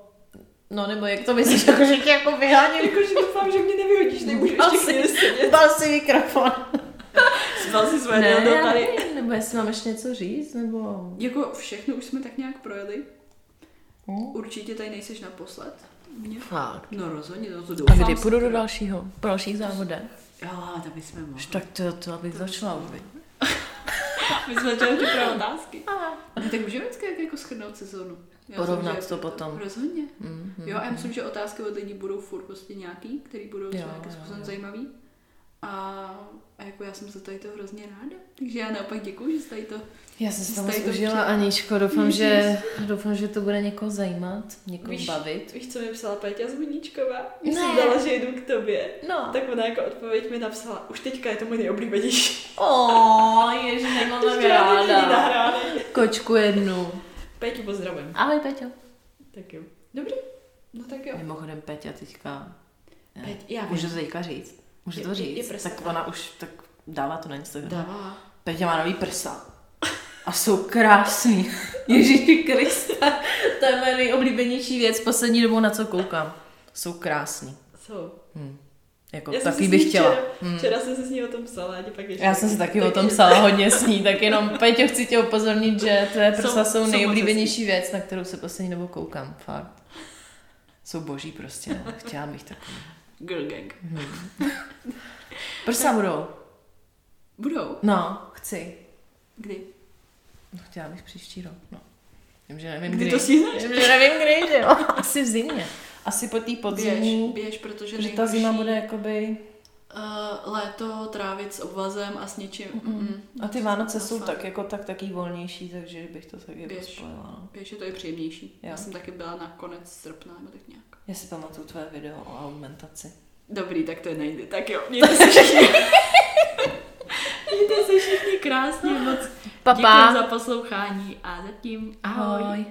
No, nebo jak to myslíš, jako, že tě jako vyháním? Jakože doufám, že mě nevyhodíš, ještě Asi. sedět. Si mikrofon. Zval si své Ne, dildo tady. nebo jestli mám ještě něco říct, nebo... Jako všechno už jsme tak nějak projeli. Hm? Určitě tady nejseš naposled. Mě. Fakt. No rozhodně, to, to A doufám. kdy půjdu do dalšího, po dalších závodech? Jo, to bychom mohli. Tak to, to abych začala už. My jsme začali připravovat otázky. Ne, tak můžeme vždycky jak jako schrnout sezónu. Já Porovnat myslím, to potom. Rozhodně. Mm, mm, Jo, a já myslím, že otázky od lidí budou furt prostě nějaký, který budou nějakým způsobem zajímavý. A, a jako já jsem za tady to hrozně ráda. Takže já naopak děkuji, že jsi tady to... Já jsem tady moc užila. Aničko, doufám, Ježiš. že, doufám, že to bude někoho zajímat, někoho Víš- bavit. Víš, co mi psala Péťa Zvoníčková? Když Ne. jsem dala, že jdu k tobě. No. Tak ona jako odpověď mi napsala, už teďka je to můj nejoblíbenější. O, ježiš, nemám ráda. Kočku jednu. Péťu pozdravím. Ahoj, Peťo. Tak jo. Dobrý. No tak jo. Mimochodem, Peťa teďka... ne, Peť, já vím. Můžu to teďka říct? Můžu Je- to je- říct? je prsa tak ona už tak dává to na Instagram. Dává. Peťa má nový prsa. A jsou krásný. Ježíši Krista. To je moje nejoblíbenější věc poslední dobou, na co koukám. Jsou krásný. Co? Hm. Jako Já si s bych chtěla. Včera, Hm. včera jsem se s ní o tom psala, a pak ještě. Já jsem si taky o tom psala hodně s ní, tak jenom Peťo chci tě upozornit, že tvé Jsou- prsa jsou jsou nejoblíbenější věc, na kterou se poslední dobou koukám. Fakt. Jsou boží prostě, no. Chtěla bych takový. Girl gang. Prsa budou. Budou? No, chci. Kdy? No, chtěla bych příští rok, no. Vím, že nevím Kdy kdy. to stihneš? Vím, že nevím kdy, že jo. Asi v zimě. Asi po té Běž, podzimní, běž, protože že ta zima bude jakoby... Uh, léto trávit s obvazem a s něčím. Mm. A ty Vánoce No, jsou fakt. tak jako tak taky volnější, takže bych to tak jako Běž. spojila, no. Běž, je to je příjemnější. Jo. Já jsem taky byla na konec srpna, nebo tak nějak. Já si pamatuju tvoje video o augmentaci. Dobrý, tak to je nejde. Tak jo, mějte se všichni. mějte se všichni krásně moc. Děkuji za poslouchání a zatím ahoj. Ahoj.